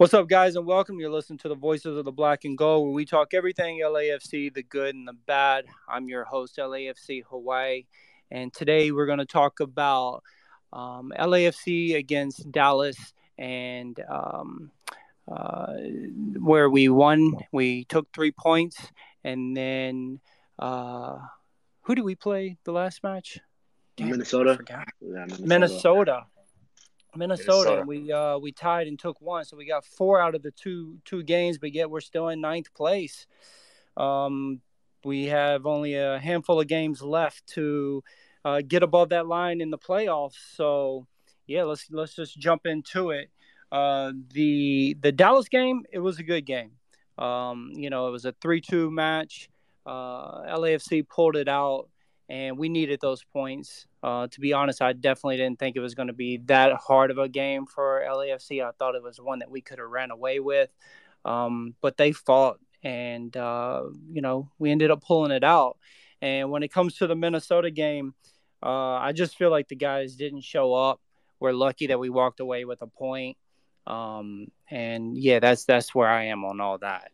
What's up, guys, and welcome. You're listening to the Voices of the Black and Gold, where we talk everything LAFC, the good and the bad. I'm your host, LAFC Hawaii, and today we're going to talk about um, LAFC against Dallas and um, uh, where we won. We took three points, and then uh, who did we play the last match? Damn, Minnesota. Yeah, Minnesota. Minnesota. Minnesota, Minnesota. we uh, we tied and took one, so we got four out of the two two games, but yet we're still in ninth place. Um, we have only a handful of games left to uh, get above that line in the playoffs. So yeah, let's let's just jump into it. Uh, the the Dallas game, it was a good game. Um, you know, it was a three two match. Uh, LAFC pulled it out and we needed those points. Uh, to be honest, I definitely didn't think it was going to be that hard of a game for LAFC. I thought it was one that we could have ran away with, um, but they fought, and uh, you know we ended up pulling it out. And when it comes to the Minnesota game, uh, I just feel like the guys didn't show up. We're lucky that we walked away with a point. Um, and yeah, that's that's where I am on all that.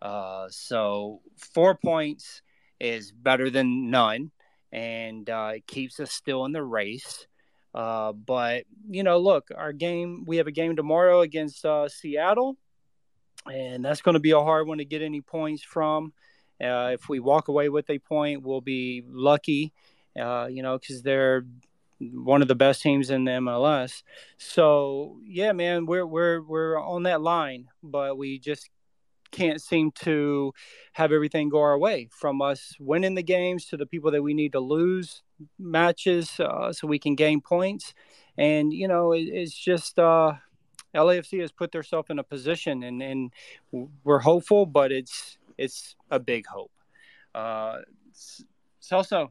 Uh, so four points is better than none and uh, it keeps us still in the race. Uh, but you know, look, our game. We have a game tomorrow against uh, Seattle, and that's going to be a hard one to get any points from. Uh, if we walk away with a point, we'll be lucky. Uh, you know, because they're one of the best teams in the MLS. So yeah, man, we're we're we're on that line, but we just can't seem to have everything go our way from us winning the games to the people that we need to lose matches uh, so we can gain points. And, you know, it, it's just uh, LAFC has put themselves in a position and, and we're hopeful, but it's it's a big hope. Uh, Celso,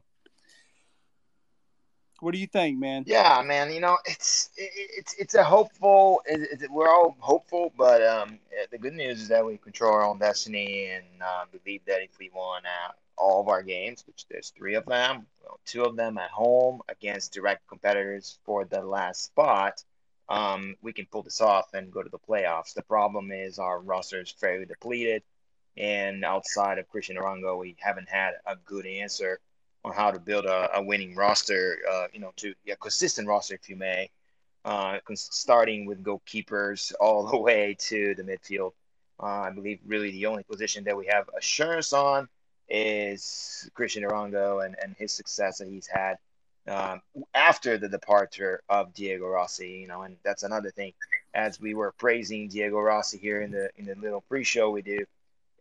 what do you think, man? Yeah, man. You know, it's it's it's a hopeful. We're all hopeful, but um, the good news is that we control our own destiny and uh, believe that if we won uh, all of our games, which there's three of them, well, two of them at home against direct competitors for the last spot, um, we can pull this off and go to the playoffs. The problem is our roster is fairly depleted, and outside of Cristian Arango, we haven't had a good answer on how to build a, a winning roster, uh, you know, to a consistent roster, if you may, uh, starting with goalkeepers all the way to the midfield. Uh, I believe really the only position that we have assurance on is Cristian Arango and, and his success that he's had um, after the departure of Diego Rossi. You know, and that's another thing. As we were praising Diego Rossi here in the in the little pre-show we do,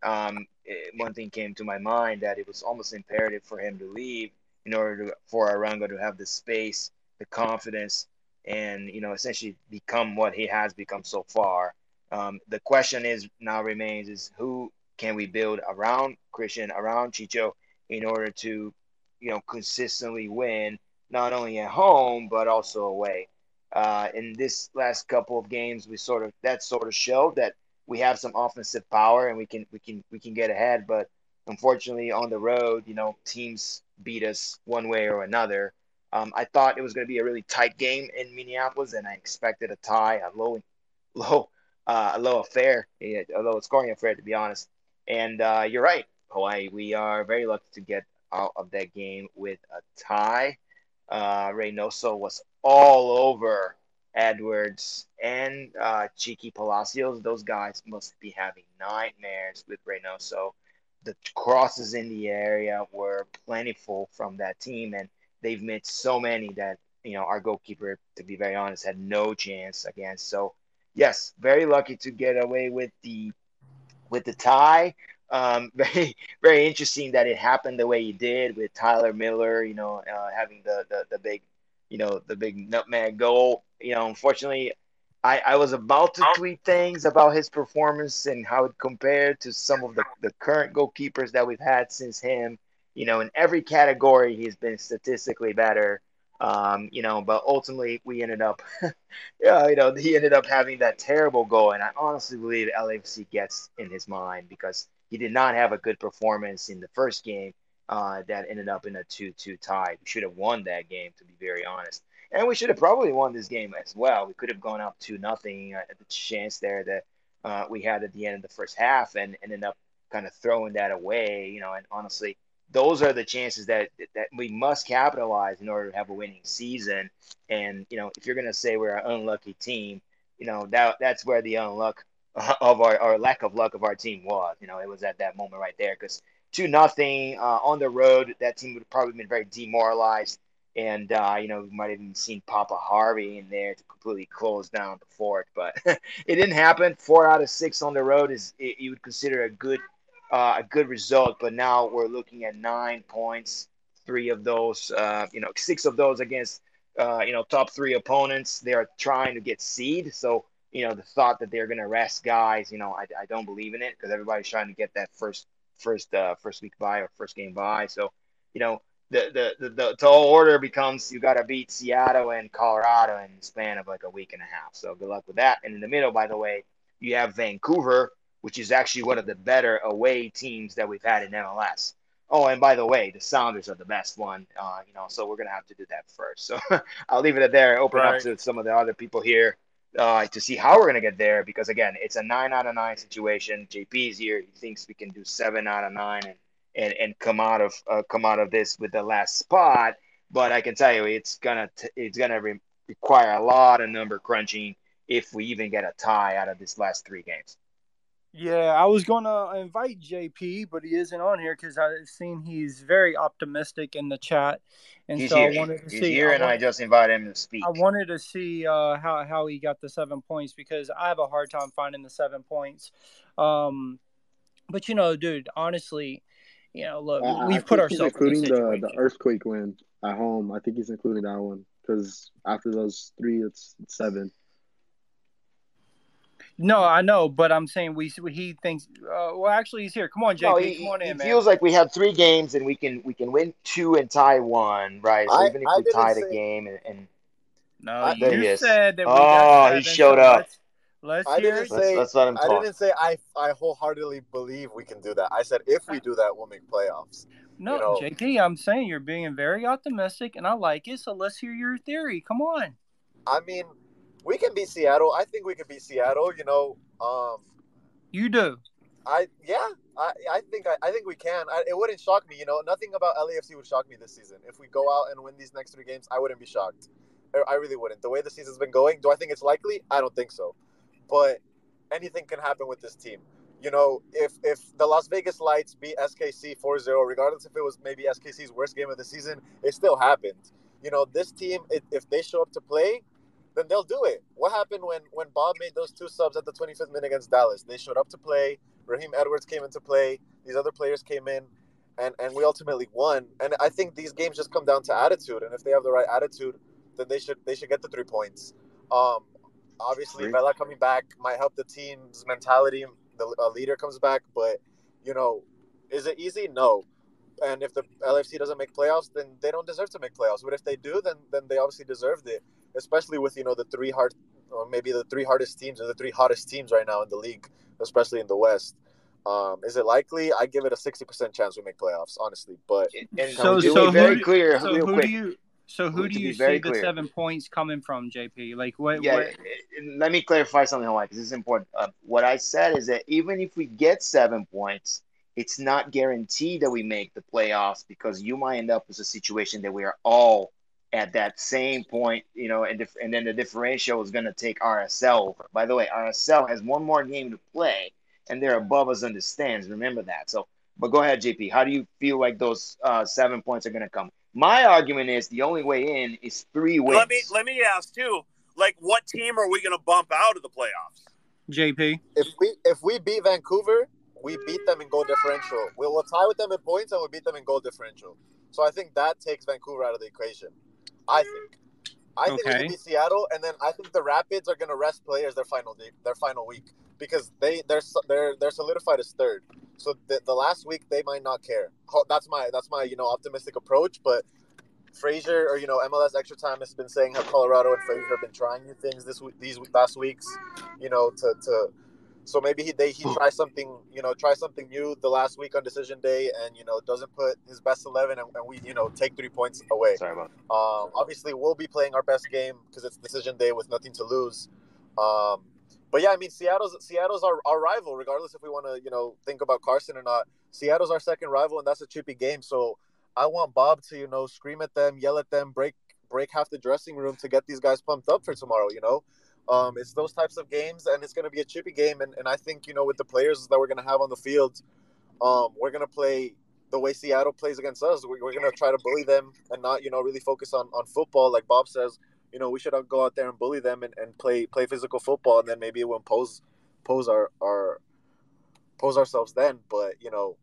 um, it, one thing came to my mind that it was almost imperative for him to leave in order to, for Arango to have the space, the confidence, and you know essentially become what he has become so far. Um, the question is now remains is who can we build around Cristian, around Chicho, in order to you know consistently win not only at home but also away. Uh, in this last couple of games, we sort of that sort of showed that we have some offensive power and we can we can we can get ahead. But unfortunately, on the road, you know, teams beat us one way or another. Um, I thought it was going to be a really tight game in Minneapolis, and I expected a tie, a low, low, uh, a low affair, a low scoring affair, to be honest. And uh, you're right, Hawaii. We are very lucky to get out of that game with a tie. Uh, Reynoso was all over Edwards and uh, Chiqui Palacios, those guys must be having nightmares with Reynoso. The crosses in the area were plentiful from that team, and they've missed so many that you know our goalkeeper, to be very honest, had no chance against. So, yes, very lucky to get away with the with the tie. Um, very very interesting that it happened the way it did with Tyler Miller. You know, uh, having the, the the big you know, the big nutmeg goal. You know, unfortunately, I, I was about to tweet things about his performance and how it compared to some of the, the current goalkeepers that we've had since him. You know, in every category, he's been statistically better. Um, you know, but ultimately we ended up, yeah, you know, he ended up having that terrible goal, and I honestly believe LAFC gets in his mind because he did not have a good performance in the first game, uh, that ended up in a 2-2 tie. We should have won that game, to be very honest. And we should have probably won this game as well. We could have gone up 2 nothing uh, at the chance there that uh, we had at the end of the first half and, and ended up kind of throwing that away. You know, and honestly, those are the chances that that we must capitalize in order to have a winning season. And you know, if you're gonna say we're an unlucky team, you know that that's where the unluck of our or lack of luck of our team was. You know, it was at that moment right there because two nothing uh, on the road, that team would have probably been very demoralized. And uh, you know, we might have even seen Papa Harvey in there to completely close down the fort, but it didn't happen. Four out of six on the road is you would consider a good uh, a good result. But now we're looking at nine points, three of those, uh, you know, six of those against, uh, you know, top three opponents. They are trying to get seed. So, you know, the thought that they're going to rest guys, you know, I, I don't believe in it because everybody's trying to get that first, first, uh, first week buy or first game buy. So, you know, the, the, the, whole order becomes you got to beat Seattle and Colorado in the span of like a week and a half. So good luck with that. And in the middle, by the way, you have Vancouver, which is actually one of the better away teams that we've had in MLS. Oh, and by the way, the Sounders are the best one. Uh, you know, so we're gonna have to do that first. So I'll leave it at there. Open right. up to some of the other people here uh, to see how we're gonna get there because again, it's a nine out of nine situation. JP's here. He thinks we can do seven out of nine and and, and come out of uh, come out of this with the last spot. But I can tell you, it's gonna t- it's gonna re- require a lot of number crunching if we even get a tie out of this last three games. Yeah, I was going to invite JP, but he isn't on here because I've seen he's very optimistic in the chat, and he's so here. I wanted to he's see. here, I and wanted, I just invited him to speak. I wanted to see uh, how how he got the seven points because I have a hard time finding the seven points. Um, but you know, dude, honestly, you know, look, uh, we've put ourselves including the the earthquake win at home. I think he's including that one because after those three, it's, it's seven. No, I know, but I'm saying we he thinks. Uh, well, actually, he's here. Come on, JP. No, he, come on in, man. feels like we have three games and we can we can win two and tie one, right? So I, even if I we tie say... the game and, and no, I, you said that. oh, he showed up. Let's, let's I didn't say. Let's, let's let him talk. I didn't say I I wholeheartedly believe we can do that. I said if we do that, we'll make playoffs. No, you know? JP, I'm saying you're being very optimistic, and I like it. So let's hear your theory. Come on. I mean, we can beat Seattle. I think we can beat Seattle. You know, um, you do. I yeah. I, I think I, I think we can. I, it wouldn't shock me. You know, nothing about LAFC would shock me this season. If we go out and win these next three games, I wouldn't be shocked. I really wouldn't. The way the season's been going, do I think it's likely? I don't think so. But anything can happen with this team. You know, if if the Las Vegas Lights beat SKC 4-0, regardless if it was maybe SKC's worst game of the season, it still happened. You know, this team, if they show up to play, then they'll do it. What happened when when Bob made those two subs at the 25th minute against Dallas? They showed up to play. Raheem Edwards came into play. These other players came in, and and we ultimately won. And I think these games just come down to attitude. And if they have the right attitude, then they should they should get the three points. Um, obviously, Vela coming back might help the team's mentality. The leader comes back, but you know, is it easy? No. And if the LFC doesn't make playoffs, then they don't deserve to make playoffs. But if they do, then then they obviously deserved it especially with you know the three hard, or maybe the three hardest teams or the three hottest teams right now in the league, especially in the West. Um, is it likely? I give it a sixty percent chance we make playoffs, honestly. But and so, so very who, clear. So who quick. do you? So who do you see the seven points coming from, JP? Like what? Yeah, what? let me clarify something, Hawaii, because this is important. Uh, what I said is that even if we get seven points, it's not guaranteed that we make the playoffs because you might end up with a situation that we are all at that same point, you know, and dif- and then the differential is going to take RSL over. By the way, RSL has one more game to play, and they're above us in the stands. Remember that. So, but go ahead, JP. How do you feel like those uh, seven points are going to come? My argument is the only way in is three wins. Let me let me ask too. Like, what team are we going to bump out of the playoffs? JP. If we if we beat Vancouver, we beat them in goal differential. We will tie with them in points, and we beat them in goal differential. So I think that takes Vancouver out of the equation. I think. I think okay. we can beat Seattle, and then I think the Rapids are going to rest players their final day, their final week because they they're they're they're solidified as third. So the, the last week they might not care. That's my that's my you know optimistic approach. But Fraser or you know MLS Extra Time has been saying how Colorado and Fraser have been trying new things this week these last weeks, you know to to so maybe he they, he tries something, you know, try something new the last week on decision day, and you know doesn't put his best eleven, and, and we you know take three points away. Sorry about. Um, obviously, we'll be playing our best game because it's decision day with nothing to lose. Um, but yeah, I mean Seattle's Seattle's our, our rival, regardless if we want to you know think about Carson or not. Seattle's our second rival, and that's a chippy game. So I want Bob to you know scream at them, yell at them, break break half the dressing room to get these guys pumped up for tomorrow. You know, um, it's those types of games, and it's going to be a chippy game. And, and I think you know with the players that we're going to have on the field, um, we're going to play the way Seattle plays against us. We're, we're going to try to bully them and not you know really focus on on football, like Bob says you know, we should go out there and bully them and, and play play physical football, and then maybe it will pose pose our our pose ourselves then. But you know,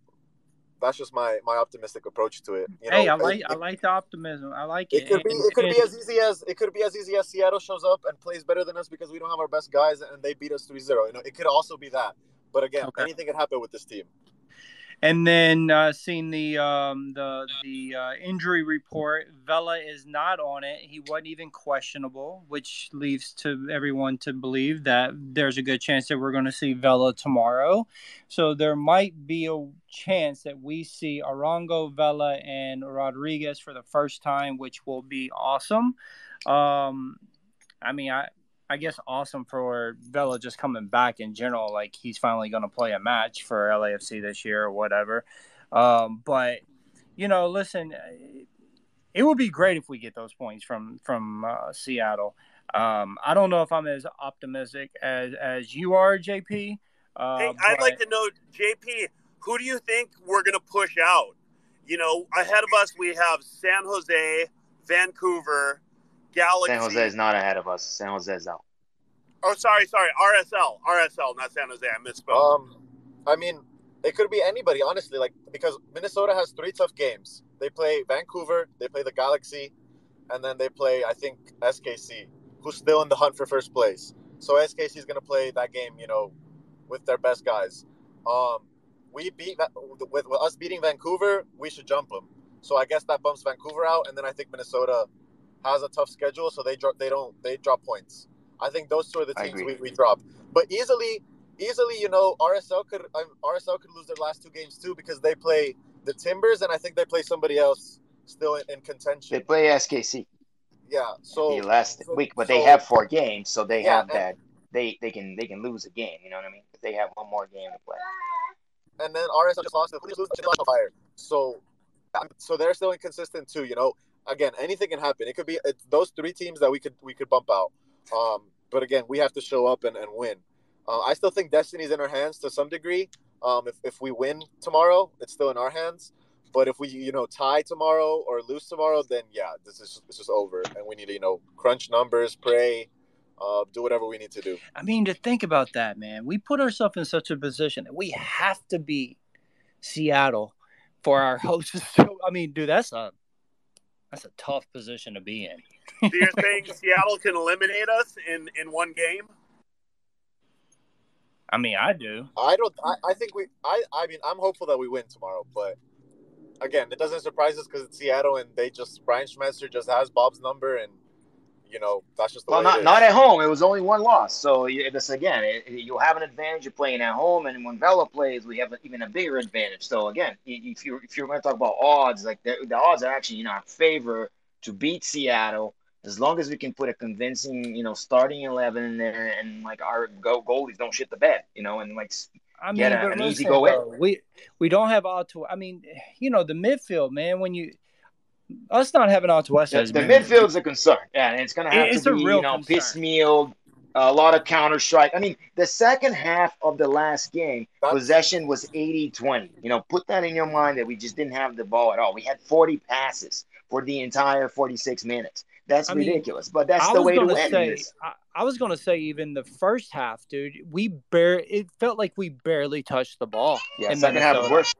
that's just my my optimistic approach to it. You know, hey, I like it, I like the optimism. I like it. It could be it could be as easy as it could be as easy as Seattle shows up and plays better than us because we don't have our best guys and they beat us 3-0. You know, it could also be that. But again, okay. anything could happen with this team. And then uh, seeing the um, the the uh, injury report, Vela is not on it. He wasn't even questionable, which leaves to everyone to believe that there's a good chance that we're going to see Vela tomorrow. So there might be a chance that we see Arango, Vela, and Rodriguez for the first time, which will be awesome. Um, I mean, I I guess awesome for Vela just coming back in general. Like he's finally going to play a match for LAFC this year or whatever. Um, but you know, listen, it would be great if we get those points from from uh, Seattle. Um, I don't know if I'm as optimistic as as you are, JP. Uh, hey, I'd but... like to know, JP, who do you think we're going to push out? You know, ahead of us we have San Jose, Vancouver, Galaxy. San Jose is not ahead of us. San Jose is out. Oh, sorry, sorry. RSL, RSL, not San Jose. I misspoke. Um, I mean, it could be anybody, honestly. Like because Minnesota has three tough games. They play Vancouver, they play the Galaxy, and then they play, I think, SKC, who's still in the hunt for first place. So SKC is going to play that game, you know, with their best guys. Um, we beat with, with us beating Vancouver, we should jump them. So I guess that bumps Vancouver out, and then I think Minnesota has a tough schedule, so they drop they don't they drop points. I think those two are the teams we, we drop. But easily, easily, you know, RSL could um, RSL could lose their last two games too because they play the Timbers and I think they play somebody else still in, in contention. They play SKC. Yeah. So the last so, week, but so, they have four games, so they yeah, have that. They they can they can lose a game. You know what I mean? They have one more game to play. And then RSL just lost. Please lose the fire. So so they're still inconsistent too. You know, again, anything can happen. It could be those three teams that we could we could bump out. Um, but again, we have to show up and, and win. Uh, I still think destiny's in our hands to some degree. Um, if, if we win tomorrow, it's still in our hands. But if we, you know, tie tomorrow or lose tomorrow, then yeah, this is this is over, and we need to, you know, crunch numbers, pray, uh, do whatever we need to do. I mean, to think about that, man, we put ourselves in such a position that we have to beat Seattle for our hosts. I mean, dude, that's a that's a tough position to be in. Do you think Seattle can eliminate us in in one game? I mean, I do. I don't. I, I think we. I. I mean, I'm hopeful that we win tomorrow, but again, it doesn't surprise us because it's Seattle and they just Brian Schmetzer just has Bob's number and you know that's just the well, way not not at home. It was only one loss, so this again, it, you'll have an advantage of playing at home, and when Vela plays, we have even a bigger advantage. So again, if you if you're going to talk about odds, like the, the odds are actually in our favor to beat Seattle as long as we can put a convincing, you know, starting eleven in there, and like our go goalies don't shit the bed, you know, and like I mean, get a, an easy go in. We we don't have all to. I mean, you know, the midfield, man. When you us not having Atuesta, the, the midfield's a concern. Yeah, and it's gonna have it's to be, you know, concern. piecemeal, a lot of counter strike. I mean, the second half of the last game, That's... possession was 80-20. You know, put that in your mind that we just didn't have the ball at all. We had 40 passes for the entire 46 minutes. That's I ridiculous, mean, but that's I the way to win. Say, I, I, was going to say even the first half, dude, we bare it felt like we barely touched the ball. Yeah, second Minnesota. half was worse.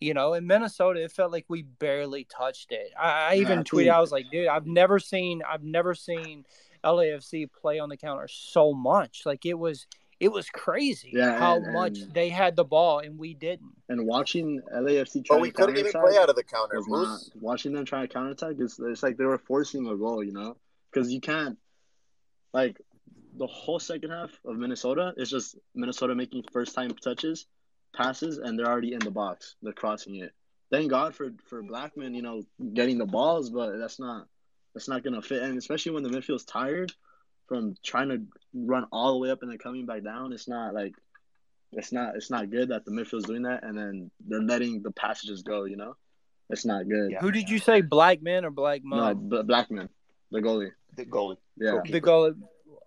You know, in Minnesota, it felt like we barely touched it. I, I even tweeted, I was like, dude, I've never seen, I've never seen LAFC play on the counter so much. Like it was, it was crazy yeah, how and, much and, they had the ball and we didn't. And watching LAFC try but we couldn't even play out of the counter. Not, watching them try to counterattack, it's, it's like they were forcing a goal, you know? Because you can't, like, the whole second half of Minnesota is just Minnesota making first time touches, passes, and they're already in the box. They're crossing it. Thank God for for Blackman, you know, getting the balls, but that's not that's not gonna fit. And especially when the midfield's tired, from trying to run all the way up and then coming back down. It's not like it's not it's not good that the midfield's doing that and then they're letting the passages go. You know, it's not good. Yeah. Who did you say, Blackman or Blackman? No, B- Blackman, the goalie. The goalie. Yeah, the goalie.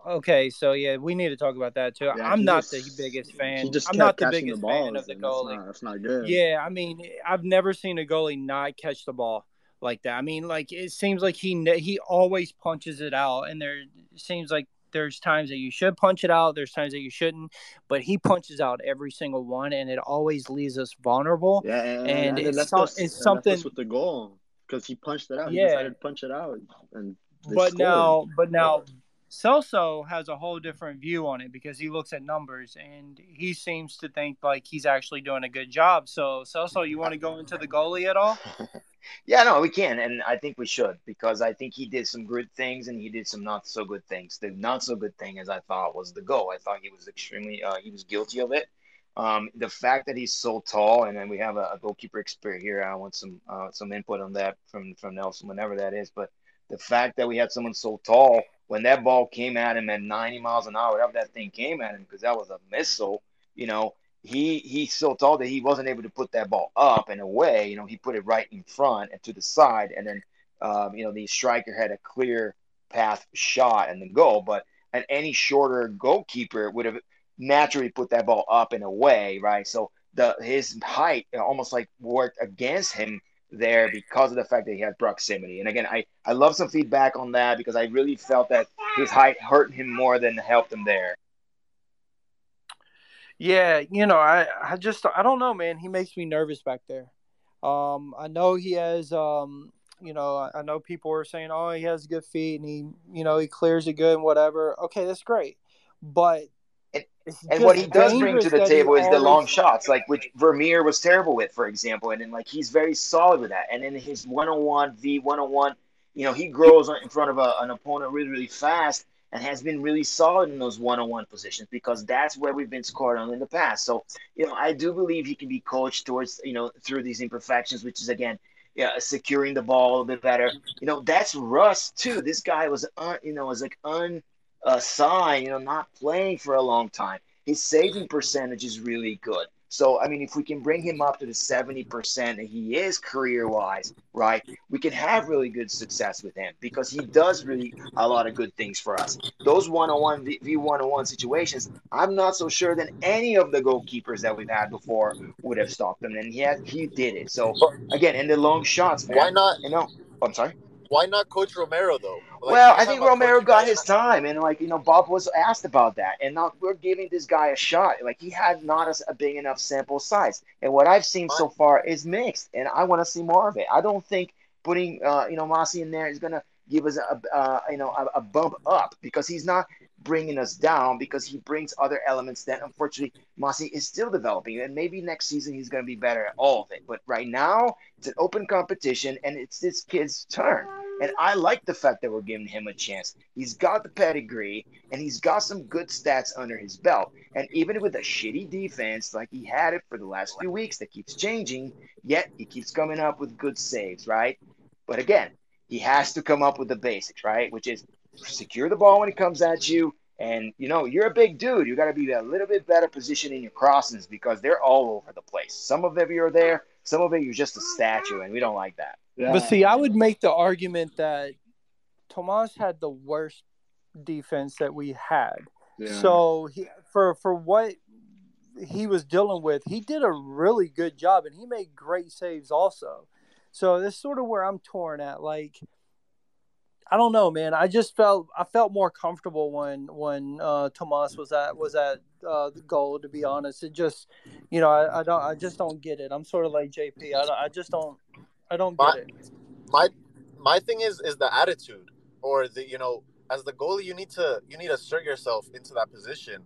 Okay, so yeah, we need to talk about that too. Yeah, I'm not just, the biggest fan. I'm not the biggest the fan of the goalie. That's not, not good. Yeah, I mean, I've never seen a goalie not catch the ball like that. I mean, like it seems like he he always punches it out, and there seems like there's times that you should punch it out, there's times that you shouldn't, but he punches out every single one, and it always leaves us vulnerable. Yeah, and, and, and it's, so, it's something with the goal because he punched it out. Yeah, he decided to punch it out, and but scored. now, but now. Celso has a whole different view on it because he looks at numbers and he seems to think like he's actually doing a good job. So, Celso, you want to go into the goalie at all? yeah, no, we can, and I think we should because I think he did some good things and he did some not so good things. The not so good thing, as I thought, was the goal. I thought he was extremely, uh, he was guilty of it. Um, the fact that he's so tall, and then we have a, a goalkeeper expert here. I want some uh, some input on that from from Nelson, whenever that is. But the fact that we had someone so tall when that ball came at him at 90 miles an hour, whatever that thing came at him, because that was a missile, you know, he he's so tall that he wasn't able to put that ball up and away. You know, he put it right in front and to the side, and then um, you know the striker had a clear path shot and the goal. But an any shorter goalkeeper would have naturally put that ball up and away, right? So the his height almost like worked against him there because of the fact that he had proximity. And again, I, I love some feedback on that because I really felt that his height hurt him more than helped him there. Yeah, you know, I, I just I don't know, man. He makes me nervous back there. Um, I know he has um, you know, I know people are saying, "Oh, he has good feet and he, you know, he clears it good and whatever." Okay, that's great. But and what he does bring to the table is the long shots, like which Vermeer was terrible with, for example. And then like he's very solid with that. And then his one on one v one on one, you know, he grows in front of a, an opponent really really fast and has been really solid in those one on one positions because that's where we've been scored on in the past. So you know, I do believe he can be coached towards you know through these imperfections, which is again. Yeah, securing the ball a little bit better. You know, that's Russ too. This guy was, un, you know, was like un, a sign, you know, not playing for a long time. His saving percentage is really good. So, I mean, if we can bring him up to the 70% that he is career wise, right, we can have really good success with him because he does really a lot of good things for us. Those one on one, v one on one situations, I'm not so sure that any of the goalkeepers that we've had before would have stopped him. And he, had, he did it. So, again, in the long shots, man, why not? You know, I'm sorry. Why not Coach Romero though? Like, well, I think Romero got his time, and like you know, Bob was asked about that, and now we're giving this guy a shot. Like he had not a, a big enough sample size, and what I've seen so far is mixed, and I want to see more of it. I don't think putting uh, you know Masi in there is gonna give us a uh, you know a, a bump up because he's not bringing us down because he brings other elements that unfortunately Masi is still developing. And maybe next season he's going to be better at all of it. But right now, it's an open competition and it's this kid's turn. And I like the fact that we're giving him a chance. He's got the pedigree and he's got some good stats under his belt. And even with a shitty defense like he had it for the last few weeks that keeps changing, yet he keeps coming up with good saves, right? But again, he has to come up with the basics, right? Which is secure the ball when it comes at you. And you know, you're a big dude. You got to be a little bit better positioning your crossings because they're all over the place. Some of them you're there, some of it you're just a statue, and we don't like that. Yeah. But see, I would make the argument that Tomas had the worst defense that we had. Yeah. So he, for for what he was dealing with, he did a really good job, and he made great saves also. So that's sort of where I'm torn at. Like, I don't know, man. I just felt I felt more comfortable when when uh, Tomas was at was at uh, the goal. To be honest, it just you know I, I don't I just don't get it. I'm sort of like JP. I, I just don't I don't get my, it. My my thing is is the attitude or the you know as the goalie you need to you need to assert yourself into that position,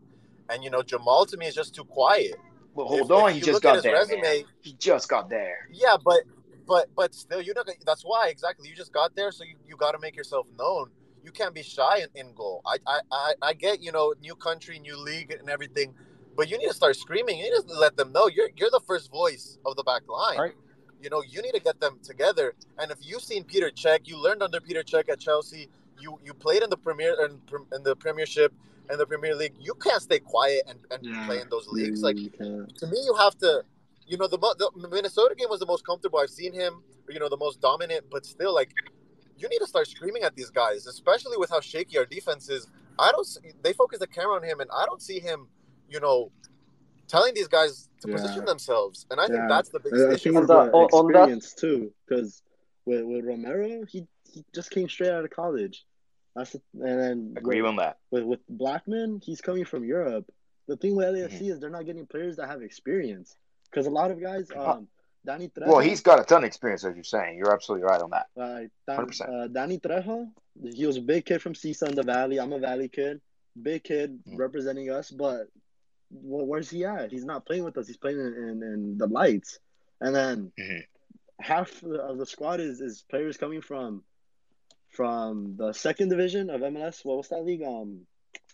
and you know Jamal to me is just too quiet. Well, hold if, on, if he just got there. Resume, he just got there. Yeah, but but but still, you know that's why exactly you just got there, so you, you got to make yourself known. You can't be shy in, in goal. I, I I I get you know new country, new league, and everything, but you need to start screaming. You need to let them know you're you're the first voice of the back line. Right. You know, you need to get them together. And if you've seen Peter Cech, you learned under Peter Cech at Chelsea. you you played in the Premier in, in the Premiership and the Premier League. You can't stay quiet and, and Yeah. play in those leagues. Like you can't. to me, you have to, you know, the, the Minnesota game was the most comfortable I've seen him, you know, the most dominant, but still, like, you need to start screaming at these guys, especially with how shaky our defense is. I don't, see, they focus the camera on him, and I don't see him, you know, telling these guys to Yeah. position themselves. And I think that's the biggest I, I issue. think for it's On the that- on- on that- experience too, because with, with Romero, he, he just came straight out of college. That's the, and then Agree with, on that. with with Blackman, he's coming from Europe. The thing with LAFC Mm-hmm. is they're not getting players that have experience because a lot of guys, um, Danny Trejo, Well, he's got a ton of experience, as you're saying. You're absolutely right on that. uh, Dan, 100%. uh, Danny Trejo, he was a big kid from CISA in the Valley. I'm a Valley kid, big kid Mhm. representing us, but well, where's he at? He's not playing with us. He's playing in, in, in the lights, and then Mhm. half of the squad is, is players coming from from the second division of MLS. What was that league? Um,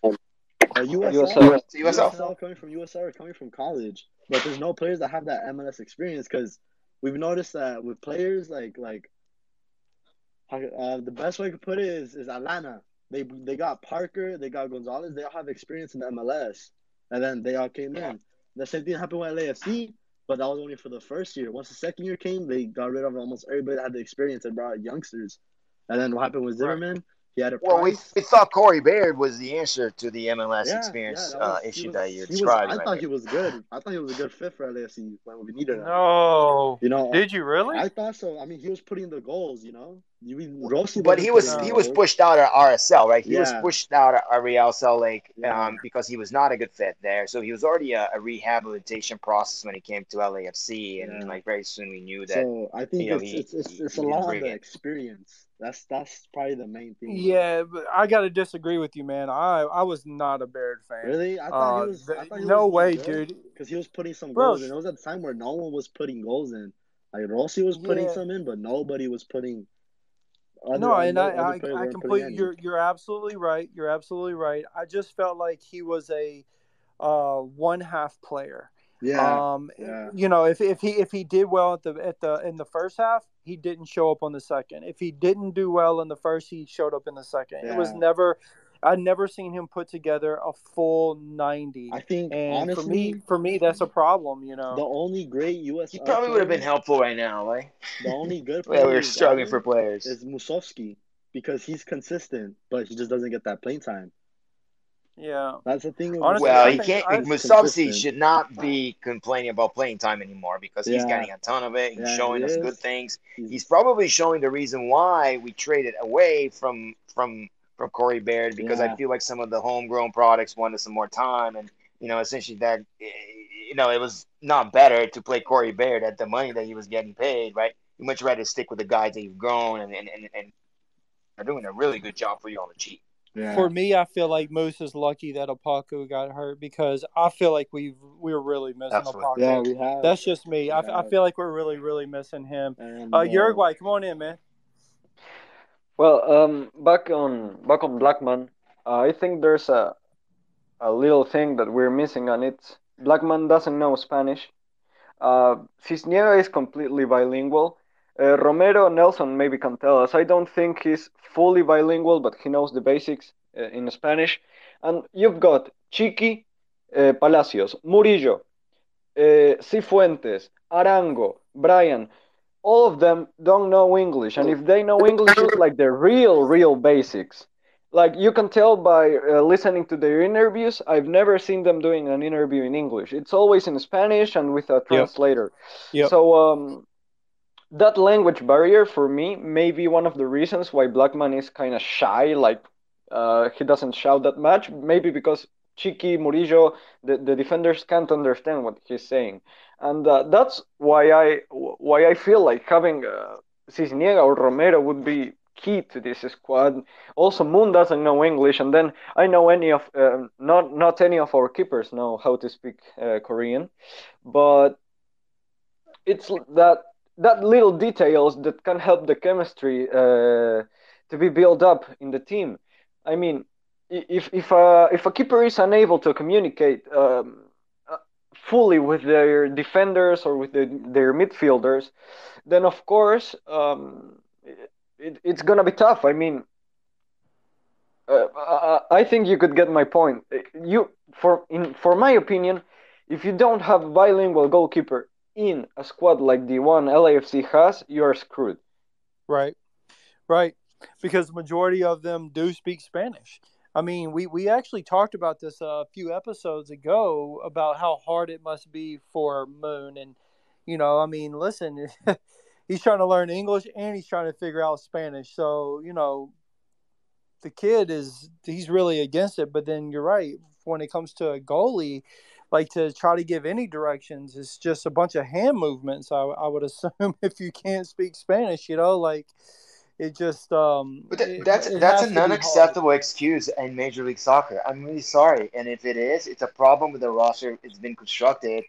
uh, USL. USL. USL. USL coming from USL or coming from college, but there's no players that have that MLS experience because we've noticed that with players like like uh, the best way I could put it is is Atlanta. They they got Parker, they got Gonzalez, they all have experience in the MLS, and then they all came in. The same thing happened with LAFC, but that was only for the first year. Once the second year came, they got rid of almost everybody that had the experience and brought youngsters. And then what happened with Zimmerman? He had a Well, we, we thought Corey Baird was the answer to the MLS Yeah, experience yeah, that was- uh, issue was- that you're he was- I right thought there. he was good. I thought he was a good fit for LAFC when we needed him. No. You know, Did you really? I thought so. I mean, he was putting the goals. You know, you Rossi but he was he the was pushed out of RSL, right? He was pushed out of Real Salt Lake Yeah. um, because he was not a good fit there. So he was already a, a rehabilitation process when he came to LAFC, and Yeah. like very soon we knew that. So I think you know, it's, he- it's it's it's he a didn't lot of bring the it. experience. That's that's probably the main thing. Yeah, but I got to disagree with you, man. I I was not a Baird fan. Really? I thought Uh, he was. thought he no was way, good. dude. Because he was putting some Bro, goals in. It was at a time where no one was putting goals in. Like Rossi was putting Yeah. some in, but nobody was putting. Other, no, and other- I, other I, I completely. You're you're absolutely right. You're absolutely right. I just felt like he was a uh, one half player. Yeah, um, yeah. you know, if, if he if he did well at the at the in the first half, he didn't show up on the second. If he didn't do well in the first, he showed up in the second. It was never. I'd never seen him put together a full ninety. I think and honestly, for me, for me, that's a problem. You know. the only great U.S. He probably would have been helpful right now, right? The only good Yeah, we player were struggling for players. is Musovski because he's consistent, but he just doesn't get that playing time. Yeah. That's the thing. Honestly, Well, he can't. I- should not be complaining about playing time anymore because he's getting a ton of it. He's Yeah, showing he us is. good things. He's- He's probably showing the reason why we traded away from from from Corey Baird because I feel like some of the homegrown products wanted some more time, and you know, essentially that eh, you know it was not better to play Corey Baird at the money that he was getting paid, right? You much rather stick with the guys that you've grown and and and, and are doing a really good job for you on the cheap. Yeah. For me, I feel like Moose is lucky that Opoku got hurt because I feel like we we're really missing Absolutely. Opoku. yeah, we have. That's just me. I, I feel like we're really, really missing him. and, Uh, Uruguay, come on in, man. Well, um, back on back on Blackman, uh, I think there's a a little thing that we're missing, and it's Blackman doesn't know Spanish. Uh, Sisniega is completely bilingual. Uh, Romero Nelson maybe can tell us. I don't think he's fully bilingual, but he knows the basics uh, in Spanish. And you've got Chiqui, uh, Palacios, Murillo, uh, Cifuentes, Arango, Brian. All of them don't know English, and if they know English, it's like the real, real basics. Like you can tell by uh, listening to their interviews. I've never seen them doing an interview in English. It's always in Spanish and with a translator. Yep. So um, that language barrier for me may be one of the reasons why Blackman is kind of shy. Like uh, he doesn't shout that much. Maybe because Chiqui, Murillo, the, the defenders can't understand what he's saying, and uh, that's why I why I feel like having uh, Sisniega or Romero would be key to this squad. Also, Moon doesn't know English, and then I know any of uh, not not any of our keepers know how to speak uh, Korean, but it's that that little details that can help the chemistry uh, to be built up in the team. I mean, if if a if a keeper is unable to communicate um, uh, fully with their defenders or with the, their midfielders, then of course um, it, it's gonna be tough. I mean, uh, I think you could get my point. You, for in for my opinion, if you don't have a bilingual goalkeeper in a squad like the one LAFC has, you are screwed. Right, right, because the majority of them do speak Spanish. I mean, we, we actually talked about this a few episodes ago about how hard it must be for Moon. And, you know, I mean, listen, he's trying to learn English and he's trying to figure out Spanish. So, you know, the kid is, he's really against it. But then you're right. When it comes to a goalie, like to try to give any directions, it's just a bunch of hand movements, I, I would assume, if you can't speak Spanish, you know, like it just um but that's it that's an unacceptable excuse in major league soccer. I'm really sorry and if it is it's a problem with the roster it's been constructed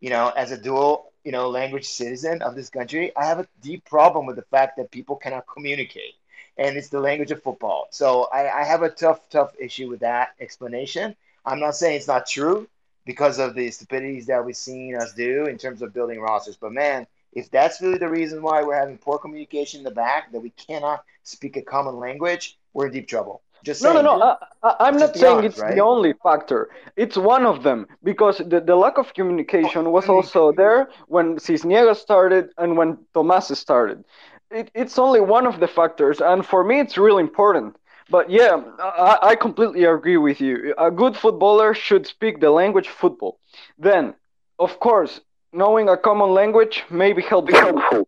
you know as a dual you know language citizen of this country i have a deep problem with the fact that people cannot communicate and it's the language of football. So i, I have a tough tough issue with that explanation. I'm not saying it's not true because of the stupidities that we've seen us do in terms of building rosters but man if that's really the reason why we're having poor communication in the back, that we cannot speak a common language, we're in deep trouble. Just no, saying. no, no. I, am not saying honest, it's right? the only factor. It's one of them because the, the lack of communication was also there when Sisniega started and when Tomas started. It, it's only one of the factors, and for me, it's really important. But yeah, I, I completely agree with you. A good footballer should speak the language football. Then, of course, knowing a common language may be helpful.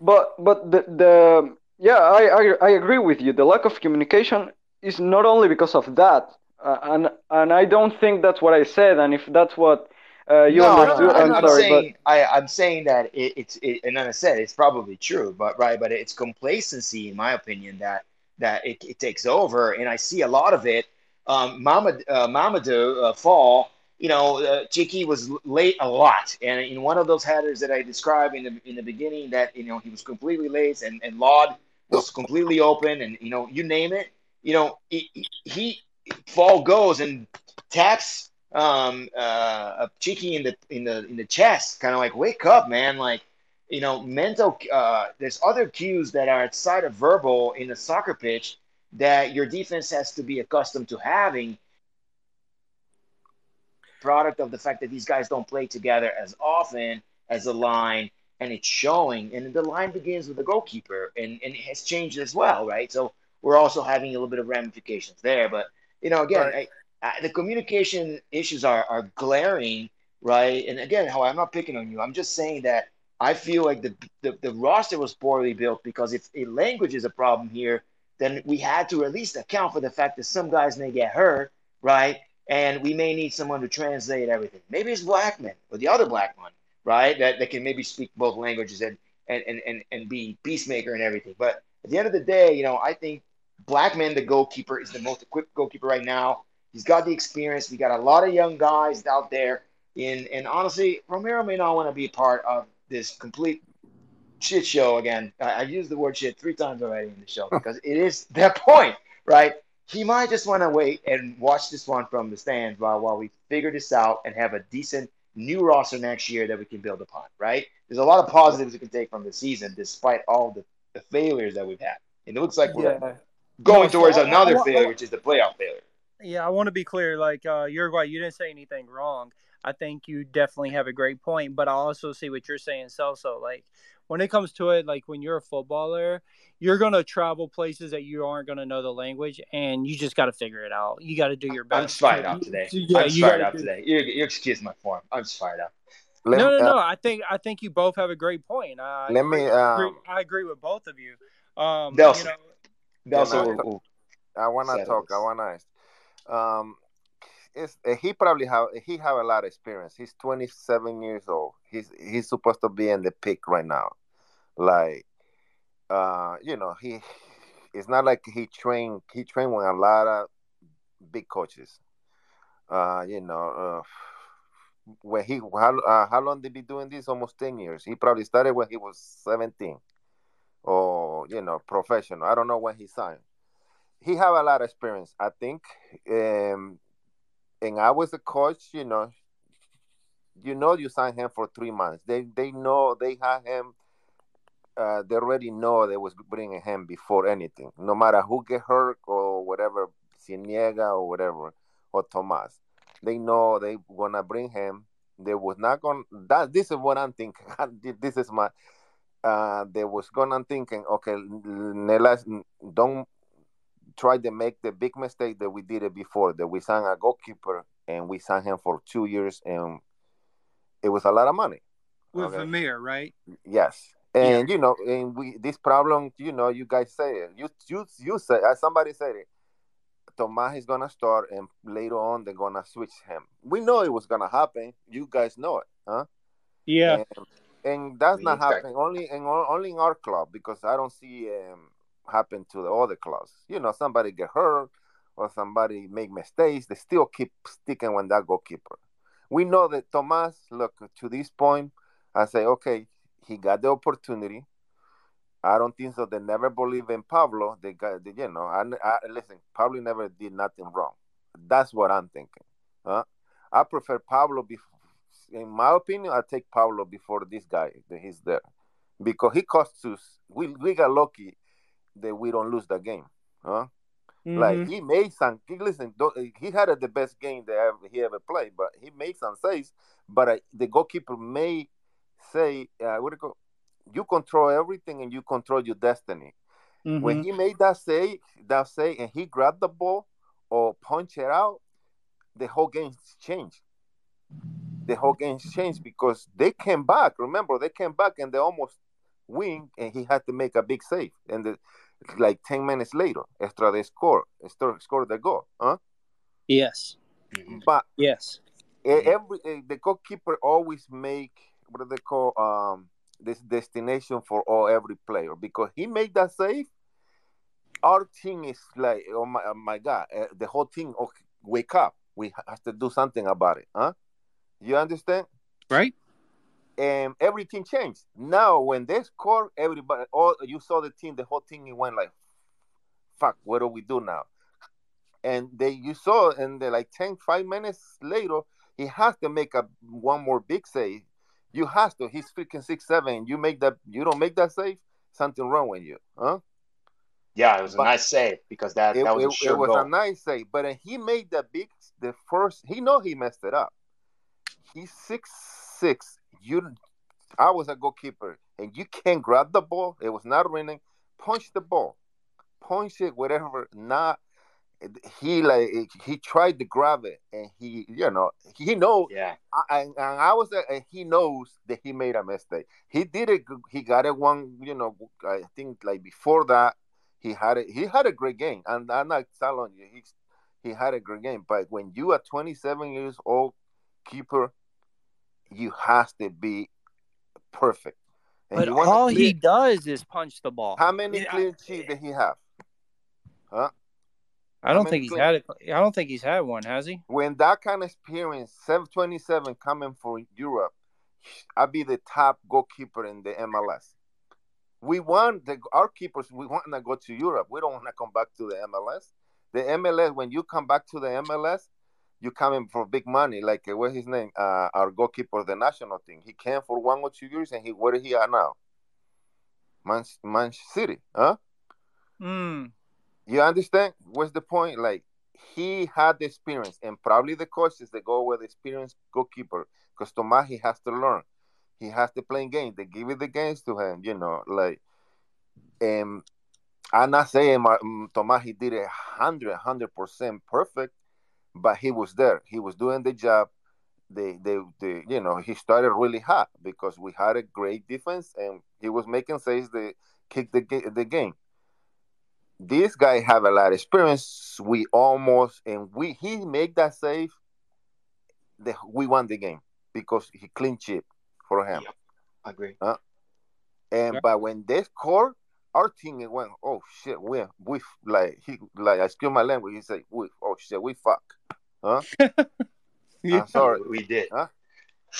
But but the, the yeah, I, I I agree with you. The lack of communication is not only because of that, uh, and and I don't think that's what I said. And if that's what uh, you no, understood, no, no, I'm, I'm, sorry, saying I, I'm saying that it, it's it, and then I said it's probably true, but right, but it's complacency, in my opinion, that that it, it takes over, and I see a lot of it. Um, Mama, uh, Mamadou uh, Fall you know, uh, was late a lot, and in one of those headers that I described in the in the beginning, that you know he was completely late, and and Lod was completely open, and you know, you name it, you know, he, he fall goes and taps um uh in the in the in the chest, kind of like wake up, man, like you know, mental. Uh, there's other cues that are outside of verbal in a soccer pitch that your defense has to be accustomed to having product of the fact that these guys don't play together as often as a line, and it's showing. And the line begins with the goalkeeper, and, and it has changed as well, right? So we're also having a little bit of ramifications there. But, you know, again, right. I, I, the communication issues are, are glaring, right? And again, how I'm not picking on you, I'm just saying that I feel like the, the, the roster was poorly built because if a language is a problem here, then we had to at least account for the fact that some guys may get hurt, right? and we may need someone to translate everything. Maybe it's Blackman or the other black one, right? That, that can maybe speak both languages and, and, and, and, and be peacemaker and everything. But at the end of the day, you know, I think Blackman, the goalkeeper, is the most equipped goalkeeper right now. He's got the experience. We got a lot of young guys out there. In, and honestly, Romero may not want to be part of this complete shit show again. I, I used the word shit three times already in the show because it is their point, right? he might just want to wait and watch this one from the stands while while we figure this out and have a decent new roster next year that we can build upon. Right? There's a lot of positives we can take from the season, despite all the, the failures that we've had. And it looks like we're yeah. going no, towards so another I, I, failure, I, which is the playoff failure. Yeah, I want to be clear. Like uh, Uruguay, you didn't say anything wrong. I think you definitely have a great point, but I also see what you're saying, Celso. Like when it comes to it, like when you're a footballer, you're gonna travel places that you aren't gonna know the language, and you just got to figure it out. You got to do your best. I'm just fired up today. Yeah, I'm fired up today. You're, you're excuse my form. I'm just fired up. Let no, no, no. Uh, I think I think you both have a great point. I let me. Um, I, agree, I agree with both of you. Um, you know, I want to talk. I want to ask. Um, uh, he probably have he have a lot of experience. He's 27 years old. He's he's supposed to be in the peak right now. Like, uh, you know, he it's not like he trained he trained with a lot of big coaches. Uh, you know, uh, when he how uh, how long did he be doing this? Almost 10 years. He probably started when he was 17, or you know, professional. I don't know when he signed. He have a lot of experience. I think um, and I was a coach, you know, you know you sign him for three months. They they know they have him uh, they already know they was bringing him before anything, no matter who get hurt or whatever, Zuniga or whatever, or Tomas. They know they gonna bring him. They was not gonna. That this is what I'm thinking. this is my. Uh, they was gonna thinking. Okay, let's don't try to make the big mistake that we did it before. That we signed a goalkeeper and we signed him for two years, and it was a lot of money. With okay? Vermeer, right? Yes, and yeah. you know, and we this problem, you know, you guys say it. You you you say uh, somebody said it. Tomas is gonna start, and later on they're gonna switch him. We know it was gonna happen. You guys know it, huh? Yeah. And, and that's we not happening only in only in our club because I don't see um, happen to the other clubs. You know, somebody get hurt or somebody make mistakes, they still keep sticking with that goalkeeper. We know that Tomas, look, to this point, I say, okay, he got the opportunity. I don't think so. They never believe in Pablo. They got, they, you know, I, I, listen. Pablo never did nothing wrong. That's what I'm thinking. Huh? I prefer Pablo. In my opinion, I take Pablo before this guy that he's there, because he costs us. We we got lucky that we don't lose the game. Huh? Mm-hmm. Like he made some. Listen, he had the best game that ever, he ever played, but he made some saves. But uh, the goalkeeper may say, uh, "What do you call? You control everything, and you control your destiny." Mm-hmm. When he made that say, that say, and he grabbed the ball or punched it out, the whole game changed. The whole game changed because they came back. Remember, they came back and they almost win, and he had to make a big save. And the, like 10 minutes later, extra they score, extra score the goal. Huh? Yes. Mm-hmm. But yes, every the goalkeeper always make what do they call um this destination for all every player because he made that save. Our team is like, oh my, oh my God, uh, the whole team, okay, wake up. We have to do something about it, huh? You understand? Right and everything changed. Now, when they score, everybody, all you saw the team, the whole team, it went like, "Fuck, what do we do now?" And they, you saw, and they like 10, five minutes later, he has to make a one more big save. You have to. He's freaking six seven. You make that. You don't make that save. Something wrong with you, huh? Yeah, it was but a nice save because that, it, that was it, a sure It was goal. a nice save, but he made the big, the first. He know he messed it up. He's six six you I was a goalkeeper and you can't grab the ball, it was not raining, punch the ball. Punch it, whatever, not he like he tried to grab it and he you know he knows yeah. And, and i was and he knows that he made a mistake. He did it he got it one you know i think like before that he had it he had a great game. And i'm not telling you he he had a great game. But when you are 27 years old keeper you has to be perfect. And but all clear... he does is punch the ball. How many yeah. clean sheets did he have? Huh? I don't think he's clean... had it. I don't think he's had one, has he? When that kind of experience, 727 coming from Europe, I'd be the top goalkeeper in the MLS. We want the our keepers. We want to go to Europe. We don't want to come back to the MLS. The MLS, when you come back to the MLS, you coming for big money. Like uh, what's his name? Uh, our goalkeeper, the national team. He came for one or two years, and he where he at now? Man, Man City, huh? Hmm. You understand? What's the point? Like he had the experience, and probably the coaches that go with experienced goalkeeper. Because Tomas, he has to learn. He has to play games. They give it the games to him. You know, like, and I'm not saying mm, Tomas he did a 100, 100% perfect, but he was there. He was doing the job. They, they, they, you know, he started really hot because we had a great defense and he was making saves that kick the the game. This guy have a lot of experience. We almost and we he make that save. The, we won the game because he clean chip for him. Yep. Agree. Uh, and yep. but when they score, our team it went, oh shit, we we like he like I excuse my language. He said, we oh shit, we fuck. Huh? yeah. I'm sorry, we did. Huh?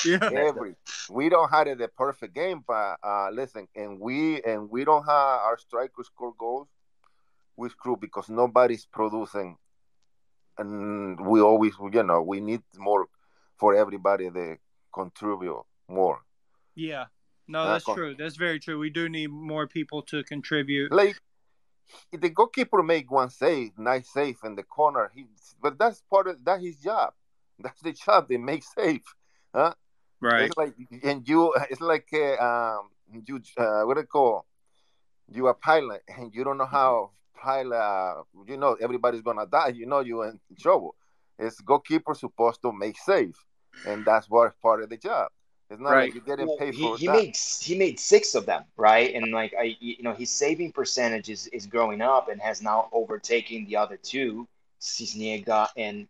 Yeah. Every we don't have the perfect game, but uh, listen, and we and we don't have our strikers score goals. We screw because nobody's producing, and we always, you know, we need more for everybody to contribute more. Yeah, No, that's uh, true. That's very true. We do need more people to contribute. Like the goalkeeper make one save, nice save in the corner. He, but that's part of that his job. That's the job. They make save, huh? Right. It's like and you. It's like uh, um, you. Uh, what do you call? You a pilot and you don't know how pilot. You know everybody's gonna die. You know you in trouble. It's goalkeeper supposed to make save, and that's what part of the job. It's not right. like you're getting well, paid he, for he that. made he made six of them, right? And like I, you know, his saving percentage is, is growing up and has now overtaken the other two, Sisniega and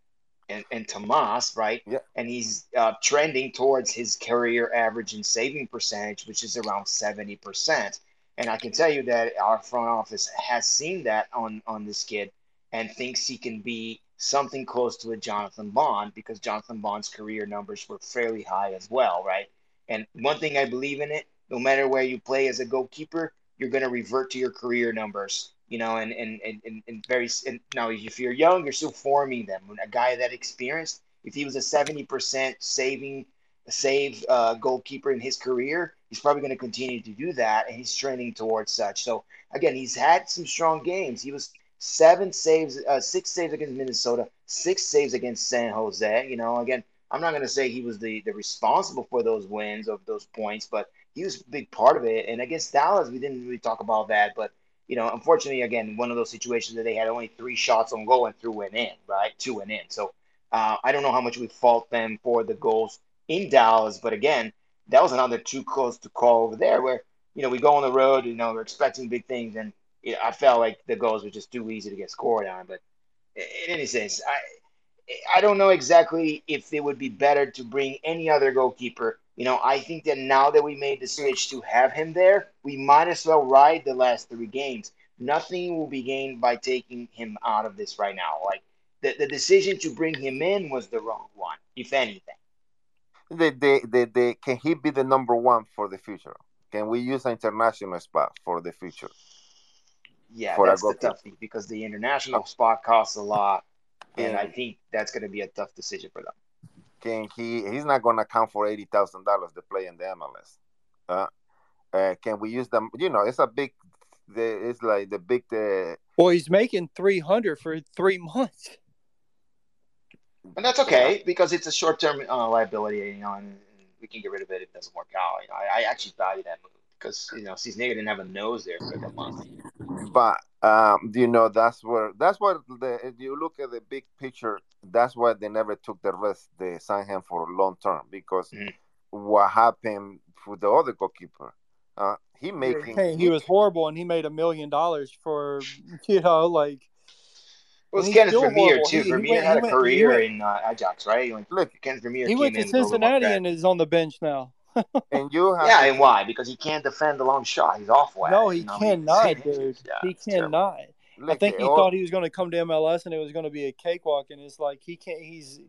and, and Tomas, right? Yeah. And he's uh, trending towards his career average in saving percentage, which is around seventy percent. And I can tell you that our front office has seen that on on this kid and thinks he can be something close to a Jonathan Bond because Jonathan Bond's career numbers were fairly high as well, right? And one thing I believe in it, no matter where you play as a goalkeeper, you're going to revert to your career numbers, you know, and, and, and, and very, and now if you're young, you're still forming them. When A guy that experienced, if he was a 70% saving, save uh, goalkeeper in his career, he's probably going to continue to do that. And he's trending towards such. So again, he's had some strong games. He was seven saves, uh, six saves against Minnesota, six saves against San Jose. You know, again, I'm not going to say he was the, the responsible for those wins of those points, but he was a big part of it. And against Dallas, we didn't really talk about that, but you know, unfortunately, again, one of those situations that they had only three shots on goal and threw went in, right? Two went in. So uh, I don't know how much we fault them for the goals in Dallas, but again, that was another too close to call over there where, you know, we go on the road, you know, we're expecting big things and I felt like the goals were just too easy to get scored on. But in any sense, I I don't know exactly if it would be better to bring any other goalkeeper. You know, I think that now that we made the switch to have him there, we might as well ride the last three games. Nothing will be gained by taking him out of this right now. Like the, the decision to bring him in was the wrong one, if anything. The, the, the, the, can he be the number one for the future? Can we use an international spot for the future? Yeah, that's the tough thing because the international spot costs a lot, and I think that's going to be a tough decision for them. Can he? He's not going to count for eighty thousand dollars to play in the MLS. Uh, uh, can we use them? You know, it's a big. The, it's like the big. The well, he's making three hundred for three months, and that's okay yeah. because it's a short-term uh, liability. You know, and we can get rid of it if it doesn't work out. You know, I, I actually value that move because you know Sisniega didn't have a nose there for a month. But um, you know that's where that's what the if you look at the big picture. That's why they never took the risk. They signed him for long term because mm-hmm. what happened for the other goalkeeper? Uh, he making hey, he, he was horrible and he made a million dollars for you know like. Well, it's Kenneth Vermeer too. He, Vermeer he had a career in uh, Ajax, right? Like, Look, Kenneth Vermeer. He went to Cincinnati and is on the bench now and you have yeah, and why? Because he can't defend the long shot. He's off whack. No, he cannot, dude. Yeah, he cannot. I think he thought he was going to come to MLS and it was going to be a cakewalk, and it's like he can't. He's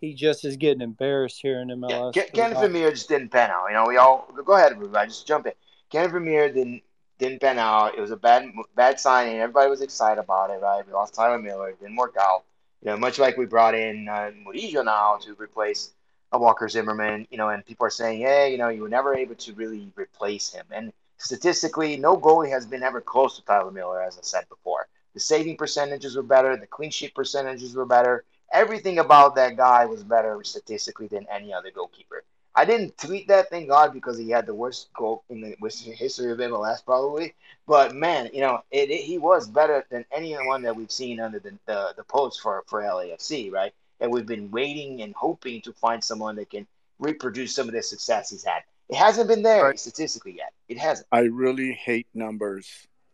he just is getting embarrassed here in MLS. Yeah, Ken, Vermeer just didn't pan out. You know, we all go ahead, everybody, just jump in. Ken Vermeer didn't didn't pan out. It was a bad bad signing. Everybody was excited about it, right? We lost Tyler Miller. It didn't work out. You know, much like we brought in uh, Murillo now to replace a Walker Zimmerman, you know, and people are saying, hey, you know, you were never able to really replace him. And statistically, no goalie has been ever close to Tyler Miller, as I said before. The saving percentages were better, the clean sheet percentages were better. Everything about that guy was better statistically than any other goalkeeper. I didn't tweet that, thank God, because he had the worst goal in the history of MLS, probably. But man, you know, it, it, he was better than anyone that we've seen under the, the, the post for, for LAFC, right? And we've been waiting and hoping to find someone that can reproduce some of the success he's had. It hasn't been there right. statistically yet. It hasn't. I really hate numbers.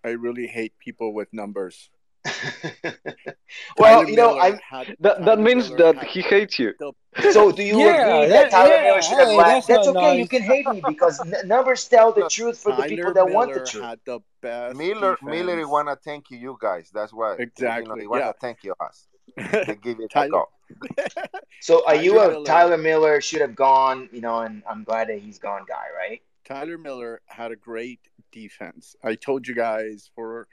I really hate people with numbers. well, you know, I that, that means Miller that he hates you. So, do you yeah, agree that, that Tyler yeah, Miller should have hey, left? That's, that's okay. Nice. You can hate me because n- numbers tell the truth for Tyler the people that Miller want the truth. Had the best Miller, defense. Miller, wanna thank you, you guys. That's why exactly. You know, he wanna yeah. thank you us. They give you a call. so, uh, are you a Tyler Miller should have gone? You know, and I'm glad that he's gone, guy. Right? Tyler Miller had a great defense. I told you guys for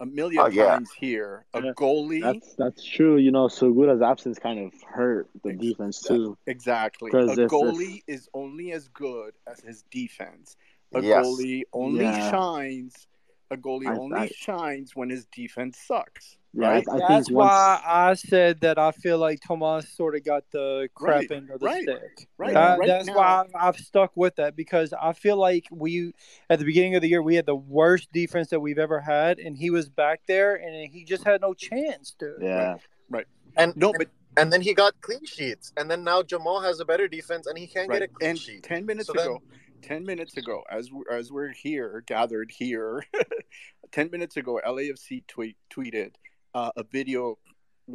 a million oh, yeah. times here. A yeah, goalie. That's that's true. You know, Segura's absence kind of hurt the defense too. Exactly. A if, goalie if... is only as good as his defense. a yes. goalie only yeah. shines. A goalie I, only I, shines when his defense sucks. Right. I, That's why I said that I feel like Tomas sort of got the crap right, end of the right, stick. Right. Uh, right that's now, why I've stuck with that because I feel like we at the beginning of the year we had the worst defense that we've ever had, and he was back there and he just had no chance, dude. Yeah. Right. And no, but and then he got clean sheets, and then now Jamal has a better defense, and he can't right. get a clean and sheet. Ten minutes so ago, then... ten minutes ago, as we, as we're here gathered here, ten minutes ago, LAFC tweet tweeted uh, a video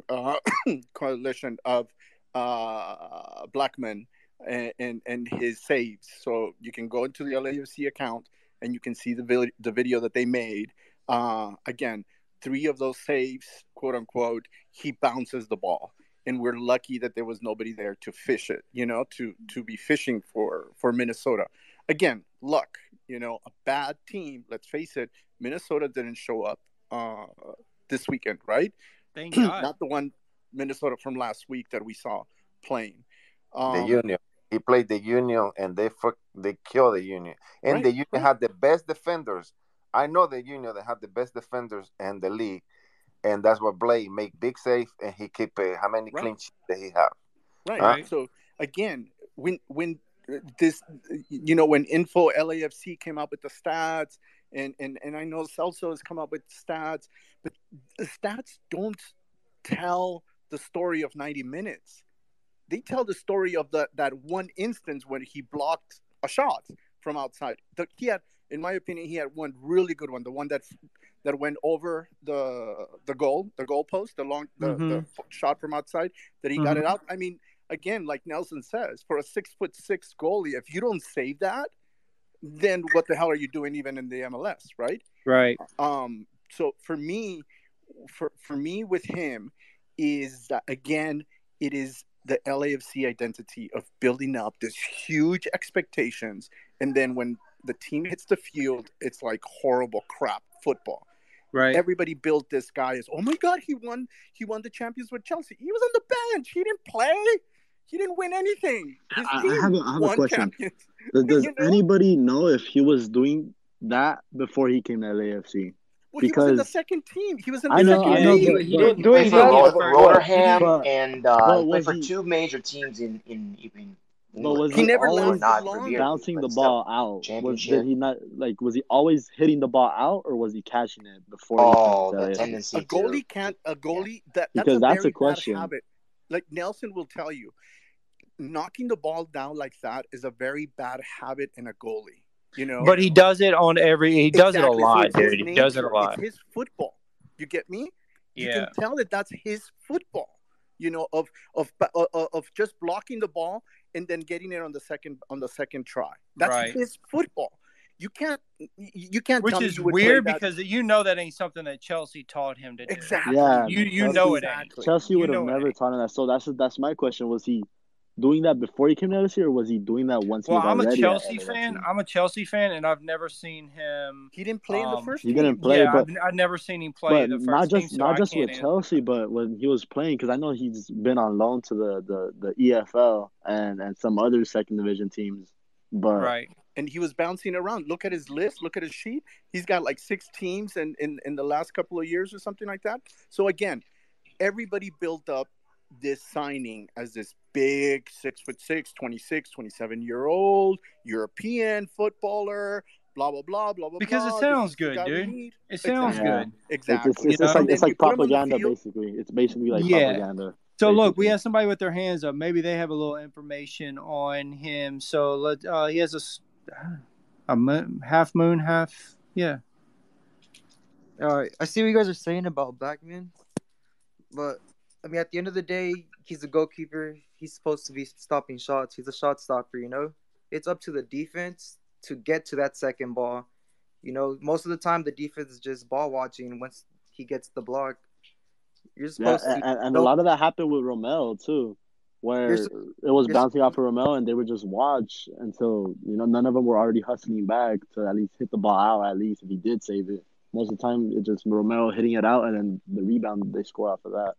uh, coalition of uh, Blackman and, and, and his saves. So you can go into the LAFC account and you can see the vi- the video that they made. Uh, again, three of those saves, quote unquote, he bounces the ball, and we're lucky that there was nobody there to fish it. You know, to to be fishing for for Minnesota. Again, luck. You know, a bad team. Let's face it. Minnesota didn't show up. Uh, this weekend, right? Thank God. Not the one Minnesota from last week that we saw playing. Um, the Union. He played the Union, and they fuck, they killed the Union. And right, the Union right. had the best defenders. I know the Union that have the best defenders in the league, and that's what Blake make big save, and he keep uh, how many right. clean sheets that he have. Right. Huh? right. So again, when when this, you know, when Info LAFC came out with the stats and and and I know Celso has come up with stats, but the stats don't tell the story of 90 minutes. They tell the story of the, that one instance when he blocked a shot from outside. The, he had, in my opinion, he had one really good one. The one that that went over the the goal, the goal post, the long the, mm-hmm. the shot from outside that he mm-hmm. got it out. I mean, again, like Nelson says, for a six foot six goalie, if you don't save that, then what the hell are you doing even in the MLS, right? Right. Um. So for me, for for me with him, is that again, it is the LAFC identity of building up this huge expectations, and then when the team hits the field, it's like horrible crap football. Right. Everybody built this guy as, oh my god, he won, he won the champions with Chelsea. He was on the bench. He didn't play. He didn't win anything. His I, I have a, I have a question. Does, does you know? anybody know if he was doing that before he came to LAFC? Well, because he was in the second team. He was in the I know, second I know, team. He, he didn't do it for Rotherham and uh, played for two major teams in in, in but was he, he never always bouncing the ball out? Was did he not like? Was he always hitting the ball out, or was he catching it before? Oh, the tendency. A goalie can't. A goalie that that's because a that's a question. habit. Like Nelson will tell you, knocking the ball down like that is a very bad habit in a goalie. You know, but he does it on every. He does exactly. it a lot, so dude. Nature. He does it a lot. It's his football. You get me? You yeah. can tell that that's his football. You know, of of of, uh, uh, of just blocking the ball and then getting it on the second on the second try. That's right. his football. You can't you can't which is weird because you know that ain't something that Chelsea taught him to do. Exactly. Yeah, you you know it ain't. Chelsea would have never taught him that. So that's that's my question. Was he doing that before he came to LSU, or was he doing that once? Well, I'm a Chelsea fan. I'm a Chelsea fan, and I've never seen him. He didn't play um, in the um, first. He didn't play, yeah, but I've, I've, never seen him play the first not just team, so not just with answer. Chelsea, but when he was playing, because I know he's been on loan to the, the the EFL and and some other second division teams. But right, and he was bouncing around. Look at his list. Look at his sheet. He's got like six teams in in, in the last couple of years or something like that. So again, everybody built up this signing as this big six foot six, 26, 27 year old European footballer, blah blah blah blah blah. Because blah. it sounds good, dude. It sounds exactly. good. Exactly. It's, it's, it's like it's like propaganda, basically. It's basically like yeah. propaganda. So basically. look, we have somebody with their hands up. Maybe they have a little information on him. So let uh, he has a a moon, half moon, half yeah. All right, I see what you guys are saying about Blackman, but I mean, at the end of the day, he's a goalkeeper. He's supposed to be stopping shots. He's a shot stopper, you know? It's up to the defense to get to that second ball. You know, most of the time the defense is just ball watching once he gets the block. You're supposed yeah, to and, and a lot of that happened with Romel too, where it was bouncing off of Romel and they would just watch until, you know, none of them were already hustling back to at least hit the ball out at least if he did save it. Most of the time it just Romel hitting it out and then the rebound they score off of that.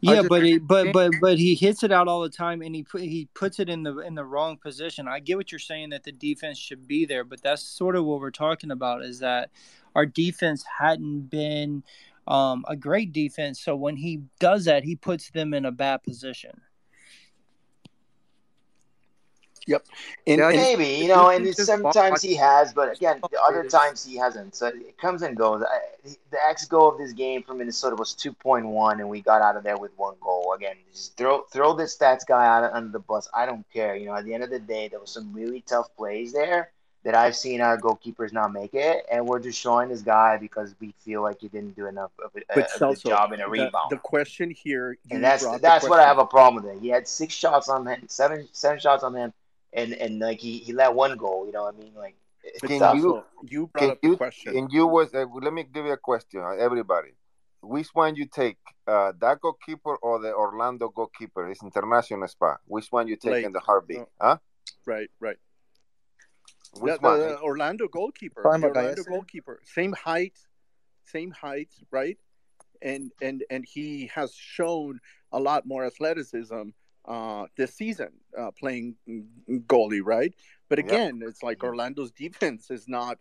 Yeah, but he, but but but he hits it out all the time, and he put, he puts it in the in the wrong position. I get what you're saying that the defense should be there, but that's sort of what we're talking about. Is that our defense hadn't been um, a great defense, so when he does that, he puts them in a bad position. Yep. And, yeah, maybe you know, and sometimes he has, but again, the other times he hasn't. So it comes and goes. the X goal of this game for Minnesota was two point one, and we got out of there with one goal. Again, just throw throw this stats guy out under the bus. I don't care. You know, at the end of the day, there was some really tough plays there that I've seen our goalkeepers not make it, and we're just showing this guy because we feel like he didn't do enough of a, but a, good job in a rebound. The, the question here, and that's that's what I have a problem with. It. He had six shots on him, seven seven shots on him and and like he, he let one go. You know what I mean? Like can you you brought up you, question. And you was uh, let me give you a question, uh, everybody. Which one you take, uh, that goalkeeper or the Orlando goalkeeper? It's international spot. Which one you take in the heartbeat? Oh. Huh? Right, right. Which the, one? The Orlando goalkeeper. The Orlando goalkeeper. Same height, same height, right? And and and he has shown a lot more athleticism uh, this season uh, playing goalie, right? But again, yep. it's like Orlando's defense is not,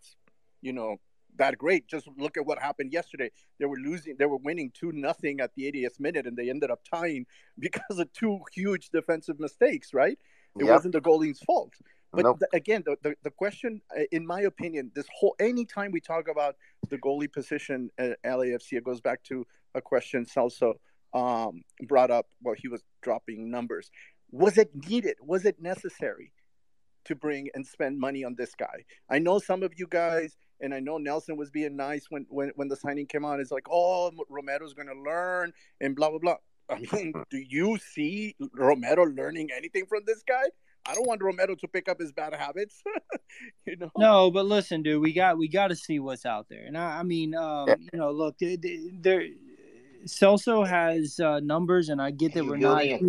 you know, that great. Just look at what happened yesterday. They were losing, they were winning two nothing at the 80th minute, and they ended up tying because of two huge defensive mistakes. Right? It yep. wasn't the goalie's fault. But nope. the, again, the, the, the question, uh, in my opinion, this whole anytime we talk about the goalie position at LAFC, it goes back to a question Celso um, brought up while he was dropping numbers. Was it needed? Was it necessary to bring and spend money on this guy? I know some of you guys, and I know Nelson was being nice when when, when the signing came out. It's like, oh, Romero's going to learn and blah blah blah. I mean, do you see Romero learning anything from this guy? I don't want Romero to pick up his bad habits. you know. No, but listen, dude, we got we got to see what's out there, and I, I mean, um, you know, look, there Celso has uh, numbers, and I get that we're not. Huge,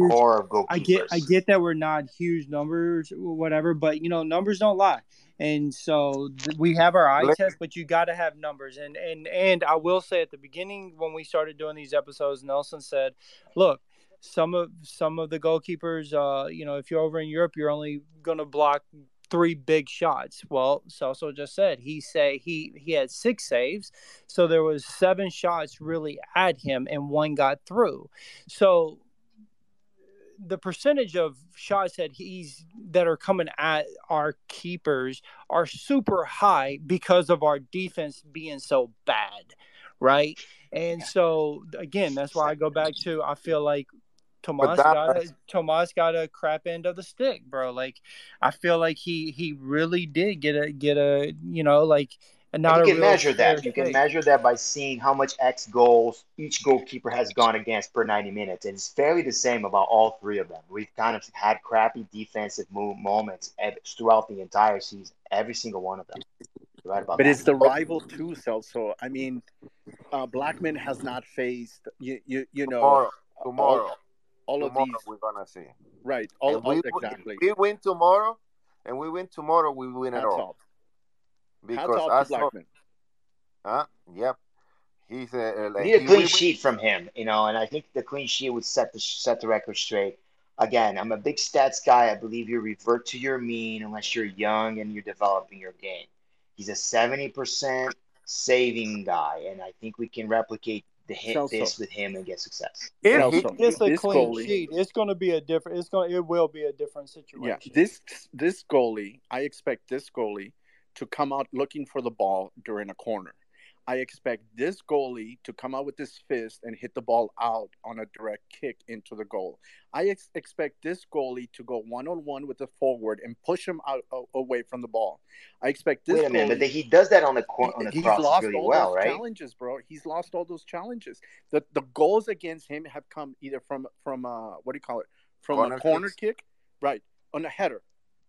I get, I get that we're not huge numbers, whatever. But you know, numbers don't lie, and so th- we have our eye test. But you got to have numbers, and and and I will say at the beginning when we started doing these episodes, Nelson said, "Look, some of some of the goalkeepers, uh, you know, if you're over in Europe, you're only going to block three big shots. Well, Celso just said he say he he had six saves, so there was seven shots really at him, and one got through. So the percentage of shots that he's that are coming at our keepers are super high because of our defense being so bad, right? And so again, that's why I go back to I feel like Tomas that, got a, Tomas got a crap end of the stick, bro. Like I feel like he he really did get a get a you know like not you can measure that. You can measure that by seeing how much X goals each goalkeeper has gone against per 90 minutes. And it's fairly the same about all three of them. We've kind of had crappy defensive move moments throughout the entire season, every single one of them. Right about but that. it's the rival too, So I mean, uh, Blackman has not faced you. You, you know tomorrow. tomorrow all tomorrow of these we're gonna see. Right. All, all we, exactly. We win tomorrow, and we win tomorrow. We win it all. Because I saw, huh? Yep. He's a, like, need a clean sheet from him, you know, and I think the clean sheet would set the set the record straight. Again, I'm a big stats guy. I believe you revert to your mean unless you're young and you're developing your game. He's a 70% saving guy, and I think we can replicate to hit Celso. this with him and get success. If he gets a clean goalie, sheet, it's going to be a different. It's going. It will be a different situation. Yeah, this this goalie, I expect this goalie to come out looking for the ball during a corner. I expect this goalie to come out with his fist and hit the ball out on a direct kick into the goal. I ex- expect this goalie to go one on one with the forward and push him out away from the ball. I expect this. Wait a minute, but he does that on the cor- on the he's lost really all well, those right? Challenges, bro. He's lost all those challenges. The the goals against him have come either from from uh what do you call it from corner a corner kicks? kick, right, on a header,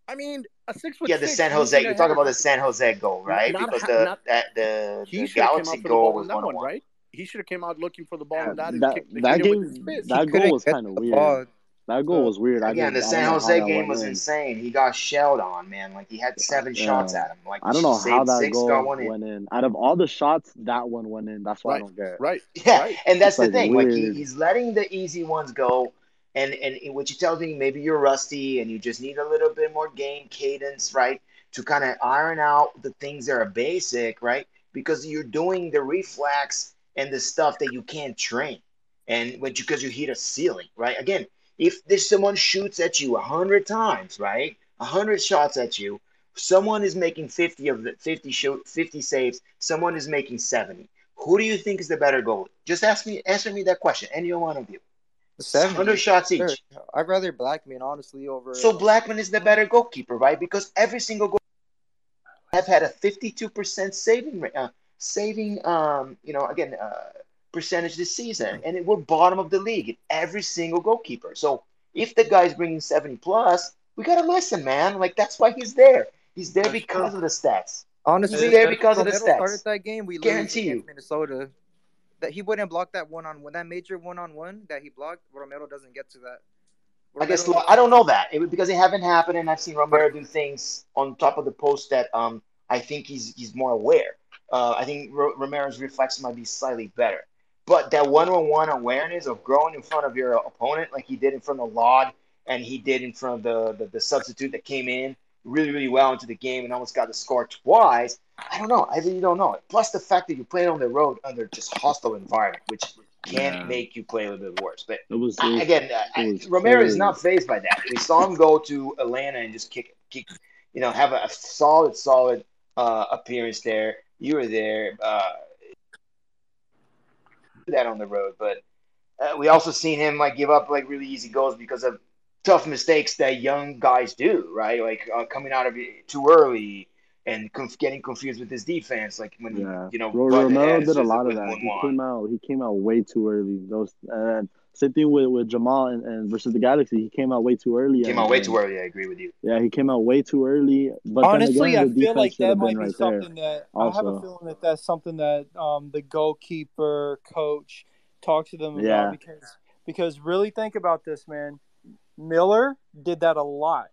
I mean, a six foot. Yeah, the San Jose. You're talking about the San Jose goal, right? Not because the not, that the, the Galaxy goal was one, one, right? He should have came out looking for the ball yeah, and that, that, that game. That goal was kind of weird. That goal was weird. Again, I the San Jose game was in. insane. He got shelled on, man. Like he had seven yeah. shots at him. Like I don't know how that goal went in. in. Out of all the shots, that one went in. That's why right. I don't get. It. Right. Yeah, right. and that's it's the like thing. Weird. Like he, he's letting the easy ones go, and and which tells me maybe you're rusty and you just need a little bit more game cadence, right, to kind of iron out the things that are basic, right, because you're doing the reflex and the stuff that you can't train, and when because you hit a ceiling, right? Again if there's someone shoots at you a hundred times, right? A hundred shots at you, someone is making 50 of the 50 shoot 50 saves, someone is making 70. Who do you think is the better goalie? Just ask me, answer me that question. Any one of you. 100 shots each. Sure. I'd rather Blackman, honestly, over. So Blackman is the better goalkeeper, right? Because every single goal have had a 52% saving, uh, saving, um, you know, again, uh, percentage this season, and it, we're bottom of the league in every single goalkeeper. So if the guy's bringing 70 plus, we gotta listen, man. Like that's why he's there. He's there because of the stats. Honestly, he's there because of the stats. Started that game, we guarantee you Minnesota that he wouldn't block that one on one, that major one on one that he blocked. Romero doesn't get to that. Romero, I guess I don't know that it, because it haven't happened, and I've seen Romero do things on top of the post that um I think he's he's more aware. Uh, I think Romero's reflex might be slightly better. But that one-on-one awareness of growing in front of your opponent, like he did in front of Lod and he did in front of the, the, the substitute that came in really, really well into the game and almost got the score twice. I don't know. I really don't know. Plus the fact that you played on the road under just hostile environment, which can yeah. make you play a little bit worse. But it was, again, Romero is not phased by that. We saw him go to Atlanta and just kick, kick, you know, have a, a solid, solid uh, appearance there. You were there. Uh, that on the road. But uh, we also seen him like give up like really easy goals because of tough mistakes that young guys do, right? Like uh, coming out of it too early and conf- getting confused with his defense. Like when yeah. you know Romero did a lot of that. He came out he came out way too early. Those and same thing with, with Jamal and, and versus the Galaxy. He came out way too early. Came out way too early. I agree with you. Yeah, he came out way too early. But honestly, again, I feel like that might be right something that also. I have a feeling that that's something that um, the goalkeeper coach talked to them yeah. about because because really think about this, man. Miller did that a lot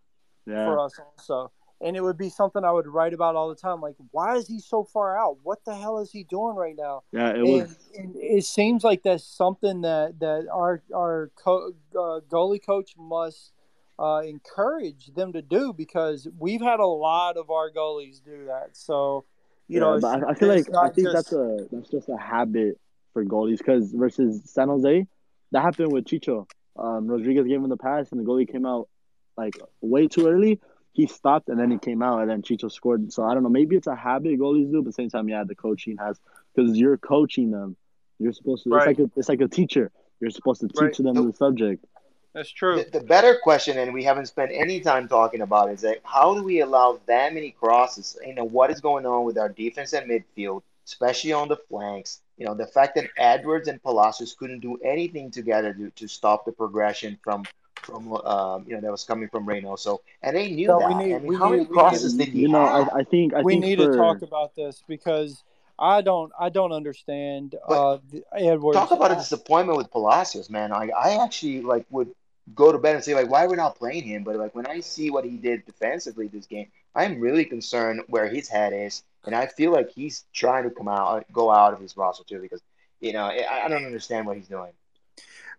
yeah. for us also and it would be something I would write about all the time. Like, why is he so far out? What the hell is he doing right now? Yeah, it and, was. And it seems like that's something that that our our co- uh, goalie coach must uh, encourage them to do because we've had a lot of our goalies do that. So, you yeah, know, but I, I feel like I think just... that's a that's just a habit for goalies because versus San Jose, that happened with Chicho. Um, Rodriguez gave him the pass and the goalie came out like way too early he stopped and then he came out and then Chicho scored. So I don't know. Maybe it's a habit goalies do, but the same time, yeah, the coaching has because you're coaching them. You're supposed to. Right. It's like a, it's like a teacher. You're supposed to teach right. them the, the subject. That's true. The, the, better question, and we haven't spent any time talking about, is that how do we allow that many crosses? You know, what is going on with our defense and midfield, especially on the flanks? You know, the fact that Edwards and Palacios couldn't do anything together to, to stop the progression from from um, you know that was coming from Reynoso, and they knew so that. Need, I mean, how need, many crosses did he You know, I, I, think I we think need for... to talk about this because I don't I don't understand uh, Edwards. Talk about a disappointment with Palacios, man. I I actually like would go to bed and say like why are we not playing him? But like when I see what he did defensively this game, I'm really concerned where his head is, and I feel like he's trying to come out go out of his roster too because you know I, I don't understand what he's doing.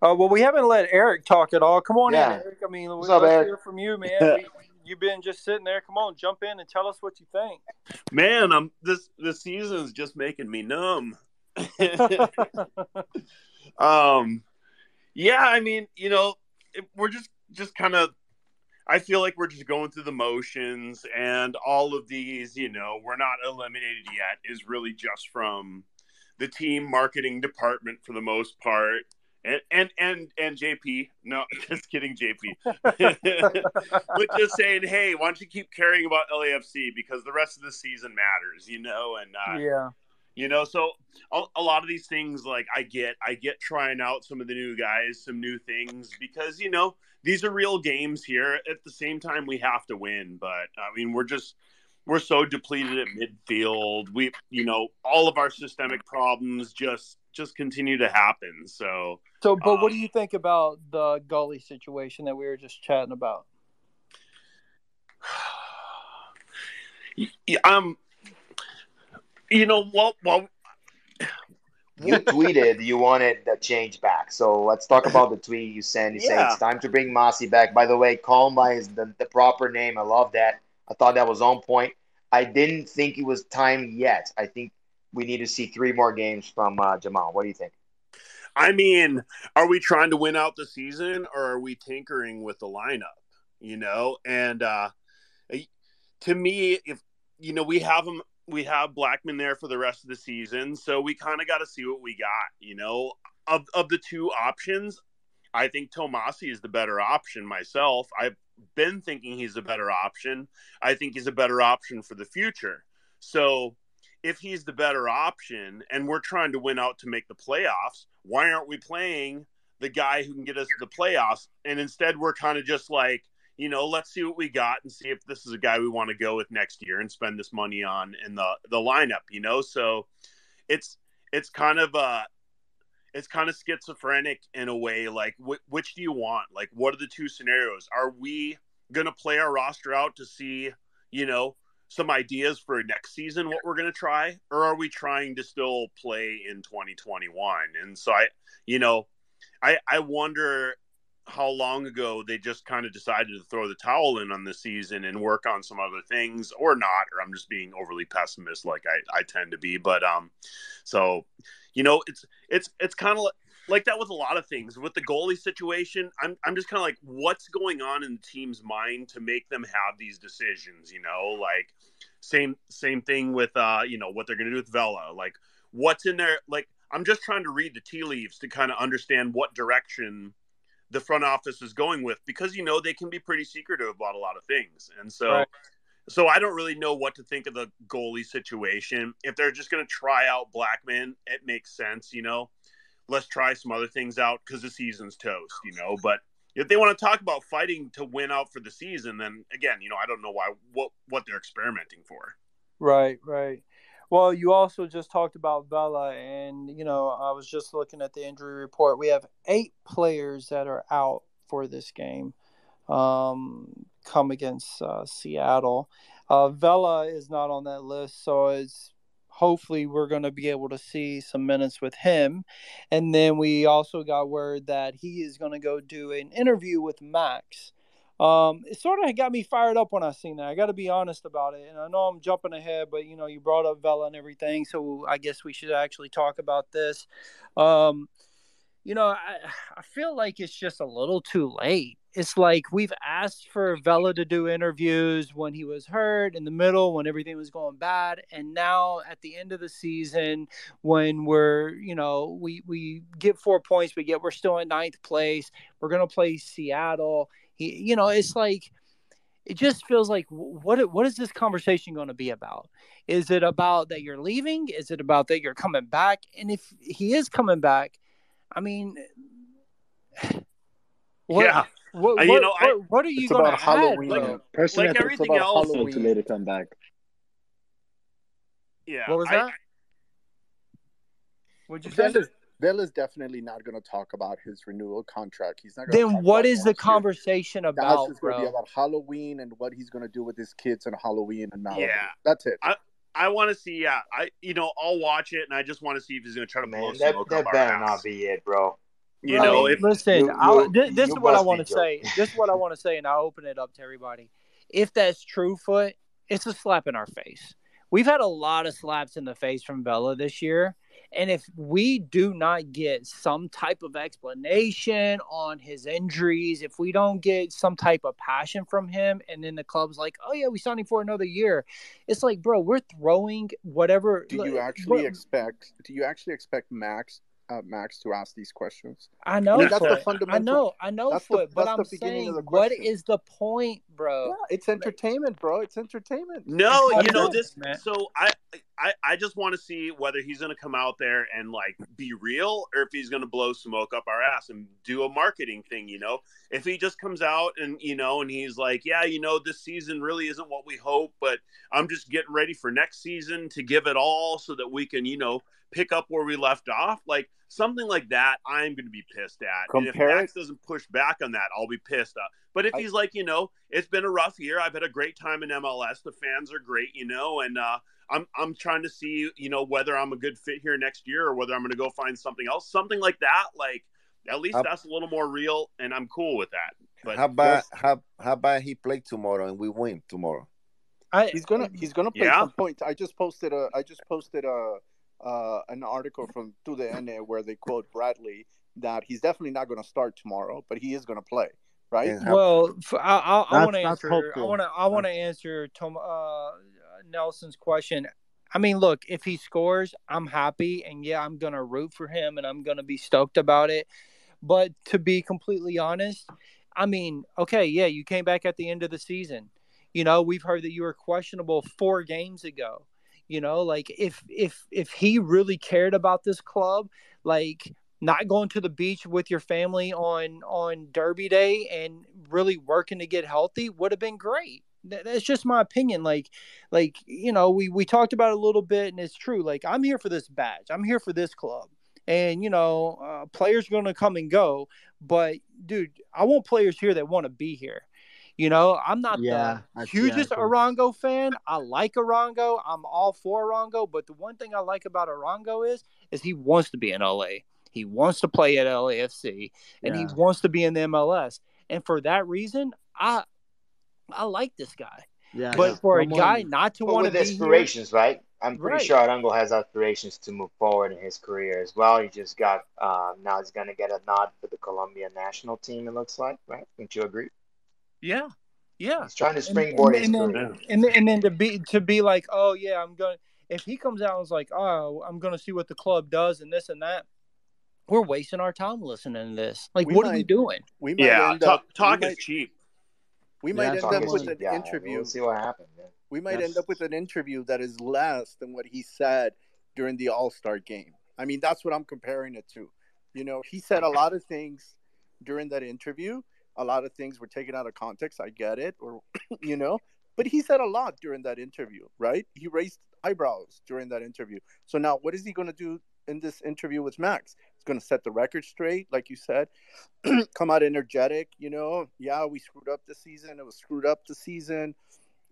Uh, well, we haven't let Eric talk at all. Come on yeah. in, Eric. I mean, What's let's up, hear from you, man. we, you've been just sitting there. Come on, jump in and tell us what you think. Man, I'm this this season's just making me numb. um, yeah, I mean, you know, we're just just kind of. I feel like we're just going through the motions, and all of these, you know, we're not eliminated yet. Is really just from the team marketing department for the most part and and and and JP. No, just kidding, JP. but just saying, hey, why don't you keep caring about LAFC because the rest of the season matters, you know? And uh, yeah, you know, so a, a, lot of these things, like I get, I get trying out some of the new guys, some new things because you know these are real games here. At the same time, we have to win, but I mean, we're just we're so depleted at midfield. We, you know, all of our systemic problems just just continue to happen. So So, but um, what do you think about the Gully situation that we were just chatting about? Um, you know, well, well, you tweeted you wanted the change back. So let's talk about the tweet you sent. You yeah. say it's time to bring Mossy back. By the way, Kalma is the, the proper name. I love that. I thought that was on point. I didn't think it was time yet. I think we need to see three more games from uh, Jamal. What do you think? I mean, are we trying to win out the season or are we tinkering with the lineup? You know, and uh, to me, if you know, we have him, we have Blackman there for the rest of the season, so we kind of got to see what we got. You know, of of the two options, I think Tomasi is the better option myself. I've been thinking he's a better option. I think he's a better option for the future. So if he's the better option and we're trying to win out to make the playoffs, why aren't we playing the guy who can get us to the playoffs? And instead, we're kind of just like, you know, let's see what we got and see if this is a guy we want to go with next year and spend this money on in the the lineup. You know, so it's it's kind of uh it's kind of schizophrenic in a way. Like, wh- which do you want? Like, what are the two scenarios? Are we gonna play our roster out to see, you know, some ideas for next season what we're going to try or are we trying to still play in 2021 and so i you know i i wonder how long ago they just kind of decided to throw the towel in on the season and work on some other things or not or i'm just being overly pessimist like i i tend to be but um so you know it's it's it's kind of like that with a lot of things. With the goalie situation, I'm I'm just kind of like, what's going on in the team's mind to make them have these decisions? You know, like same same thing with uh, you know, what they're gonna do with Vela. Like, what's in there? Like, I'm just trying to read the tea leaves to kind of understand what direction the front office is going with because you know they can be pretty secretive about a lot of things, and so. Right. So I don't really know what to think of the goalie situation. If they're just going to try out Blackman, it makes sense, you know let's try some other things out because the season's toast, you know. But if they want to talk about fighting to win out for the season, then again, you know, I don't know why what what they're experimenting for. Right, right. Well, you also just talked about Vela, and you know, I was just looking at the injury report. We have eight players that are out for this game. Um, come against uh, Seattle. Uh, Vela is not on that list, so it's hopefully we're going to be able to see some minutes with him. And then we also got word that he is going to go do an interview with Max. Um, it sort of got me fired up when I seen that. I got to be honest about it. And I know I'm jumping ahead, but you know, you brought up Vela and everything, so I guess we should actually talk about this. Um, you know, I, I feel like it's just a little too late it's like we've asked for Vela to do interviews when he was hurt in the middle when everything was going bad and now at the end of the season when we're you know we we get four points we get we're still in ninth place we're gonna play Seattle. He you know it's like it just feels like what what is this conversation going to be about? Is it about that you're leaving? Is it about that you're coming back? And if he is coming back I mean what, yeah what, you know, what, I, what are you going to Halloween. Like, Personally, like everything it's about else, Halloween to later come back. Yeah. What was I, that? Would you say? Bill is definitely not going to talk about his renewal contract. He's not. Then what is the conversation year. about, That's going to be about Halloween and what he's going to do with his kids on Halloween and Malibu. Yeah, that's it. I, I want to see. Yeah, I you know I'll watch it and I just want to see if he's going to try to Man, blow that, smoke that up better our not be it, bro. You know, if, listen, you, you, this, this is what I want to say. This is what I want to say, and I'll open it up to everybody. If that's true, foot, it's a slap in our face. We've had a lot of slaps in the face from Vela this year. And if we do not get some type of explanation on his injuries, if we don't get some type of passion from him, and then the club's like, oh, yeah, we signed him for another year, it's like, bro, we're throwing whatever. Do you actually expect, do you actually expect Max uh, Max to ask these questions. I know. that's the fundamental. I know. I know. That's Foot, the, but I'm saying, what is the point, bro? Yeah, it's entertainment, bro. It's entertainment. No, it's you know this. Man. So I, I, I just want to see whether he's going to come out there and like be real, or if he's going to blow smoke up our ass and do a marketing thing. You know, if he just comes out and you know, and he's like, yeah, you know, this season really isn't what we hope, but I'm just getting ready for next season to give it all so that we can, you know, pick up where we left off. Like something like that, I'm going to be pissed at. Compare and if Max doesn't push back on that, I'll be pissed off. But if he's like, you know, it's been a rough year. I've had a great time in MLS. The fans are great, you know, and uh, I'm I'm trying to see, you know, whether I'm a good fit here next year or whether I'm going to go find something else, something like that. Like at least that's a little more real, and I'm cool with that. But how about how how about he play tomorrow and we win tomorrow? I, he's gonna he's gonna play yeah. some points. I just posted a I just posted a uh, an article from To the End where they quote Bradley that he's definitely not going to start tomorrow, but he is going to play, right? Well, I, I, I want to answer. Hopeful. I want to. I want to answer Tom uh, Nelson's question. I mean, look, if he scores, I'm happy, and yeah, I'm to root for him, and I'm to be stoked about it. But to be completely honest, I mean, okay, yeah, you came back at the end of the season. You know, we've heard that you were questionable four games ago. You know, like if if if he really cared about this club, like not going to the beach with your family on on Derby Day and really working to get healthy would have been great. That's just my opinion. Like, like you know, we we talked about it a little bit, and it's true. Like, I'm here for this badge. I'm here for this club, and you know, uh, players going to come and go. But dude, I want players here that want to be here. You know, I'm not yeah, the hugest yeah, Arango fan. I like Arango. I'm all for Arango. But the one thing I like about Arango is, is he wants to be in LA. He wants to play at LAFC, and yeah. he wants to be in the MLS. And for that reason, I I like this guy. Yeah. But for a guy not to want to aspirations, here, right? I'm pretty right. sure Arango has aspirations to move forward in his career as well. He just got uh, now he's going to get a nod for the Colombia national team. It looks like, right? Don't you agree? Yeah, yeah. He's trying to springboard and, and, and then, and, then, and then to be to be like, oh yeah, I'm going. If he comes out and is like, oh, I'm going to see what the club does and this and that, we're wasting our time listening to this. Like, we what might, are we doing? We might yeah, end talk, up, talk is might, cheap. We might yeah, end up with an yeah, interview. We'll see what happens. Yeah. We might yes. end up with an interview that is less than what he said during the All Star game. I mean, that's what I'm comparing it to. You know, he said a lot of things during that interview a lot of things were taken out of context. I get it, or you know, but he said a lot during that interview, right? He raised eyebrows during that interview. So now, what is he going to do in this interview with Max? He's going to set the record straight, like you said, come out energetic. You know, yeah, we screwed up the season. It was screwed up the season.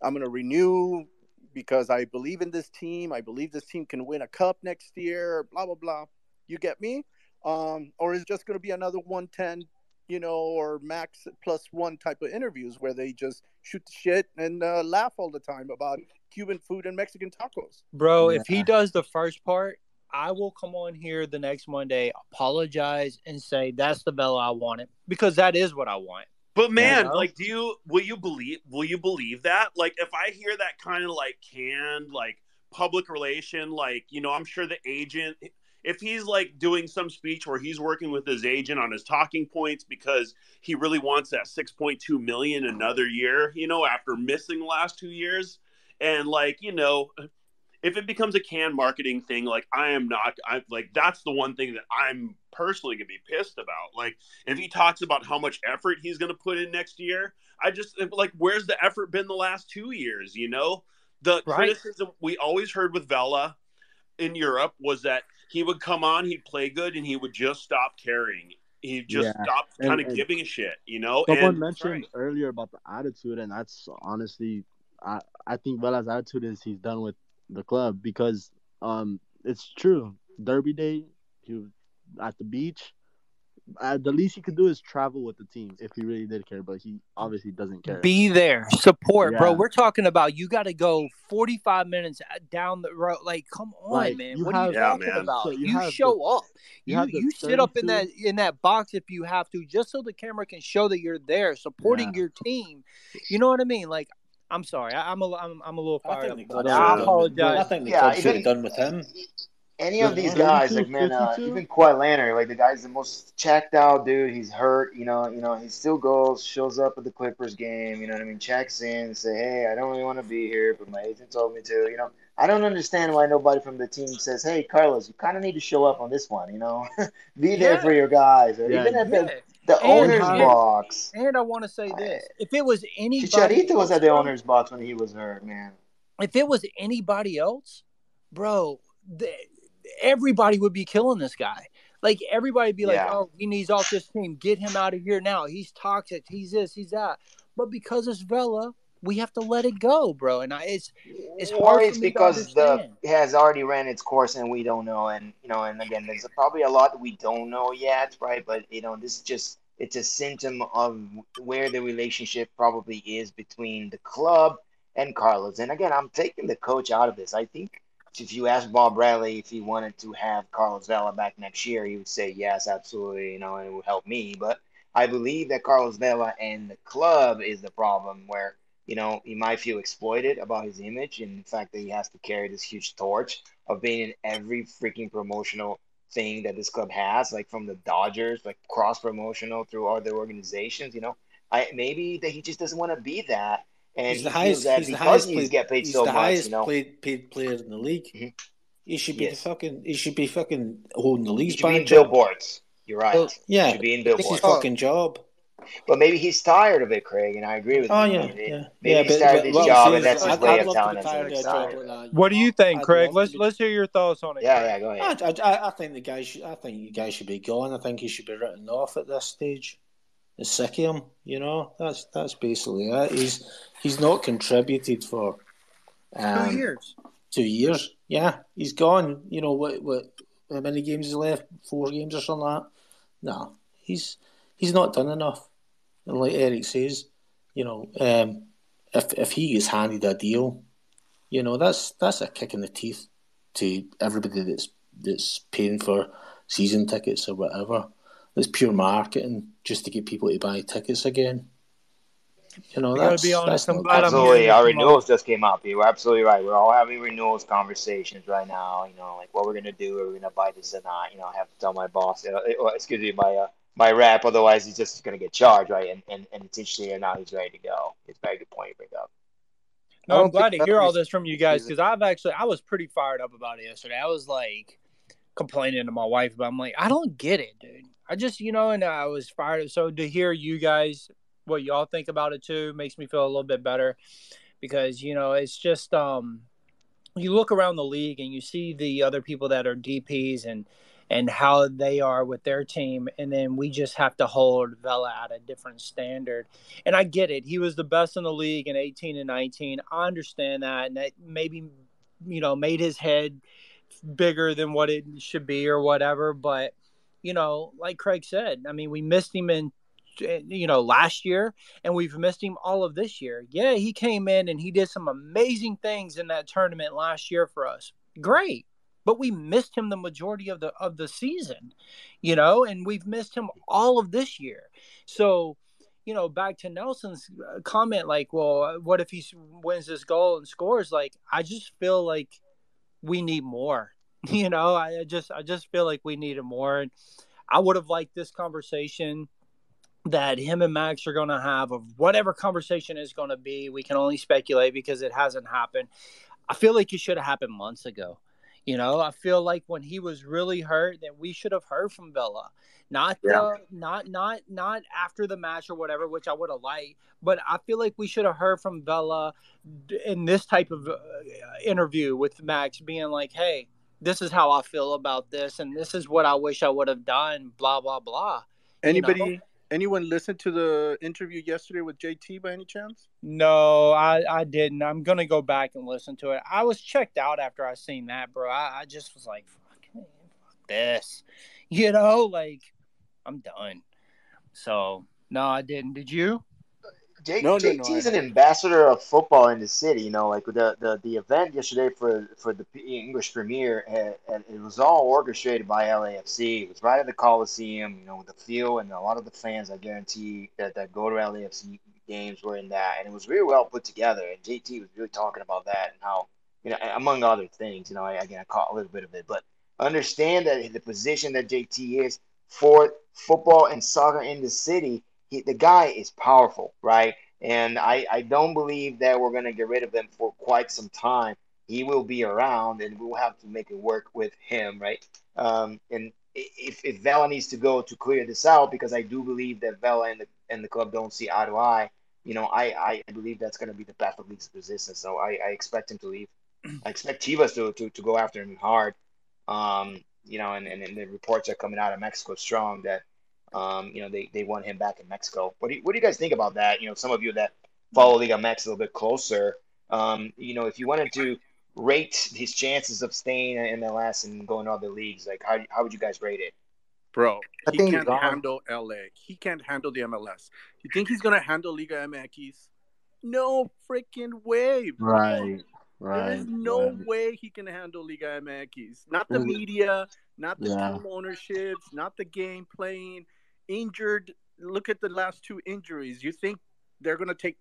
I'm going to renew because I believe in this team. I believe this team can win a cup next year. Blah blah blah. You get me? Um, or is it just going to be another 110 you know, or max plus one type of interviews where they just shoot the shit and uh, laugh all the time about Cuban food and Mexican tacos. Bro, yeah. if he does the first part, I will come on here the next Monday, apologize, and say that's the Vela I wanted because that is what I want. But man, like, do you will you believe will you believe that? Like, if I hear that kind of like canned like public relation, like you know, I'm sure the agent if he's like doing some speech where he's working with his agent on his talking points because he really wants that 6.2 million another year, you know, after missing the last two years, and like you know, if it becomes a can marketing thing, like I am not, I like that's the one thing that I'm personally gonna be pissed about. Like if he talks about how much effort he's gonna put in next year, I just like where's the effort been the last two years? You know, the right. criticism we always heard with Vela in Europe was that he would come on, he'd play good, and he would just stop caring. He just yeah. stopped kind of giving a shit, you know. Someone and, mentioned right. earlier about the attitude, and that's honestly, I I think Vela's attitude is he's done with the club because um it's true. Derby day, he was at the beach uh, the least he could do is travel with the team if he really did care, but he obviously doesn't care. Be there, support, yeah. bro. We're talking about you got to go 45 minutes down the road. Like, come on, like, man. What have, are you yeah, talking man. about? So you, you show the, up. You you, you sit up in that in that box if you have to, just so the camera can show that you're there supporting yeah. your team. You know what I mean? Like, I'm sorry, I, am a I'm, I'm a little fired up. I apologize. I think the yeah, club should have done with him any of these guys, like man, uh, even Kawhi Leonard, like the guy's the most checked out dude. He's hurt, you know. You know, he still goes, shows up at the Clippers game. You know what I mean? Checks in, say, hey, I don't really want to be here, but my agent told me to. You know, I don't understand why nobody from the team says, hey, Carlos, you kind of need to show up on this one. You know, be there yeah. for your guys, or yeah. even at the the and, owner's and, box. And I want to say this: if it was anybody, Chicharito was at the owner's box when he was hurt, man. If it was anybody else, bro. The, everybody would be killing this guy. Like everybody be like, yeah. "Oh, he needs off this team. Get him out of here now. He's toxic. He's this. He's that." But because it's Vela, we have to let it go, bro. And I, it's it's hard. Or it's because the has already ran its course and we don't know. And you know, and again, there's probably a lot that we don't know yet, right? But you know, this is just it's a symptom of where the relationship probably is between the club and Carlos. And again, I'm taking the coach out of this. I think if you ask Bob Bradley if he wanted to have Carlos Vela back next year, he would say yes, absolutely, you know, it would help me. But I believe that Carlos Vela and the club is the problem where, you know, he might feel exploited about his image and the fact that he has to carry this huge torch of being in every freaking promotional thing that this club has, like from the Dodgers, like cross promotional through other organizations, you know. I maybe that he just doesn't want to be that and he's the highest. He's the highest paid, get paid so the much, highest you know? paid, paid player in the league. Mm-hmm. He should be yes. the fucking. He should be fucking holding the league. Should be in billboards. You're right. Well, yeah, he should be in billboards. It's his fucking job. But maybe he's tired of it, Craig, and I agree with oh, you. yeah, maybe, yeah. maybe yeah, he's but, tired of his job, and that's his I'd, way I'd of telling us he's tired. What do you think, Craig? Let's let's hear your thoughts on it. Yeah, yeah, go ahead. I, I, I think the guy should. I think the guy should be gone. I think he should be written off at this stage is sick of him. You know, that's that's basically it. He's he's not contributed for um, two years. Two years, yeah. He's gone. You know what? What? How many games is left? Four games or something like that. No, he's he's not done enough. And like Eric says, you know, um, if if he gets handed a deal, you know, that's that's a kick in the teeth to everybody that's that's paying for season tickets or whatever. It's pure marketing just to get people to buy tickets again. You know, that's, be honest. That's absolutely. Our renewals just came up. You're absolutely right. We're all having renewals conversations right now. You know, like what we're gonna do. Are we gonna buy this or not? You know, I have to tell my boss. You know, excuse me, my uh, my rep. Otherwise, he's just gonna get charged, right? And and and it's interesting. And now he's ready to go. It's a very good point you bring up. No, I'm glad to hear all this from you guys because I've actually I was pretty fired up about it yesterday. I was like complaining to my wife, but I'm like, I don't get it, dude. I just, you know, and I was fired. So to hear you guys, what y'all think about it too, makes me feel a little bit better because, you know, it's just, um, you look around the league and you see the other people that are DPs and, and how they are with their team. And then we just have to hold Vela at a different standard. And I get it. He was the best in the league in 18 and 19. I understand that. And that maybe, you know, made his head bigger than what it should be or whatever. But, you know, like Craig said, I mean, we missed him in you know last year and we've missed him all of this year. Yeah, he came in and he did some amazing things in that tournament last year for us. Great. But we missed him the majority of the of the season, you know, and we've missed him all of this year. So, you know, back to Nelson's uh, comment like, well, what if he wins this goal and scores like I just feel like we need more You know, I just I just feel like we needed more, and I would have liked this conversation that him and Max are going to have of whatever conversation is going to be. We can only speculate because it hasn't happened. I feel like it should have happened months ago. You know, I feel like when he was really hurt, that we should have heard from Vela, not yeah. the, not not not after the match or whatever, which I would have liked. But I feel like we should have heard from Vela in this type of uh, interview with Max, being like, "Hey, this is how I feel about this, and this is what I wish I would have done. Blah blah blah. Anybody, you know? anyone listen to the interview yesterday with JT by any chance? No, I I didn't. I'm gonna go back and listen to it. I was checked out after I seen that, bro. I, I just was like, fuck this, you know, like I'm done. So no, I didn't. Did you? J- no, no, no, an ambassador of football in the city. You know, like the the, the event yesterday for for the English Premier, had, it was all orchestrated by LAFC. It was right at the Coliseum. You know, with the feel and a lot of the fans. I guarantee that that go to LAFC games were in that, and it was really well put together. And JT was really talking about that and how you know, among other things. You know, I, again, I caught a little bit of it, but understand that the position that JT is for football and soccer in the city he, the guy is powerful, right? And I, I don't believe that we're going to get rid of him for quite some time. He will be around, and we'll have to make it work with him, right? Um, and if, if Vela needs to go to clear this out, because I do believe that Vela and the and the club don't see eye to eye, you know, I, I believe that's going to be the path of least resistance. So I, I expect him to leave. I expect Chivas to, to, to go after him hard. Um, you know, and, and, and, the reports are coming out of Mexico strong that, um, you know, they, they want him back in Mexico. What do you, what do you guys think about that? You know, some of you that follow Liga MX a little bit closer, um, you know, if you wanted to rate his chances of staying in MLS and going to other leagues, like how, how would you guys rate it? Bro, he can't handle LA. He can't handle the MLS. You think he's gonna handle Liga MX? No freaking way, bro. Right. Right. There is no right. way he can handle Liga MX. Not the media, not the Yeah. team ownerships, not the game playing. Injured. Look at the last two injuries. You think they're gonna take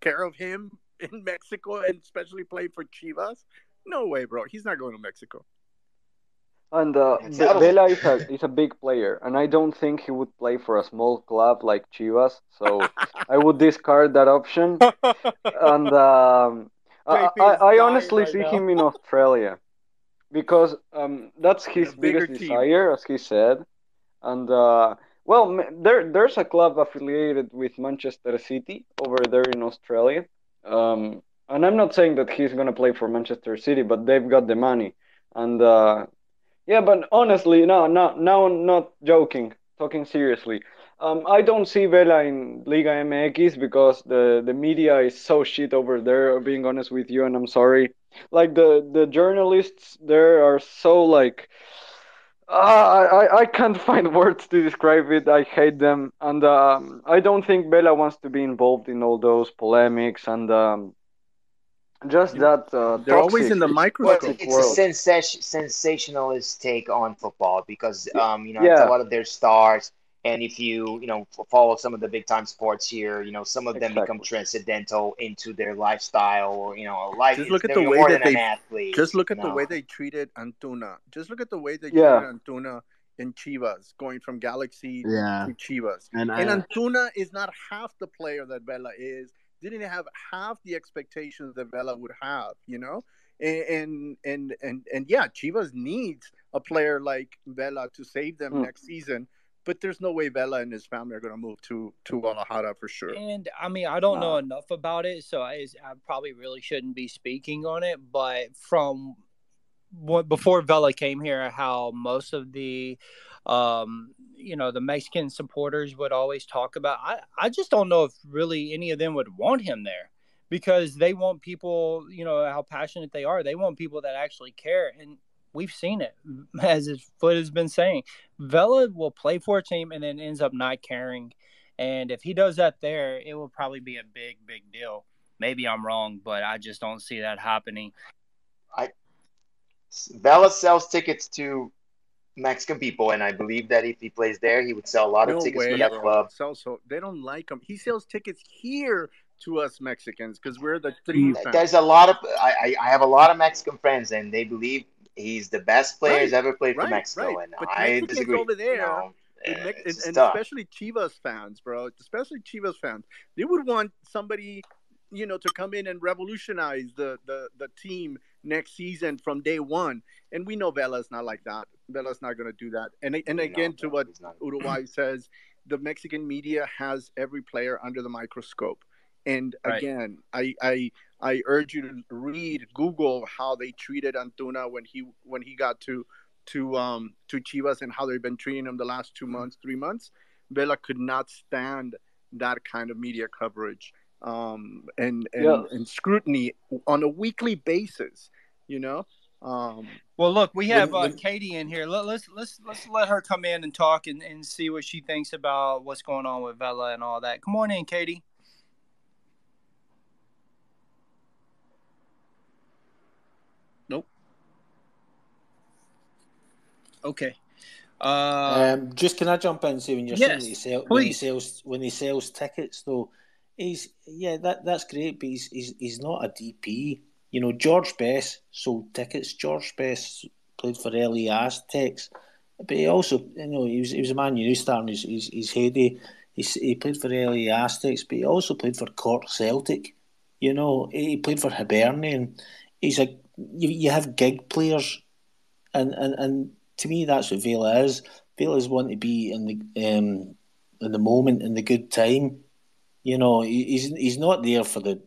care of him in Mexico and especially play for Chivas? No way, bro. He's not going to Mexico. And uh, It's Ve- Vela is a is a big player, and I don't think he would play for a small club like Chivas. So I would discard that option. And um, I, I, I honestly right see now. him in Australia because um, that's his A bigger biggest team. desire, as he said. And uh, well, there there's a club affiliated with Manchester City over there in Australia. Um, and I'm not saying that he's gonna play for Manchester City, but they've got the money. And uh, yeah, but honestly, no, no, now I'm not joking. Talking seriously, um, I don't see Vela in Liga MX because the the media is so shit over there. Being honest with you, and I'm sorry. Like the the journalists there are so like. Uh, I, I can't find words to describe it. I hate them, and um, I don't think Vela wants to be involved in all those polemics and um, just that. Uh, They're always in the Well, microscope. it's, it's a world. sensation, sensationalist take on football because um, you know Yeah. it's a lot of their stars, and if you you know follow some of the big time sports here, you know some of them become transcendental into their lifestyle or you know a life. Just look at the way that they- athlete. Just look at the No. way they treated Antuna. Just look at the way they Yeah. treated Antuna in Chivas, going from Galaxy Yeah. to Chivas. And I, Antuna is not half the player that Vela is. Didn't have half the expectations that Vela would have, you know. And and and and, and yeah, Chivas needs a player like Vela to save them Mm. next season. But there's no way Vela and his family are going to move to to Guadalajara for sure. And I mean, I don't know enough about it, so I, I probably really shouldn't be speaking on it. But from what before Vela came here, how most of the, um, you know, the Mexican supporters would always talk about. I I just don't know if really any of them would want him there because they want people, you know, how passionate they are. They want people that actually care, and we've seen it as his foot has been saying. Vela will play for a team and then ends up not caring. And if he does that there, it will probably be a big, big deal. Maybe I'm wrong, but I just don't see that happening. I Vela sells tickets to Mexican people, and I believe that if he plays there, he would sell a lot of tickets way, for that bro. club. Sells so they don't like him. He sells tickets here to us Mexicans because we're the mm, three fans. There's a lot of I, I I have a lot of Mexican friends, and they believe he's the best player he's Right, ever played for Mexico, right. and But I Mexicans disagree. over there, You know, And, eh, Mex- it's and, and especially Chivas fans, bro. Especially Chivas fans, they would want somebody, you know, to come in and revolutionize the the, the team next season from day one. And we know Vela's not like that. Vela's not going to do that. And and No, again, to no, what he's. Uruguay says, the Mexican media has every player under the microscope. And Right. again, I, I I urge you to read, Google how they treated Antuna when he when he got to to um to Chivas and how they've been treating him the last two months, three months. Vela could not stand that kind of media coverage um and and, Yeah. and scrutiny on a weekly basis. You know, um, Well, look, we have When- uh, when- Katie in here. Let, let's let's let's let her come in and talk and, and see what she thinks about what's going on with Vela and all that. Come on in, Katie. Nope. Okay. Uh, Um, just can I jump in and say when you're Yes, saying that he sell, when he sells when he sells tickets though, he's yeah that that's great, but he's he's, he's not a DP. You know, George Best sold tickets. George Best played for LA Aztecs, but he also you know he was he was a Man U star in his his, his heyday. He, he played for LA Aztecs, but he also played for Cork Celtic. You know, he played for Hibernian. He's a you, you have gig players and, and and to me that's what Vela is. Vela's want to be in the um, in the moment in the good time. You know, he, he's he's not there for the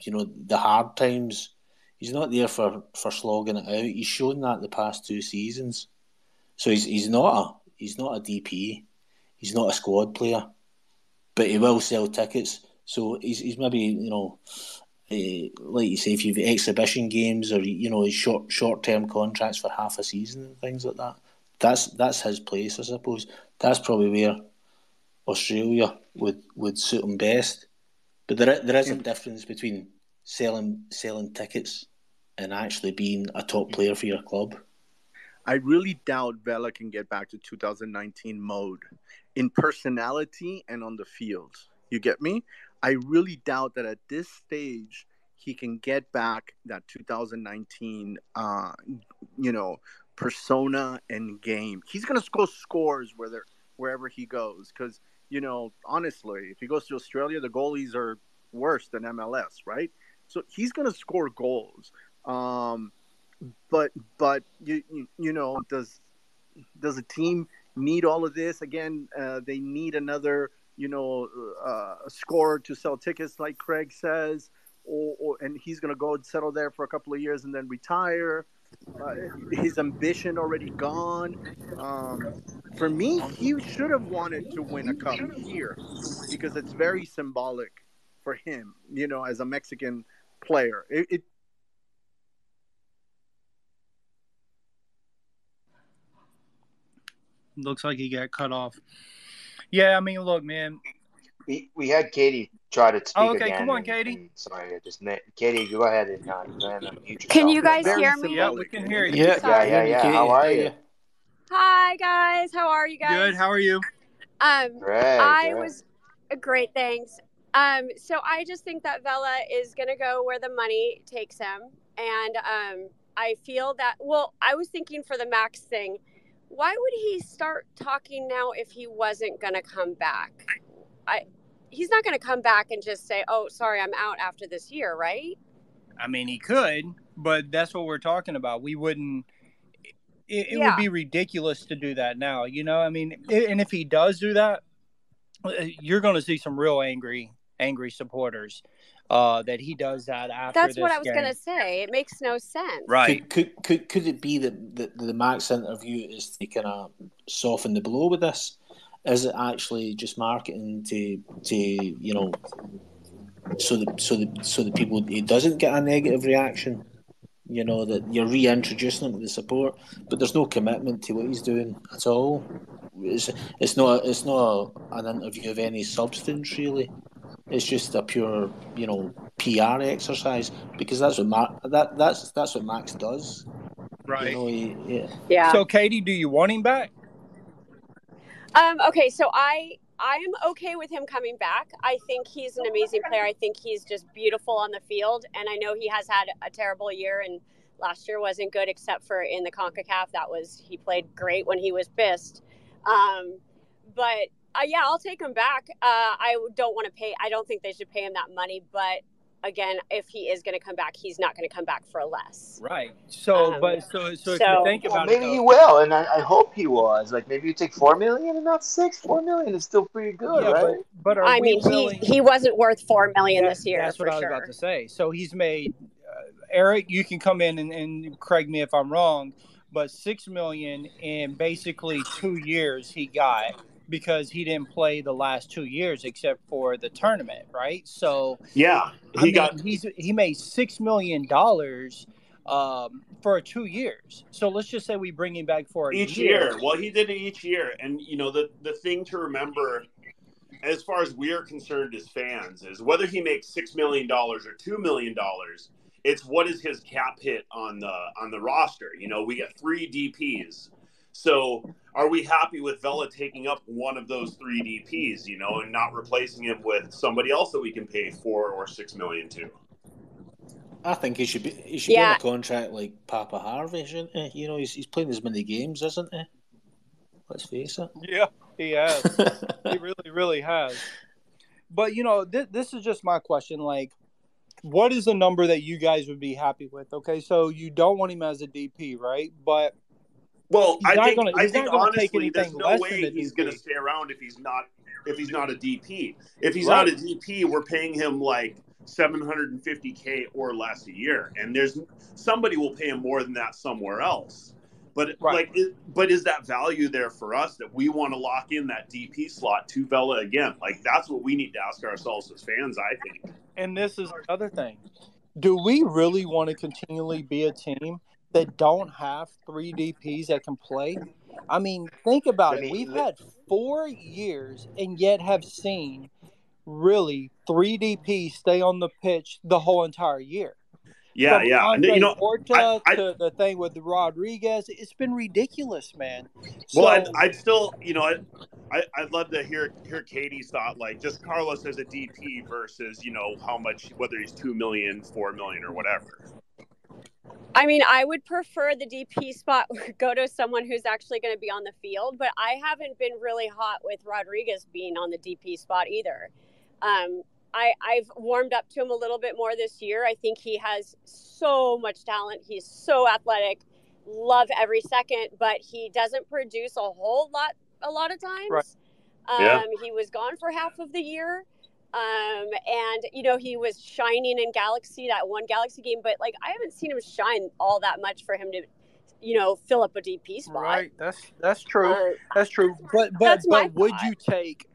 you know the hard times. He's not there for for slogging it out. He's shown that the past two seasons. So he's he's not a he's not a DP, he's not a squad player, but he will sell tickets. So he's he's maybe you know. Uh, like you say, if you've exhibition games or you know short short term contracts for half a season and things like that, that's that's his place, I suppose. That's probably where Australia would, would suit him best. But there there is a difference between selling selling tickets and actually being a top player for your club. I really doubt Vela can get back to 2019 mode in personality and on the field. You get me? I really doubt that at this stage he can get back that 2019 uh, you know persona and game. He's gonna score scores whether wherever he goes because you know honestly, if he goes to Australia, the goalies are worse than MLS, right? So he's gonna score goals. Um, but but you, you you know does does a team need all of this again? Uh, they need another you know uh, scorer to sell tickets, like Craig says. Or, or, and he's going to go and settle there for a couple of years and then retire uh, his ambition already gone. Um, for me, he should have wanted to win a cup here because it's very symbolic for him, you know, as a Mexican player. It, it looks like he got cut off. Yeah, I mean, look, man. We we had Katie try to speak Oh, okay, again. come on, and- Katie. and sorry, I just met Katie. Go ahead and uh, go ahead Can you guys very hear me? Yeah, we can hear you. Yeah, Yeah, yeah, yeah. How are you? Hi guys, how are you guys? Good. How are you? Um, Great. I great. was great, thanks. Um, so I just think that Vela is gonna go where the money takes him, and um, I feel that. Well, I was thinking for the Max thing, why would he start talking now if he wasn't gonna come back? I, he's not gonna come back and just say, "Oh, sorry, I'm out after this year," right? I mean, he could, but that's what we're talking about. We wouldn't. It, it Yeah. would be ridiculous to do that now. You know, I mean, i- and if he does do that, uh, you're going to see some real angry, angry supporters. Uh, that he does that after. That's what I was gonna say. It makes no sense. Right. Could, could could could it be that the, the Max interview is to kind of soften the blow with this? Is it actually just marketing to to you know so that so that so that people it doesn't get a negative reaction? You know that you're reintroducing him to the support, but there's no commitment to what he's doing at all. It's it's not it's not an interview of any substance really. It's just a pure you know PR exercise because that's what Mar- that that's that's what Max does. Right. You know, he, yeah. Yeah. So, Katie, do you want him back? Um, okay, so I I am okay with him coming back. I think he's an amazing player. I think he's just beautiful on the field, and I know he has had a terrible year, and last year wasn't good except for in the Concacaf. That was he played great when he was pissed. Um, but uh, yeah, I'll take him back. Uh, I don't want to pay. I don't think they should pay him that money, but again, if he is going to come back, he's not going to come back for less. Right. So, Um, but so so if so- you think Well, about maybe it, he will, and I, I hope he was. Like maybe you take four million and not six. Four million is still pretty good, yeah, right? but but are I we mean, he willing? he wasn't worth four million That- this year That's for what I was sure. about to say. So he's made uh, Eric. You can come in and, and correct me if I'm wrong, but six million in basically two years he got because he didn't play the last two years except for the tournament, right? So Yeah, I he mean, got he's he made six million dollars um, for two years. So let's just say we bring him back for a each year. year. Well, he did it each year, and you know the the thing to remember, as far as we're concerned as fans, is whether he makes six million dollars or two million dollars. It's what is his cap hit on the on the roster. You know, we got three DPS. So are we happy with Vela taking up one of those three DPs, you know, and not replacing him with somebody else that we can pay four or six million to? I think he should be he should be on a contract like Papa Harvey, shouldn't he? You know, he's he's playing as many games, isn't he? Let's face it. Yeah, he has. he really, really has. But you know, th- this is just my question. Like, what is the number that you guys would be happy with? Okay, so you don't want him as a DP, right? But Well, He's I think gonna- I think not gonna take honestly, there's no way he's going to stay around if he's not if he's not a DP. If he's Right. not a DP, we're paying him like 750k or less a year, and there's somebody will pay him more than that somewhere else. But right. like, it, but is that value there for us that we want to lock in that DP slot to Vela again? Like that's what we need to ask ourselves as fans. I think. And this is another thing: Do we really want to continually be a team that don't have three DPS that can play? I mean, think about it. We've had four years and yet have seen really three DPs stay on the pitch the whole entire year. Yeah, From yeah. Andre you know, Horta I, I, to the thing with Rodriguez, it's been ridiculous, man. So, well, I'd, I'd, still, you know, I, I'd love to hear hear Katie's thought, like just Carlos as a DP versus, you know, how much, whether he's two million, four million, or whatever. I mean, I would prefer the DP spot go to someone who's actually going to be on the field, but I haven't been really hot with Rodriguez being on the DP spot either. Um, I, I've warmed up to him a little bit more this year. I think he has so much talent. He's so athletic. Love every second, but he doesn't produce a whole lot a lot of times. Right. Um, yeah. He was gone for half of the year. Um, and you know he was shining in Galaxy that one Galaxy game, but like I haven't seen him shine all that much for him to, you know, fill up a DP spot. Right, that's that's true. Uh, that's true. But but but would you take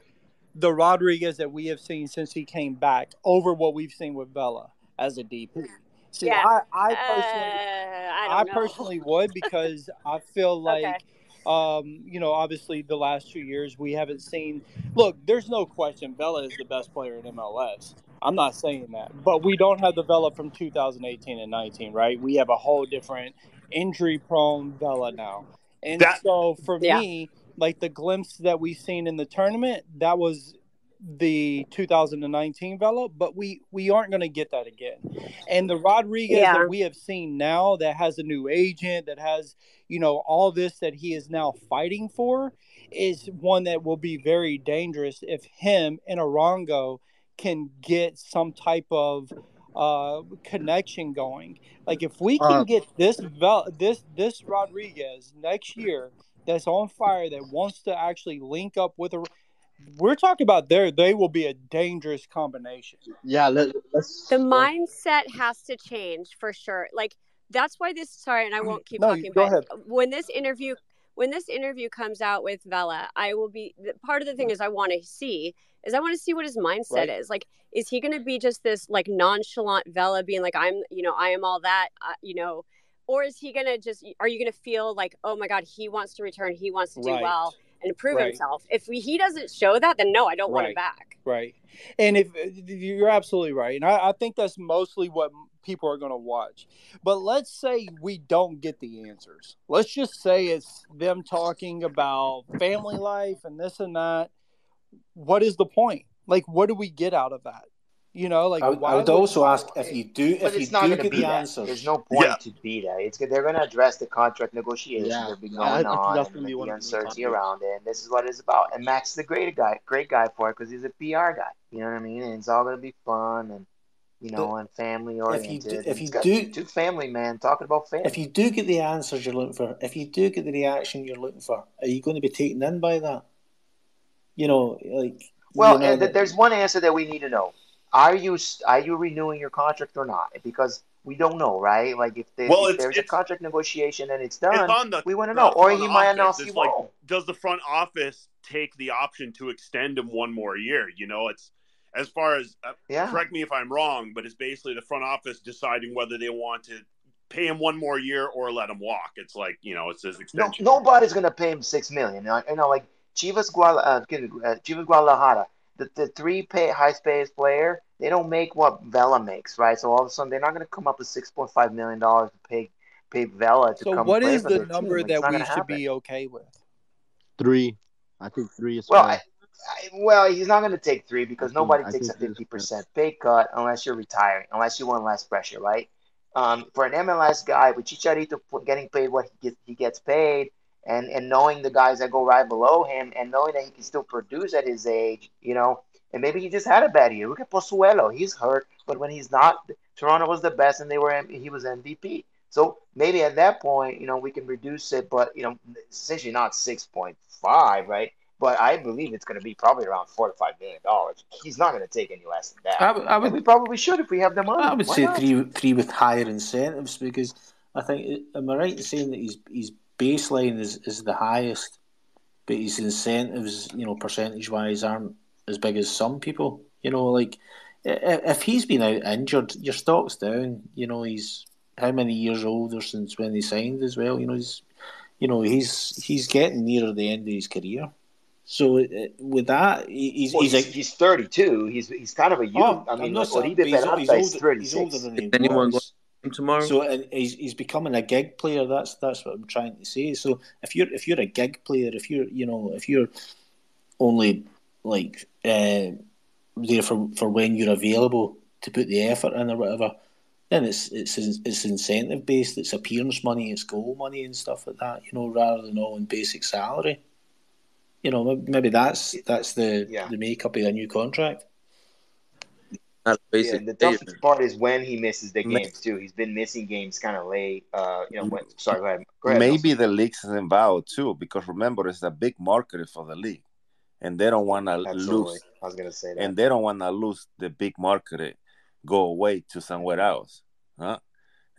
the Rodriguez that we have seen since he came back over what we've seen with Vela as a DP. See, yeah. I, I personally, uh, I, I personally would because I feel like, okay. Um, you know, obviously the last two years we haven't seen. Look, there's no question Vela is the best player in MLS. I'm not saying that, but we don't have the Vela from 2018 and 19, right? We have a whole different injury-prone Vela now, and that, so for yeah. me like the glimpse that we've seen in the tournament, that was the 2019 Vela, but we we aren't going to get that again. And the Rodriguez yeah. that we have seen now, that has a new agent, that has you know all this that he is now fighting for, is one that will be very dangerous if him and Arango can get some type of uh, connection going. Like if we can uh, get this Vel- this this Rodriguez next year that's on fire that wants to actually link up with a we're talking about there they will be a dangerous combination yeah let, us the mindset has to change for sure like that's why this sorry and i won't keep no, talking but ahead. when this interview when this interview comes out with Vela, I will be part of the thing is I want to see is I want to see what his mindset right. is. Like, is he going to be just this like nonchalant Vela being like, I'm, you know, I am all that, uh, you know, or is he gonna just are you gonna feel like oh my god he wants to return he wants to do right. well and prove right. himself. If he doesn't show that then no i don't right. want him back. Right. And if you're absolutely right. And I, I think that's mostly what people are going to watch. But let's say we don't get the answers. Let's just say it's them talking about family life and this and that. What is the point? Like what do we get out of that you know, like I would, I would also ask if you do if you do get the answers. There's no point yeah. to be that. It's they're going to address the contract negotiations yeah. that be going yeah, on, and the uncertainty around it. And this is what it's about. And Max is a great guy, great guy for it because he's a PR guy. You know what I mean? And it's all going to be fun and you know, and family oriented. If you do, if you do, two family man talking about family. If you do get the answers you're looking for, if you do get the reaction you're looking for, are you going to be taken in by that? You know, like. Well, you know, there's one answer that we need to know are you are you renewing your contract or not? Because we don't know, right? Like if, they, well, if there's a contract negotiation and it's done, it's the, we want to know. Or he might announce he like, won't. Does the front office take the option to extend him one more year? You know, it's as far as uh, yeah. correct me if I'm wrong, but it's basically the front office deciding whether they want to pay him one more year or let him walk. It's like you know, it's his extension. No, nobody's gonna pay him six million. You know, like Chivas Guadalajara, uh, Chivas Guadalajara the, the three pay high paid player, they don't make what Vela makes, right? So all of a sudden they're not going to come up with six point five million dollars to pay pay Vela to so come. So what is the number that we should happen. be okay with? Three, I think three is well. I, I, well, he's not going to take three because nobody takes a fifty percent pay cut unless you're retiring, unless you want less pressure, right? Um, for an MLS guy with Chicharito getting paid what he gets, he gets paid, and and knowing the guys that go right below him and knowing that he can still produce at his age, you know, and maybe he just had a bad year. Look at Pozuelo, he's hurt, but when he's not, Toronto was the best and they were he was MVP. So maybe at that point, you know, we can reduce it, but you know, essentially not six point five, right? But I believe it's going to be probably around four to five million dollars. He's not going to take any less than that. I, I would, we probably should if we have the money. I would Why say not? three, three with higher incentives because I think. Am I right in saying that he's he's baseline is, is the highest, but his incentives, you know, percentage wise, aren't as big as some people. You know, like if he's been out injured, your stock's down. You know, he's how many years older since when he signed as well. You know, he's you know he's he's getting near the end of his career. So uh, with that, he's well, he's, he's, he's, 32. He's he's kind of a youth. Oh, I mean, like, Oribe Peralta he's, he's, older, he's older than he Anyone was. Tomorrow? So and he's, he's becoming a gig player. That's that's what I'm trying to say. So if you're if you're a gig player, if you're you know if you're only like uh, there for for when you're available to put the effort in or whatever, then it's it's it's incentive based. It's appearance money. It's goal money and stuff like that. You know, rather than all in basic salary you know, maybe that's that's the yeah. the makeup of a new contract. That's yeah, the toughest part is when he misses the games too. He's been missing games kind of late. Uh, you know, when, sorry, go ahead. Go ahead Maybe the league's involved too, because remember it's a big market for the league, and they don't want to lose. I was gonna say that, and they don't want to lose the big market, go away to somewhere else. Huh?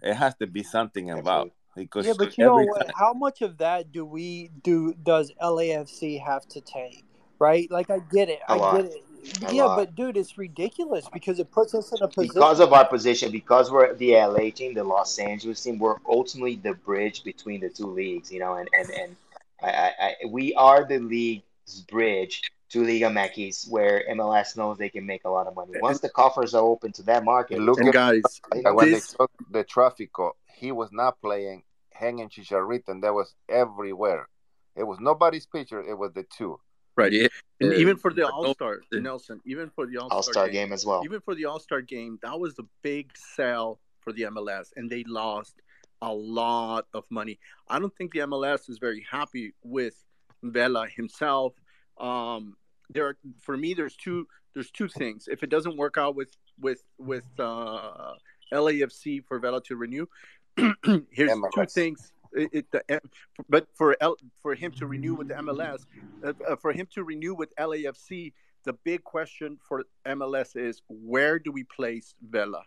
It has to be something involved. Because yeah, but you know what? Time... How much of that do we do? Does LAFC have to take? Right? Like I get it. A I lot. get it. A yeah, lot. but dude, it's ridiculous because it puts us in a position because of our position, because we're the LA team, the Los Angeles team. We're ultimately the bridge between the two leagues, you know, and and and I, I, I we are the league's bridge to Liga MX, where MLS knows they can make a lot of money. Once the coffers are open to that market, look at guys, when this... they took the Tráfico he was not playing hanging Chicharito, and that was everywhere. It was nobody's picture. It was the two. Right. Yeah. And even for the All Star, Nelson, even for the All Star game, game, as well. Even for the All Star game, that was a big sell for the MLS, and they lost a lot of money. I don't think the MLS is very happy with Vela himself. Um, there, are, for me, there's two. There's two things. If it doesn't work out with with with uh, LAFC for Vela to renew, here's MLS. two things. It, it, the, but for L, for him to renew with the MLS, uh, uh, for him to renew with LAFC, the big question for MLS is where do we place Vela?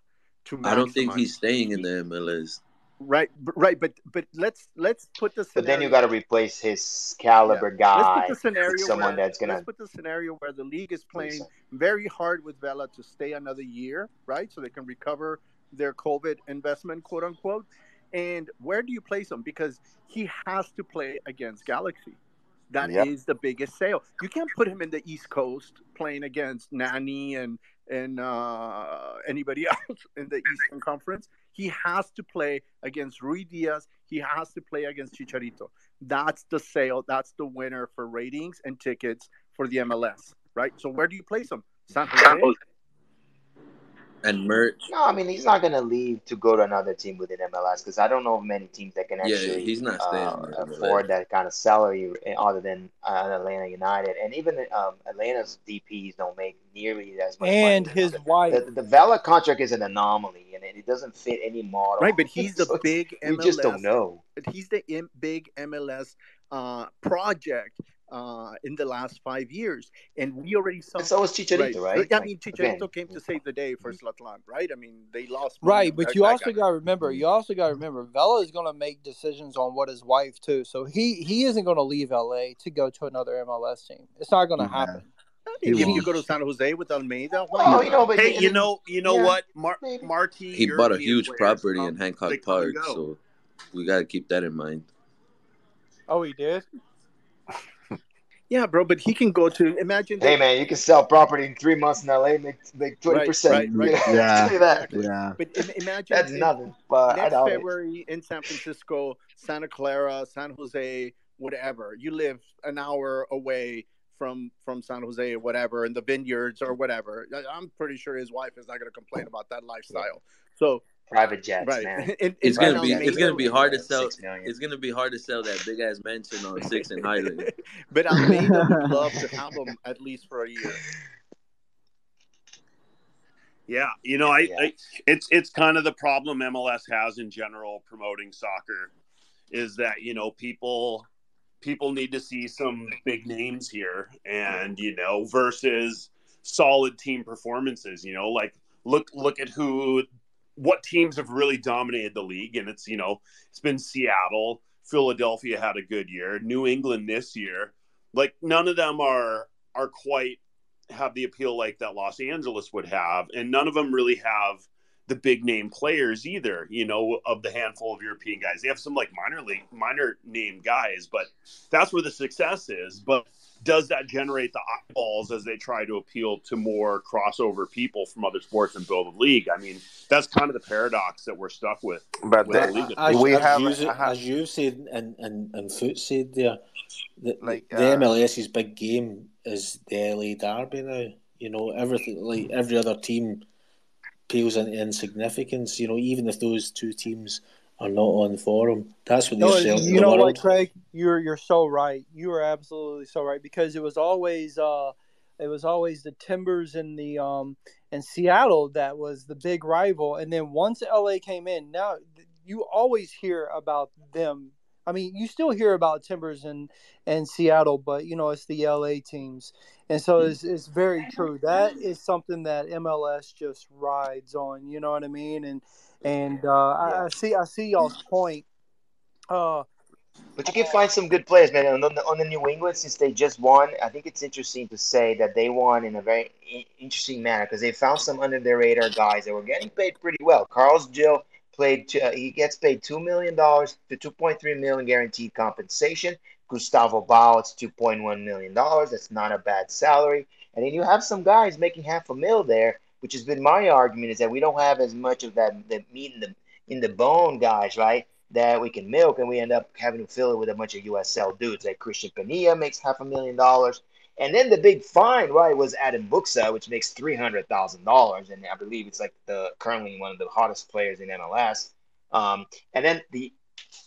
To I don't think he's staying in the MLS. Right, right, but but let's let's put this. But then you got to replace his caliber yeah. guy. Let's put the scenario someone where, that's gonna. Let's put the scenario where the league is playing very hard with Vela to stay another year, right? So they can recover their COVID investment, quote unquote. And where do you place him? Because he has to play against Galaxy. That yep. is the biggest sale. You can't put him in the East Coast playing against Nani and and uh, anybody else in the Eastern Conference. He has to play against Ruidíaz. He has to play against Chicharito. That's the sale. That's the winner for ratings and tickets for the MLS, right? So where do you place him? San Jose and merch. No, I mean he's not gonna leave to go to another team within MLS because I don't know of many teams that can actually yeah, he's not staying uh, afford that kind of salary other than uh, Atlanta United, and even um, Atlanta's DPS don't make nearly as much. And his the, wife, the, the Vela contract is an anomaly, and it, doesn't fit any model. Right, but he's the so big. MLS, we just don't know. But he's the big MLS uh, project uh, in the last five years, and we already saw. And so was Chicharito, right? right? I mean, Chicharito Again. came to save the day for Zlatan, right? I mean, they lost. Right, but you also got to remember. You also got to remember, Vela is going to make decisions on what his wife too. So he he isn't going to leave LA to go to another MLS team. It's not going to yeah. happen. If you go to San Jose with Almeyda, oh, you know, but hey, you know, you know yeah, what, Mar- Marty, he bought a huge property in Hancock Park, so we got to keep that in mind. Oh, he did. Yeah, bro, but he can go to imagine. Hey, man, you can sell property in three months in LA, make make twenty percent. Right, right, right. Yeah, yeah. But imagine that's nothing. But next February it. in San Francisco, Santa Clara, San Jose, whatever. You live an hour away from from San Jose or whatever, in the vineyards or whatever. I'm pretty sure his wife is not going to complain about that lifestyle. So private jets, right. man. It, it's gonna be it's gonna be hard to sell. It's gonna be hard to sell that big ass mansion on Six and Highland. but Almeyda would love to have them at least for a year. Yeah, you know, I, yeah. I, it's it's kind of the problem MLS has in general promoting soccer is that you know people people need to see some big names here and you know versus solid team performances you know like look look at who what teams have really dominated the league, and it's you know it's been Seattle Philadelphia had a good year. New England this year, like none of them are are quite have the appeal like that Los Angeles would have, and none of them really have the big name players either. You know, of the handful of European guys, they have some like minor league, minor name guys, but that's where the success is. But does that generate the eyeballs as they try to appeal to more crossover people from other sports and build a league? I mean, that's kind of the paradox that we're stuck with. But with the, as, we as have, you, have, as you said and and and Foot said there, the, Like, the uh, MLS's big game is the LA Derby now. You know, everything like every other team pales into insignificance. You know, even if those two teams are not on the forum, that's what they're selling to you know what, Craig? You're you're so right. You are absolutely so right because it was always uh, it was always the Timbers and the um and Seattle that was the big rival, and then once LA came in, now you always hear about them. I mean, you still hear about Timbers and and Seattle, but you know it's the LA teams, and so it's it's very true. That is something that MLS just rides on. You know what I mean? And and uh, I, I see I see y'all's point. Uh, But you can find some good players, man. On the, on the New England, since they just won, I think it's interesting to say that they won in a very interesting manner because they found some under their radar guys that were getting paid pretty well. Carles Gil played. Uh, he gets paid two million dollars to two point three million guaranteed compensation. Gustavo Bou, it's two point one million dollars. That's not a bad salary. And then you have some guys making half a mil there, which has been my argument is that we don't have as much of that the meat in the in the bone guys, right? That we can milk, and we end up having to fill it with a bunch of USL dudes. Like Christian Pania makes half a million dollars, and then the big find, right, was Adam Buksa, which makes three hundred thousand dollars, and I believe it's like the currently one of the hottest players in MLS. Um, and then the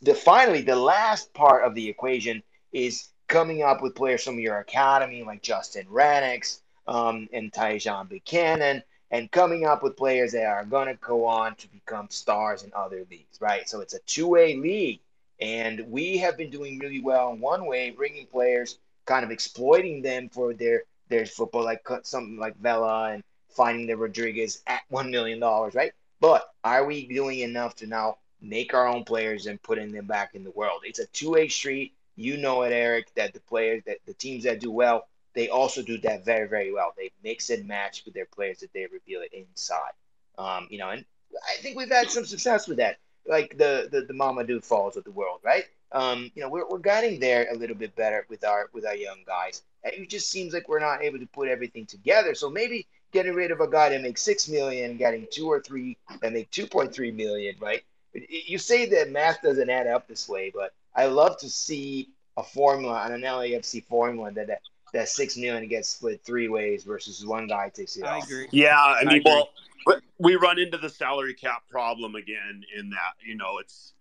the finally the last part of the equation is coming up with players from your academy like Justin Rennicks um, and Tajon Buchanan, and coming up with players that are gonna go on to become stars in other leagues, right? So it's a two-way league, and we have been doing really well in one way, bringing players, kind of exploiting them for their their football, like something like Vela and finding the Rodriguez at one million dollars, right? But are we doing enough to now make our own players and putting them back in the world? It's a two-way street. You know it, Eric, that the players that the teams that do well, they also do that very, very well. They mix and match with their players that they reveal it inside. Um, you know, and I think we've had some success with that. Like the the, the Mamadou Falls of the world, right? Um, you know, we're, we're getting there a little bit better with our with our young guys. It just seems like we're not able to put everything together. So maybe getting rid of a guy that makes six million, getting two or three that make two point three million, right? You say that math doesn't add up this way, but I love to see a formula an LAFC formula that that, that six million gets split three ways versus one guy takes it I off. agree. Yeah, I mean, agree. well, but we run into the salary cap problem again in that you know it's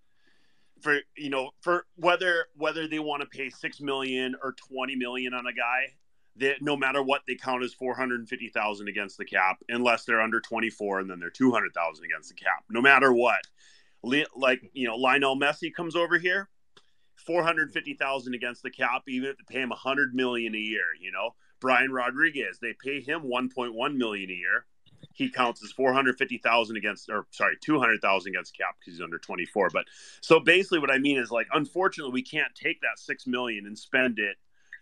for you know for whether whether they want to pay six million or twenty million on a guy, that no matter what they count as four hundred and fifty thousand against the cap, unless they're under twenty four, and then they're two hundred thousand against the cap. No matter what, like you know, Lionel Messi comes over here, four hundred fifty thousand against the cap, even if they pay him a hundred million a year. You know, Brian Rodriguez, they pay him one point one million a year. He counts as four hundred fifty thousand against, or sorry, two hundred thousand against cap because he's under twenty four. But so basically, what I mean is like, unfortunately, we can't take that six million and spend it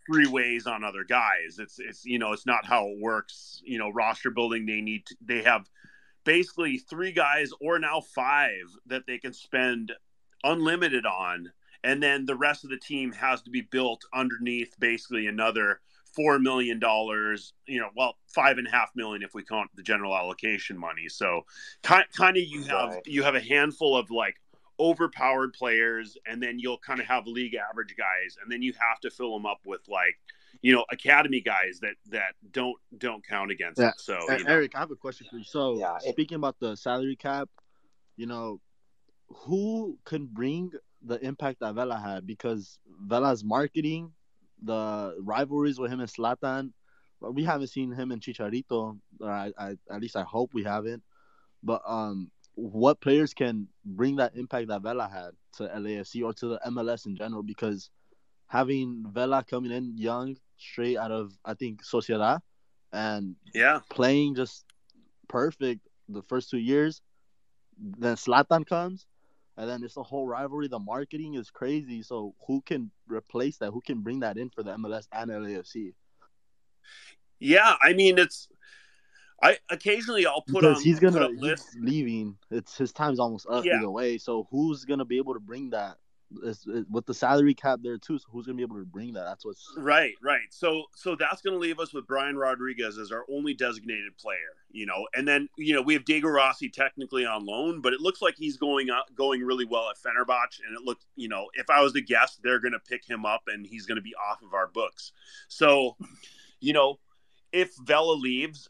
three ways on other guys. It's it's you know it's not how it works. You know, roster building they need to, they have basically three guys or now five that they can spend unlimited on and then the rest of the team has to be built underneath basically another four million dollars you know well five and a half million if we count the general allocation money so kind, kind of you have Right. you have a handful of like overpowered players and then you'll kind of have league average guys and then you have to fill them up with like you know academy guys that that don't don't count against Yeah. it so you know. Eric, I have a question for you. So, Yeah, it- speaking about the salary cap, you know, who can bring the impact that Vela had? Because Vela's marketing, the rivalries with him and Zlatan, we haven't seen him and Chicharito, or I, I, at least I hope we haven't. But um, what players can bring that impact that Vela had to LAFC or to the MLS in general? Because having Vela coming in young, straight out of I think Sociedad, and yeah playing just perfect the first two years. Then Zlatan comes, and then it's a whole rivalry. The marketing is crazy. So who can replace that? Who can bring that in for the MLS and LAFC? Yeah, I mean it's. I occasionally I'll put because on he's gonna he's leaving. It's his time's almost up Yeah. either way. So who's gonna be able to bring that? It's, it, with the salary cap there too. So who's gonna be able to bring that? That's what's Right, right. So so that's going to leave us with Brian Rodriguez as our only designated player, you know. And then, you know, we have Diego Rossi technically on loan, but it looks like he's going up, going really well at Fenerbahce and it looks, you know, if I was to guess, they're going to pick him up and he's going to be off of our books. So, you know, if Vela leaves,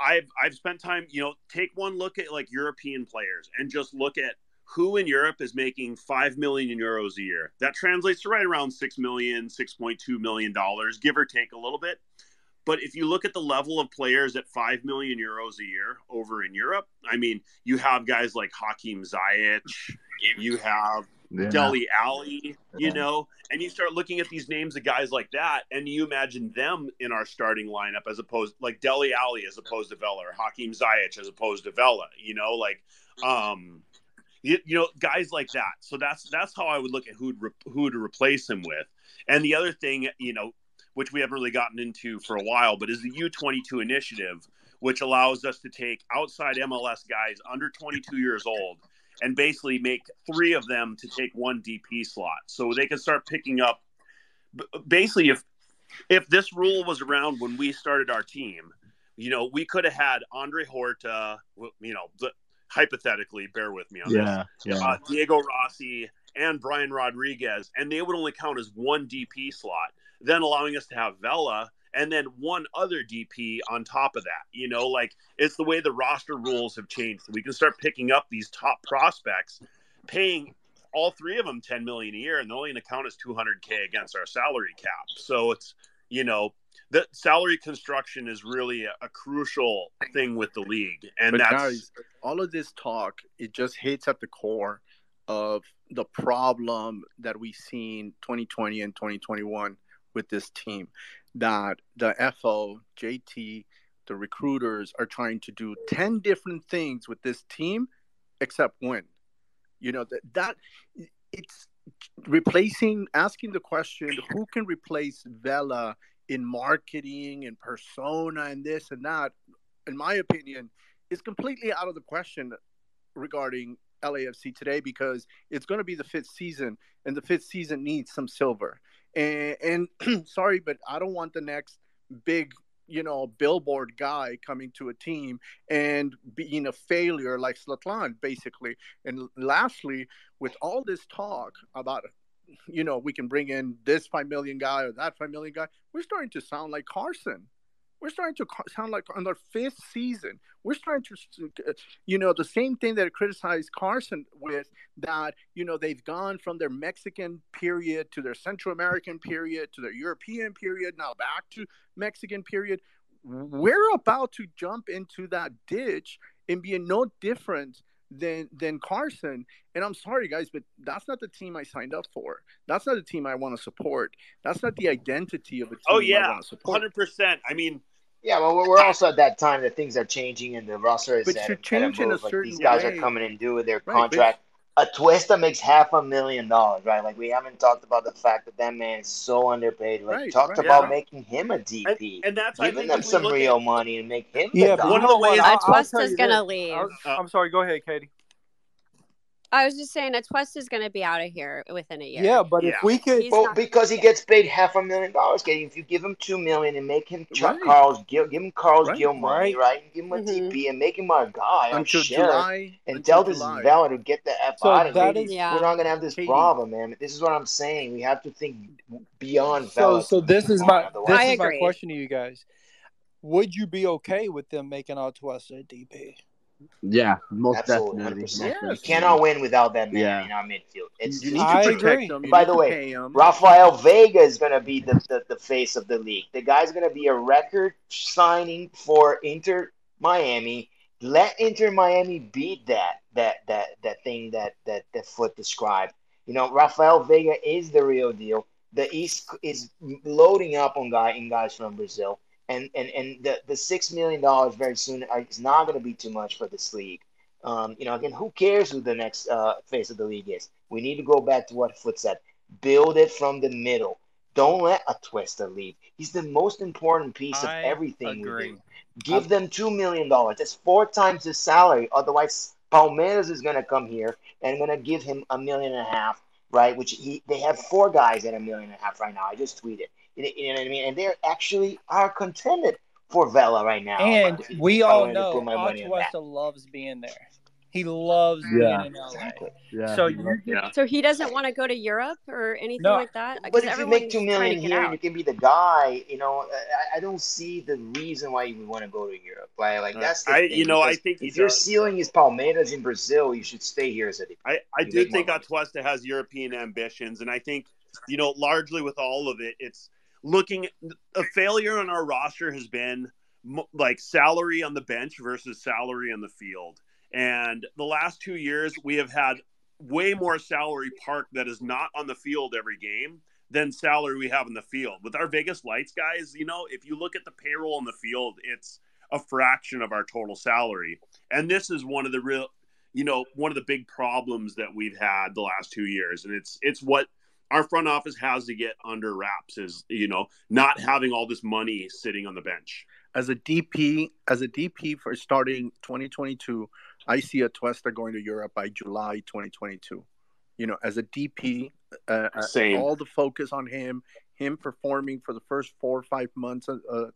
I've I've spent time, you know, take one look at like European players and just look at who in Europe is making 5 million euros a year. That translates to right around 6 million, 6.2 million dollars, give or take a little bit. But if you look at the level of players at 5 million euros a year over in Europe, I mean, you have guys like Hakim Ziyech, you have Yeah. Dele Alli, you know, and you start looking at these names of guys like that, and you imagine them in our starting lineup as opposed like Dele Alli as opposed to Vela or Hakim Ziyech as opposed to Vela, you know, like um you, you know guys like that. So that's that's how I would look at who re- who to replace him with. And the other thing, you know, which we haven't really gotten into for a while, but is the U22 initiative, which allows us to take outside MLS guys under 22 years old and basically make three of them to take one DP slot. So they can start picking up basically if if this rule was around when we started our team, you know, we could have had Andre Horta, you know, the, hypothetically, bear with me on Yeah, this, yeah. Uh, Diego Rossi and Brian Rodriguez, and they would only count as one DP slot, then allowing us to have Vela and then one other DP on top of that. You know, like it's the way the roster rules have changed. We can start picking up these top prospects, paying all three of them 10 million a year and they're only going to count as 200k against our salary cap so it's you know the salary construction is really a, a crucial thing with the league and but that's guys, all of this talk, it just hits at the core of the problem that we've seen 2020 and 2021 with this team. That the FO, JT, the recruiters are trying to do 10 different things with this team except win. You know, that, that it's replacing, asking the question, who can replace Vela in marketing and persona and this and that, in my opinion, is completely out of the question regarding LAFC today because it's going to be the fifth season and the fifth season needs some silver. And, and sorry, but I don't want the next big, you know, billboard guy coming to a team and being a failure like Zlatan, basically. And lastly, with all this talk about you know, we can bring in this five million guy or that five million guy. We're starting to sound like Carson. We're starting to sound like on our fifth season. We're starting to, uh, you know, the same thing that I criticized Carson with that, you know, they've gone from their Mexican period to their Central American period to their European period, now back to Mexican period. We're about to jump into that ditch and be no different than than Carson. And I'm sorry, guys, but that's not the team I signed up for. That's not the team I want to support. That's not the identity of a oh, team oh I yeah want to support. 100% i mean Yeah, well, we're- we're also at that time that things are changing and the roster is But at, you're at a changing a move. Like these guys way. are coming and doing with their Right, contract. Atuesta makes half a million dollars, right? Like we haven't talked about the fact that that man is so underpaid. Like Right, talked right, about yeah. making him a DP, and that's I giving them some real at- money and make him. Yeah, the but guy. you know what? I'll, I'll Atuesta's gonna leave. I'm sorry. Go ahead, Katie. I was just saying, Atuesta's going to be out of here within a year. Yeah, but if we could, Well, because he gets paid half a million dollars, Katie. If you give him two million and make him Chuck Right. Carles Gil, give him Carl's Right. Gil money, Right. right? And give him a Mhm. DP and make him our guy, I'm sure. July. and until tell this July. To get the f So out of that here. is- Yeah. We're not gonna have this Katie. problem, man. This is what I'm saying. We have to think beyond so so this is my this I is my question to you guys. Would you be okay with them making Atuesta a DP? Yeah, most Absolutely, definitely. 100%. You cannot win without that man Yeah. in our midfield. It's You just need to I protect agree. them. You By need the to way. Rafael Vega is going to be the, the, the face of the league. The guy's going to be a record signing for Inter Miami. Let Inter Miami beat that that that that thing that that that Foot described. You know, Rafael Vega is the real deal. The East is loading up on guy in guys from Brazil, and and and the the six million dollars very soon is not going to be too much for this league. Um, you know, again, who cares who the next uh, face of the league is? We need to go back to what Foot said. Build it from the middle. Don't let Atuesta leave. He's the most important piece I of everything agree. we do. Give them two million dollars. That's four times his salary. Otherwise, Palmeiras is gonna come here and gonna give him a million and a half, right? Which he they have four guys at a million and a half right now. I just tweeted. You know what I mean? And they actually are contended for Vela right now. And But we all know put my money on that. Atuesta loves being there. He loves Yeah. being in LA. Exactly. Yeah. So he you loves- Yeah. So he doesn't want to go to Europe or anything No. like that. But if you make everyone's two trying million to get here and you can be the guy, you know, I, I don't see the reason why you would want to go to Europe. Like, like Uh, that's the I- thing. you know, I think if your does. ceiling is Palmeiras in Brazil, you should stay here as a I, I do think money. Atuesta has European ambitions, and I think you know largely with all of it, it's looking a failure on our roster has been like salary on the bench versus salary on the field. And the last two years, we have had way more salary park that is not on the field every game than salary we have in the field. With our Vegas Lights guys, you know, if you look at the payroll on the field, it's a fraction of our total salary. And this is one of the real you know one of the big problems that we've had the last two years and it's it's what our front office has to get under wraps is you know not having all this money sitting on the bench as a DP, as a DP for starting 2022, I see a Atuesta going to Europe by July 2022. You know, as a DP, uh, uh, Same. all the focus on him, him performing for the first four or five months, uh, uh,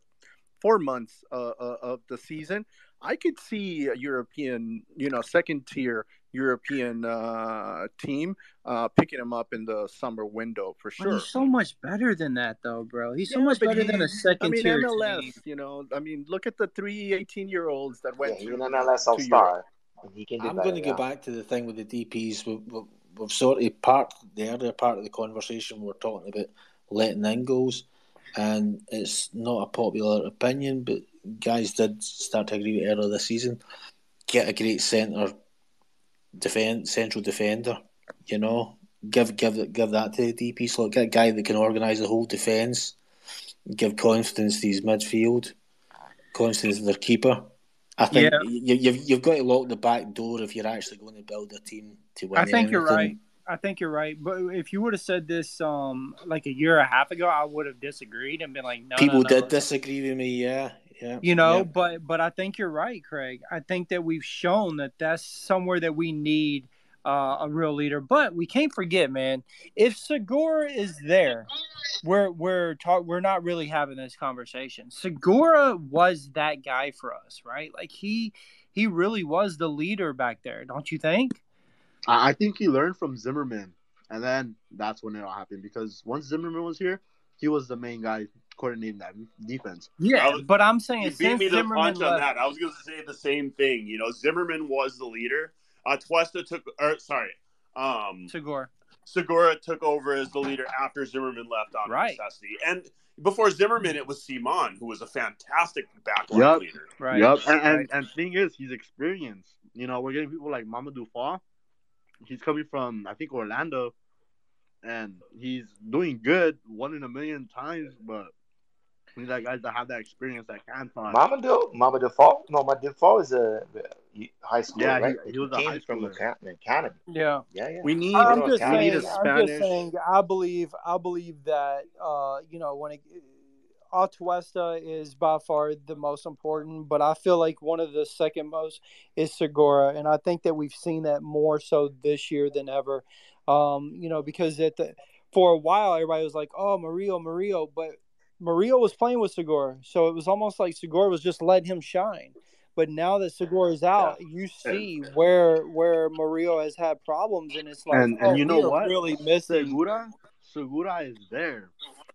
four months uh, uh, of the season. I could see a European, you know, second tier European uh, team uh, picking him up in the summer window for But sure. he's so much better than that, though, bro. He's so much but better than a he- second I mean, tier MLS, team. you know, I mean, look at the three 18 year olds that went Yeah, he's to, an MLS All Star. He can I'm going to go back to the thing with the DPS. We, we, we've sort of part the earlier part of the conversation. We're talking about letting in goals, and it's not a popular opinion, but guys did start to agree with earlier this season. Get a great centre defend central defender. You know, give give give that to the DPS. Look, get a guy that can organise the whole defence. Give confidence to his midfield. Confidence to their keeper. I think Yeah. you, you've you've got to lock the back door if you're actually going to build a team to win. I think you're right. I think you're right. But if you would have said this um like a year and a half ago, I would have disagreed and been like, no, People no, no. did disagree with me. Yeah, yeah. You know, yeah. but but I think you're right, Craig. I think that we've shown that that's somewhere that we need uh, a real leader. But we can't forget, man. If Segura is there, we're we're talk we're not really having this conversation. Segura was that guy for us, right? Like he he really was the leader back there, don't you think? I I think he learned from Zimmerman, and then that's when it all happened. Because once Zimmerman was here, he was the main guy coordinating that defense. Yeah, was- but I'm saying you beat me to the Zimmerman punch on that i was going to say the same thing you know zimmerman was the leader uh Tuesta took or sorry um Segura. segura took over as the leader after zimmerman left out Right. necessity and before zimmerman it was ciman who was a fantastic backline Yep. leader Right. Yep. And, and Right. and thing is, he's experienced. You know, we're getting people like Mama Fall. He's coming from I think Orlando, and he's doing good, one in a million times. But we need that guys that have that experience that can find. Mama Mamadou, Mama Fall? No, my Default is a high school. Yeah, right? he was a came high from schooler. Aca- the academy. Yeah. Yeah, yeah. We need, I'm Little just we need saying. a guy. I'm just saying. I believe. I believe that. Uh, you know, when it, Atuesta is by far the most important, but I feel like one of the second most is Segura, and I think that we've seen that more so this year than ever. Um, you know, because at the for a while everybody was like, "Oh, Mario, Mario," but Mario was playing with Segura, so it was almost like Segura was just letting him shine. But now that Segura is out, you see where where Mario has had problems, and it's like, And oh, and you know we are what? really missing. Segura, Segura is there.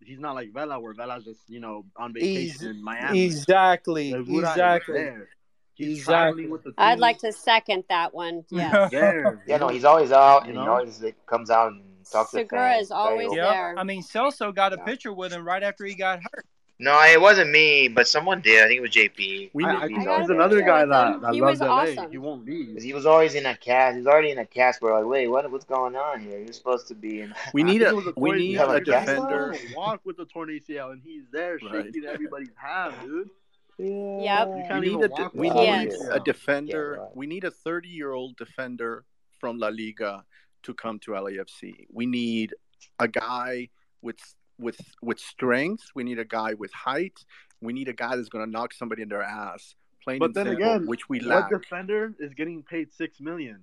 He's not like Vela, where Vela's just you know on vacation He's in Miami. exactly, Segura exactly. is there. He's Exactly. with the I'd like to second that one. Yes. there. Yeah, no, he's always out, You and he always comes out and talks to Segura fans. is always open. Yep. there. I mean, Celso got a Yeah. picture with him right after he got hurt. No, it wasn't me, but someone did. I think it was JP. We I, I think I got there's another guy that, him. that He loves was LA. awesome. He won't leave. He was always in a cast. He's already in a cast where like, wait, what, what's going on here? You're supposed to be in. we I need a a we need a a ACL. cast He's defender. walk with the torn ACL, and he's there Right. shaking everybody's hand, dude. Yep. We need a de- we need Yes. a defender. Yeah, right. We need a 30 year old defender from La Liga to come to LAFC. We need a guy with with with strength. We need a guy with height. We need a guy that's going to knock somebody in their ass. Plain But and then simple, again, which we what lack. defender is getting paid six million?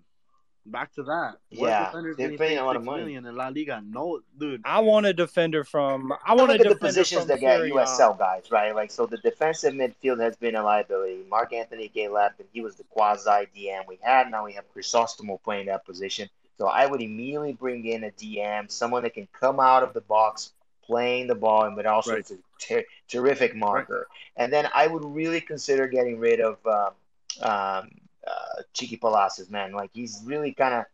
Back to that. What Yeah, they're paying paid a lot of money. in La Liga? No, dude. I want a defender from. I want a Look at the defender positions from that get Serie A. USL guys, right? Like, so the defensive midfield has been a liability. Mark-Anthony Kaye left, and he was the quasi DM we had. Now we have Crisostomo playing that position. So I would immediately bring in a DM, someone that can come out of the box playing the ball, and but also Right. it's a ter- terrific marker. And then I would really consider getting rid of um, um, uh, Chiqui Palacios, man. Like he's really kind of,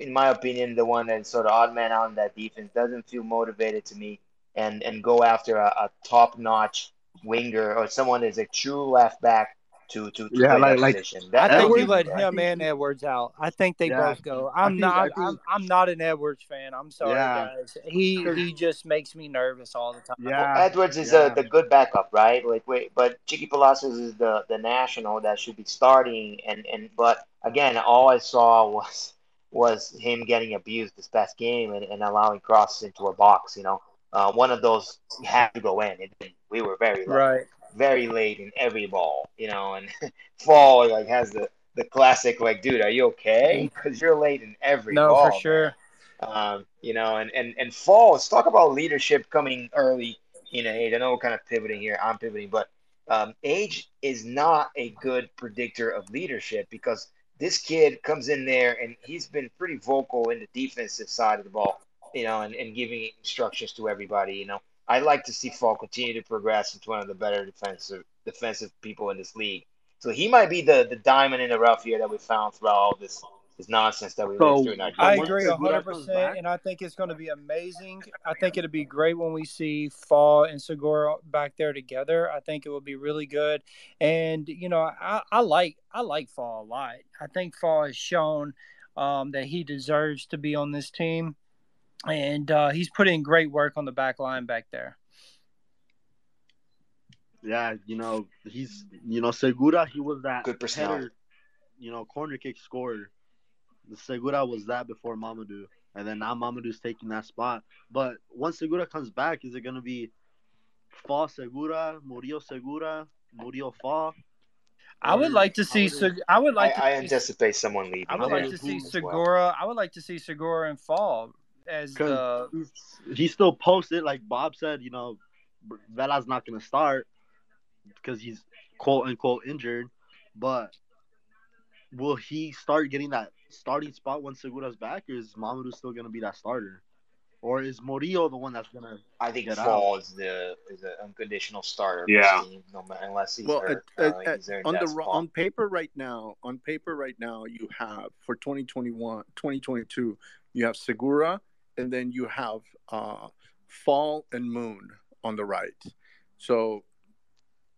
in my opinion, the one that's sort of odd man out in that defense. Doesn't feel motivated to me, and and go after a, a top notch winger or someone that's a true left back to to, to Yeah, like- that like, position. I That, that think you let him and Edwards out. I think they Yeah. both go. I I'm not. I I'm, I'm not an Edwards fan. I'm sorry, Yeah. guys. He he just makes me nervous all the time. Yeah. Edwards is yeah. uh, the good backup, right? Like, wait, but Chiqui Palacios is the the national that should be starting, and and but again, all I saw was was him getting abused this past game and, and allowing crosses into a box. You know, uh, one of those had to go in. It, we were very late, Right. Very late in every ball. You know, and Fall like has the the classic like, dude, are you okay? Because you're late in every No, ball. No, for sure. Um, you know, and, and, and fall, let's talk about leadership coming early in age. I know we're kind of pivoting here. I'm pivoting, but um, age is not a good predictor of leadership because this kid comes in there and he's been pretty vocal in the defensive side of the ball, you know, and, and giving instructions to everybody. You know, I like to see Fall continue to progress into one of the better defensive defensive people in this league. So he might be the, the diamond in the rough here that we found throughout all this this nonsense that we So, lived through I agree hundred percent, and I think it's going to be amazing. I think it'll be great when we see Fall and Segura back there together. I think it will be really good, and you know, I, I like I like Fall a lot. I think Fall has shown um, that he deserves to be on this team, and uh, he's put in great work on the back line back there. Yeah, you know, he's you know, Segura, he was that Good personality. header, you know, corner kick scorer. The Segura was that before Mamadou. And then now Mamadou's taking that spot. But once Segura comes back, is it gonna be Fall Segura, Murillo Segura, Murillo Fall? I would like to see. would Seg- I would like. I to see, anticipate someone leaving. I would like to see as well. Segura. I would like to see Segura and Fall as the. He still posted, like Bob said, you know, Vela's not going to start because he's quote unquote injured. But will he start getting that starting spot when Segura's back, or is Mamadou still going to be that starter? Or is Murillo the one that's going to. I think Get Fall is the is an unconditional starter. Yeah. team, no unless he's Well, hurt. at, uh, at, he's there in on the that spot. on paper right now, on paper right now, you have for 2021, 2022, you have Segura, and then you have uh, Fall and Moon on the right. So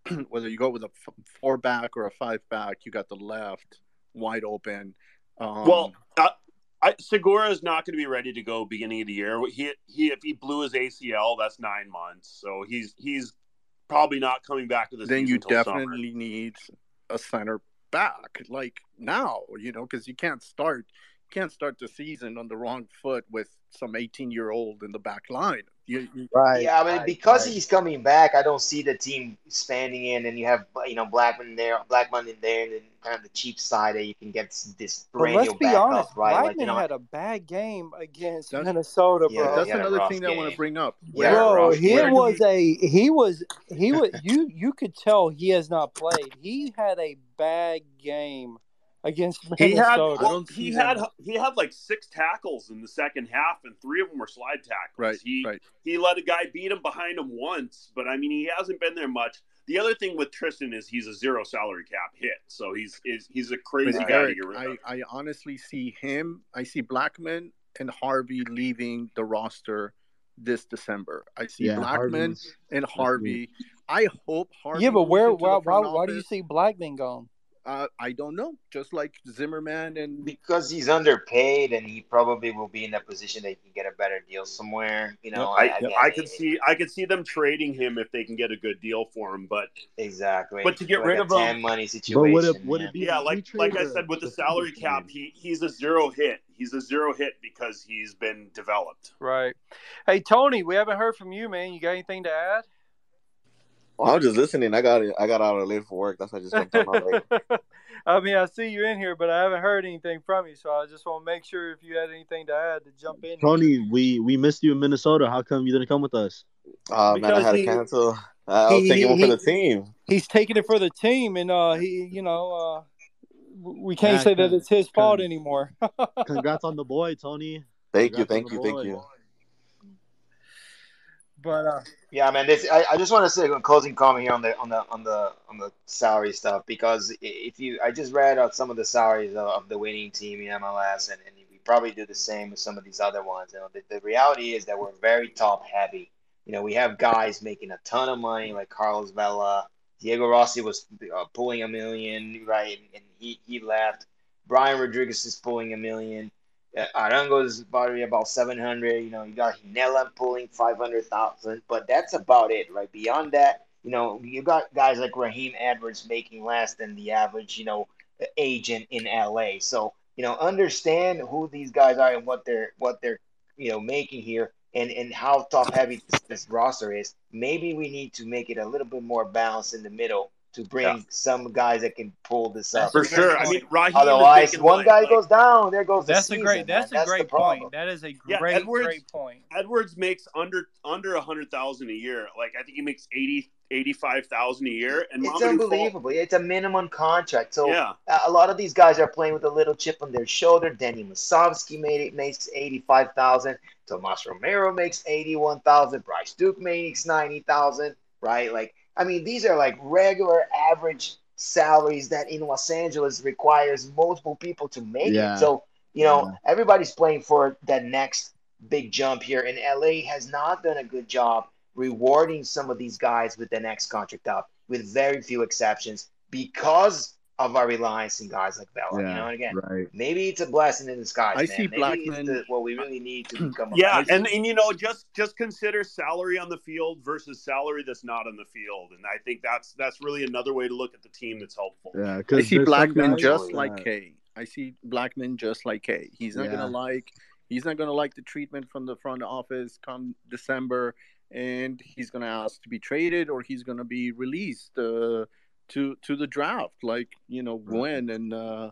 whether you go with a f- four back or a five back, you got the left wide open. Um, well, uh, I, Segura is not going to be ready to go beginning of the year. He, he, if he blew his ACL, that's nine months. So he's he's probably not coming back to the then you till summer. definitely need a center back like now you know because you can't start can't start the season on the wrong foot with some 18 year old in the back line you, you- Right. Yeah, but right, because right. he's coming back, I don't see the team expanding in, and you have you know Blackman there, Blackman in there, and then kind of the cheap side that you can get this But let's perennial be backup, honest. right? Blackman Like you know, had a bad game against That's- Minnesota, Yeah, that's he had a another rough thing that i want to bring up Yeah, Where- Bro, rough he was we- a he was he was you you could tell he has not played. He had a bad game against He had well, he had them- he had like six tackles in the second half, and three of them were slide tackles. right He right he let a guy beat him behind him once, but I mean he hasn't been there much. The other thing with Tristan is he's a zero salary cap hit, so he's is he's a but crazy guy to Eric, get rid I, of. I honestly see him i see blackman and harvey leaving the roster this december i see Yeah, blackman Harvey's- and harvey i hope harvey yeah, but where into why, why why do you see Blackman gone? Uh, I don't know. Just like Zimmerman and because he's underpaid and he probably will be in a position that he can get a better deal somewhere. You know, I, again, I could see I could see them trading him if they can get a good deal for him, but exactly. But to get Like rid a of him, 10 money situation. But would it- would it be yeah, like like I said with the salary cap, he he's a zero hit. He's a zero hit because he's been developed. Right. Hey Tony, we haven't heard from you, man. You got anything to add? Well, I was just listening. I got it. I got out of late for work. That's why I just jumped on late. I mean, I see you in here, but I haven't heard anything from you, so I just want to make sure if you had anything to add to jump in. Tony, we we missed you in Minnesota. How come you didn't come with us? Uh, man, I Because had to he- cancel. I was he- taking one for the team. He's taking it for the team, and uh, he, you know, uh, we can't Yeah, say that it's his fault anymore. Congrats on the boy, Tony. Thank you, Congrats on thank the you, thank boy. you. But uh, Yeah, man. This I, I just want to say a closing comment here on the on the on the on the salary stuff because if you I just read out some of the salaries of, of the winning team in MLS and, and we probably do the same with some of these other ones. You know, the, the reality is that we're very top heavy. You know, we have guys making a ton of money like Carlos Vela, Diego Rossi was uh, pulling a million, right, and he he left. Brian Rodriguez is pulling a million. Arango's probably about 700. You know, you got Ginella pulling 500,000, but that's about it, right? Beyond that, you know, you got guys like Raheem Edwards making less than the average, you know, agent in LA. So, you know, understand who these guys are and what they're what they're, you know, making here and and how top heavy this, this roster is. Maybe we need to make it a little bit more balanced in the middle to bring Yeah. some guys that can pull this up. For sure. I mean, Raheem Otherwise, one like, guy like, goes down, there goes the that's a great. That's man. a the great point. That is a Yeah, great, Edwards- great point. Edwards makes under under a hundred thousand a year. Like I think he makes 80 85,000 a year. And It's Mamadou Fall- unbelievable. It's a minimum contract. So Yeah. a a lot of these guys are playing with a little chip on their shoulder. Danny Musovski made it makes eighty five thousand. Tomas Romero makes eighty one thousand. Bryce Duke makes ninety thousand. Right? Like I mean, these are like regular average salaries that in Los Angeles requires multiple people to make Yeah. it. So you know everybody's playing for that next big jump here, and LA has not done a good job rewarding some of these guys with the next contract up, with very few exceptions, because of our reliance in guys like Vela. you know, and again, right. maybe it's a blessing in disguise. I man. see maybe Blackman- it's the, what we really need to become. A Yeah, and, and you know, just just consider salary on the field versus salary that's not on the field, and I think that's that's really another way to look at the team that's helpful. Yeah, I because see Blackman just like K. I see Blackman just like K. He's not Yeah. gonna like he's not gonna like the treatment from the front office come December, and he's gonna ask to be traded or he's gonna be released uh, to to the draft, like you know Gwen and uh,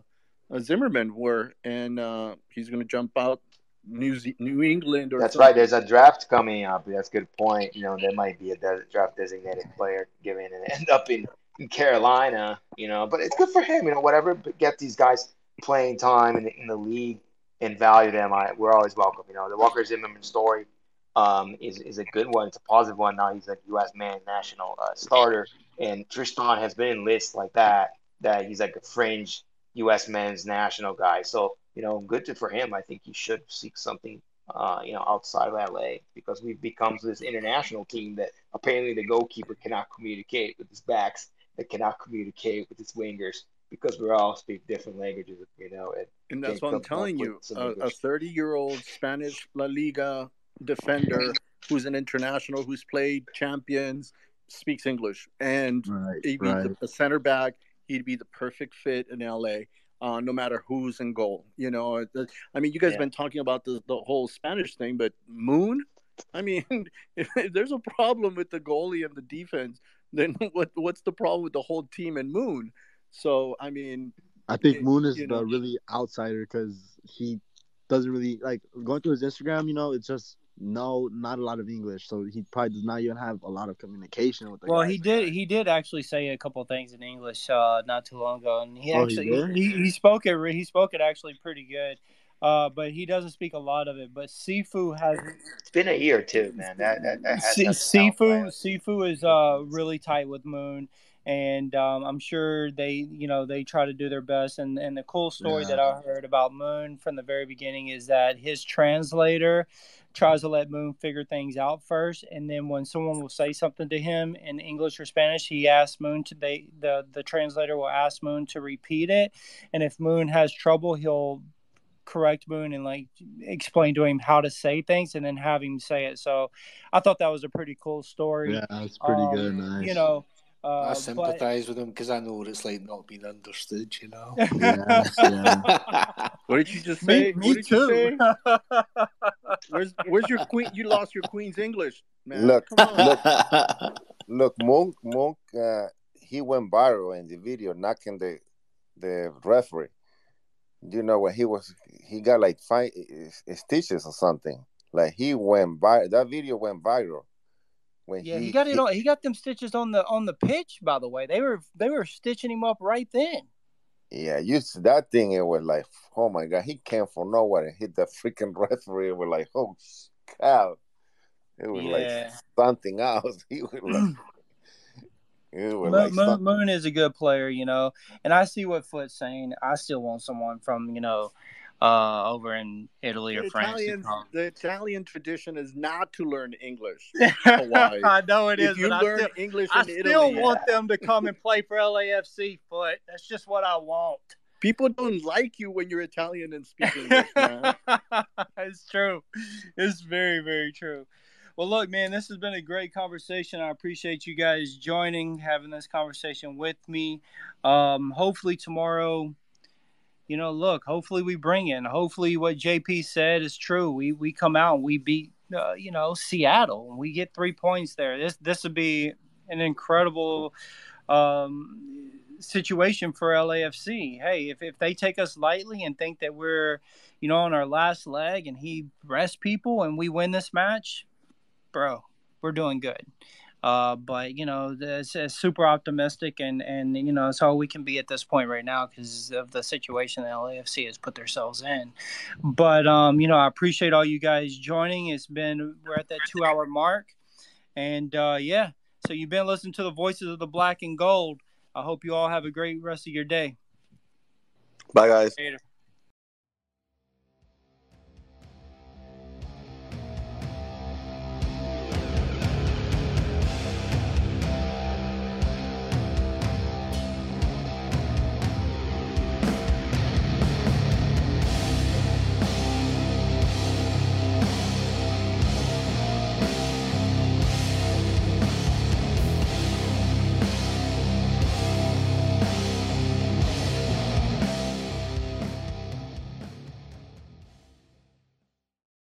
uh, Zimmerman were, and uh, he's gonna jump out New Ze- New England or That's something. right. There's a draft coming up. That's a good point. You know, there might be a de- draft designated player given and end up in, in Carolina. You know, but it's good for him. You know, whatever but get these guys playing time in the, in the league and value them. I we're always welcome. You know, the Walker Zimmerman story um, is is a good one. It's a positive one. Now he's a U.S. man national uh, starter, and Tristan has been in lists like that. That he's like a fringe U.S. men's national guy. So you know, good to, for him. I think he should seek something, uh, you know, outside of LA because we've become this international team that apparently the goalkeeper cannot communicate with his backs, that cannot communicate with his wingers because we all speak different languages, you know. And, And that's what I'm telling you. A- A 30 year old Spanish La Liga defender who's an international, who's played champions, speaks English. And Right, he'd be right. the center back. He'd be the perfect fit in LA. Uh, no matter who's in goal, you know. I mean, you guys Yeah. have been talking about the the whole Spanish thing, but Moon. I mean, if there's a problem with the goalie and the defense, then what what's the problem with the whole team and Moon? So I mean, I think it- Moon is the know. really outsider because he doesn't really like going through his Instagram. You know, it's just no, not a lot of English, so he probably does not even have a lot of communication with the Well, guys. he did. He did actually say a couple of things in English uh, not too long ago, and he Oh, actually did? he, he spoke it. He spoke it actually pretty good, uh, but he doesn't speak a lot of it. But Sifu has It's been a year too, man. That that, that has Si- has helped, Sifu? Sifu is uh, really tight with Moon, and um, I'm sure they, you know, they try to do their best. And and the cool story yeah. that I heard about Moon from the very beginning is that his translator tries to let Moon figure things out first, and then when someone will say something to him in English or Spanish, he asks Moon to they the the translator will ask Moon to repeat it, and if Moon has trouble, he'll correct Moon and like explain to him how to say things and then have him say it. So I thought that was a pretty cool story. Yeah, that's pretty um, good. Nice. You know, uh, I sympathise but... with him because I know what it's like not being understood. You know. yeah, yeah. what did you just say? Me, me too. where's Where's your queen? You lost your queen's English, man. Look, look, look. Monk, Monk. Uh, he went viral in the video, knocking the the referee. You know when he was, he got like five stitches or something. Like he went by that video went viral when yeah, he, he got it. On, he got them stitches on the on the pitch. By the way, they were they were stitching him up right then. Yeah, you see that thing. It was like, oh my god, he came from nowhere and hit the freaking referee. It was like, oh cow, it was yeah. like something else. He was like. Moon, like Moon, Moon, is a good player, you know, and I see what Foot's saying. I still want someone from, you know, uh, over in Italy the or Italian, France. The Italian tradition is not to learn English. I know it if is. You learn still, English I still Italy, want yeah. them to come and play for LAFC. Foot. That's just what I want. People don't like you when you're Italian and speak English. Man. it's true. It's very, very true. Well, look, man, this has been a great conversation. I appreciate you guys joining, having this conversation with me. Um, hopefully tomorrow you know, look, hopefully we bring in. Hopefully what JP said is true. We we come out and we beat uh, you know Seattle and we get three points there. This this would be an incredible um, situation for LAFC. Hey, if if they take us lightly and think that we're you know on our last leg and he rests people and we win this match, bro, we're doing good. Uh, but you know, it's, it's, super optimistic, and and you know, it's all we can be at this point right now because of the situation that LAFC has put themselves in. But um, you know, I appreciate all you guys joining. It's been we're at that two hour mark, and uh, yeah, so you've been listening to the voices of the black and gold. I hope you all have a great rest of your day. Bye, guys. Later.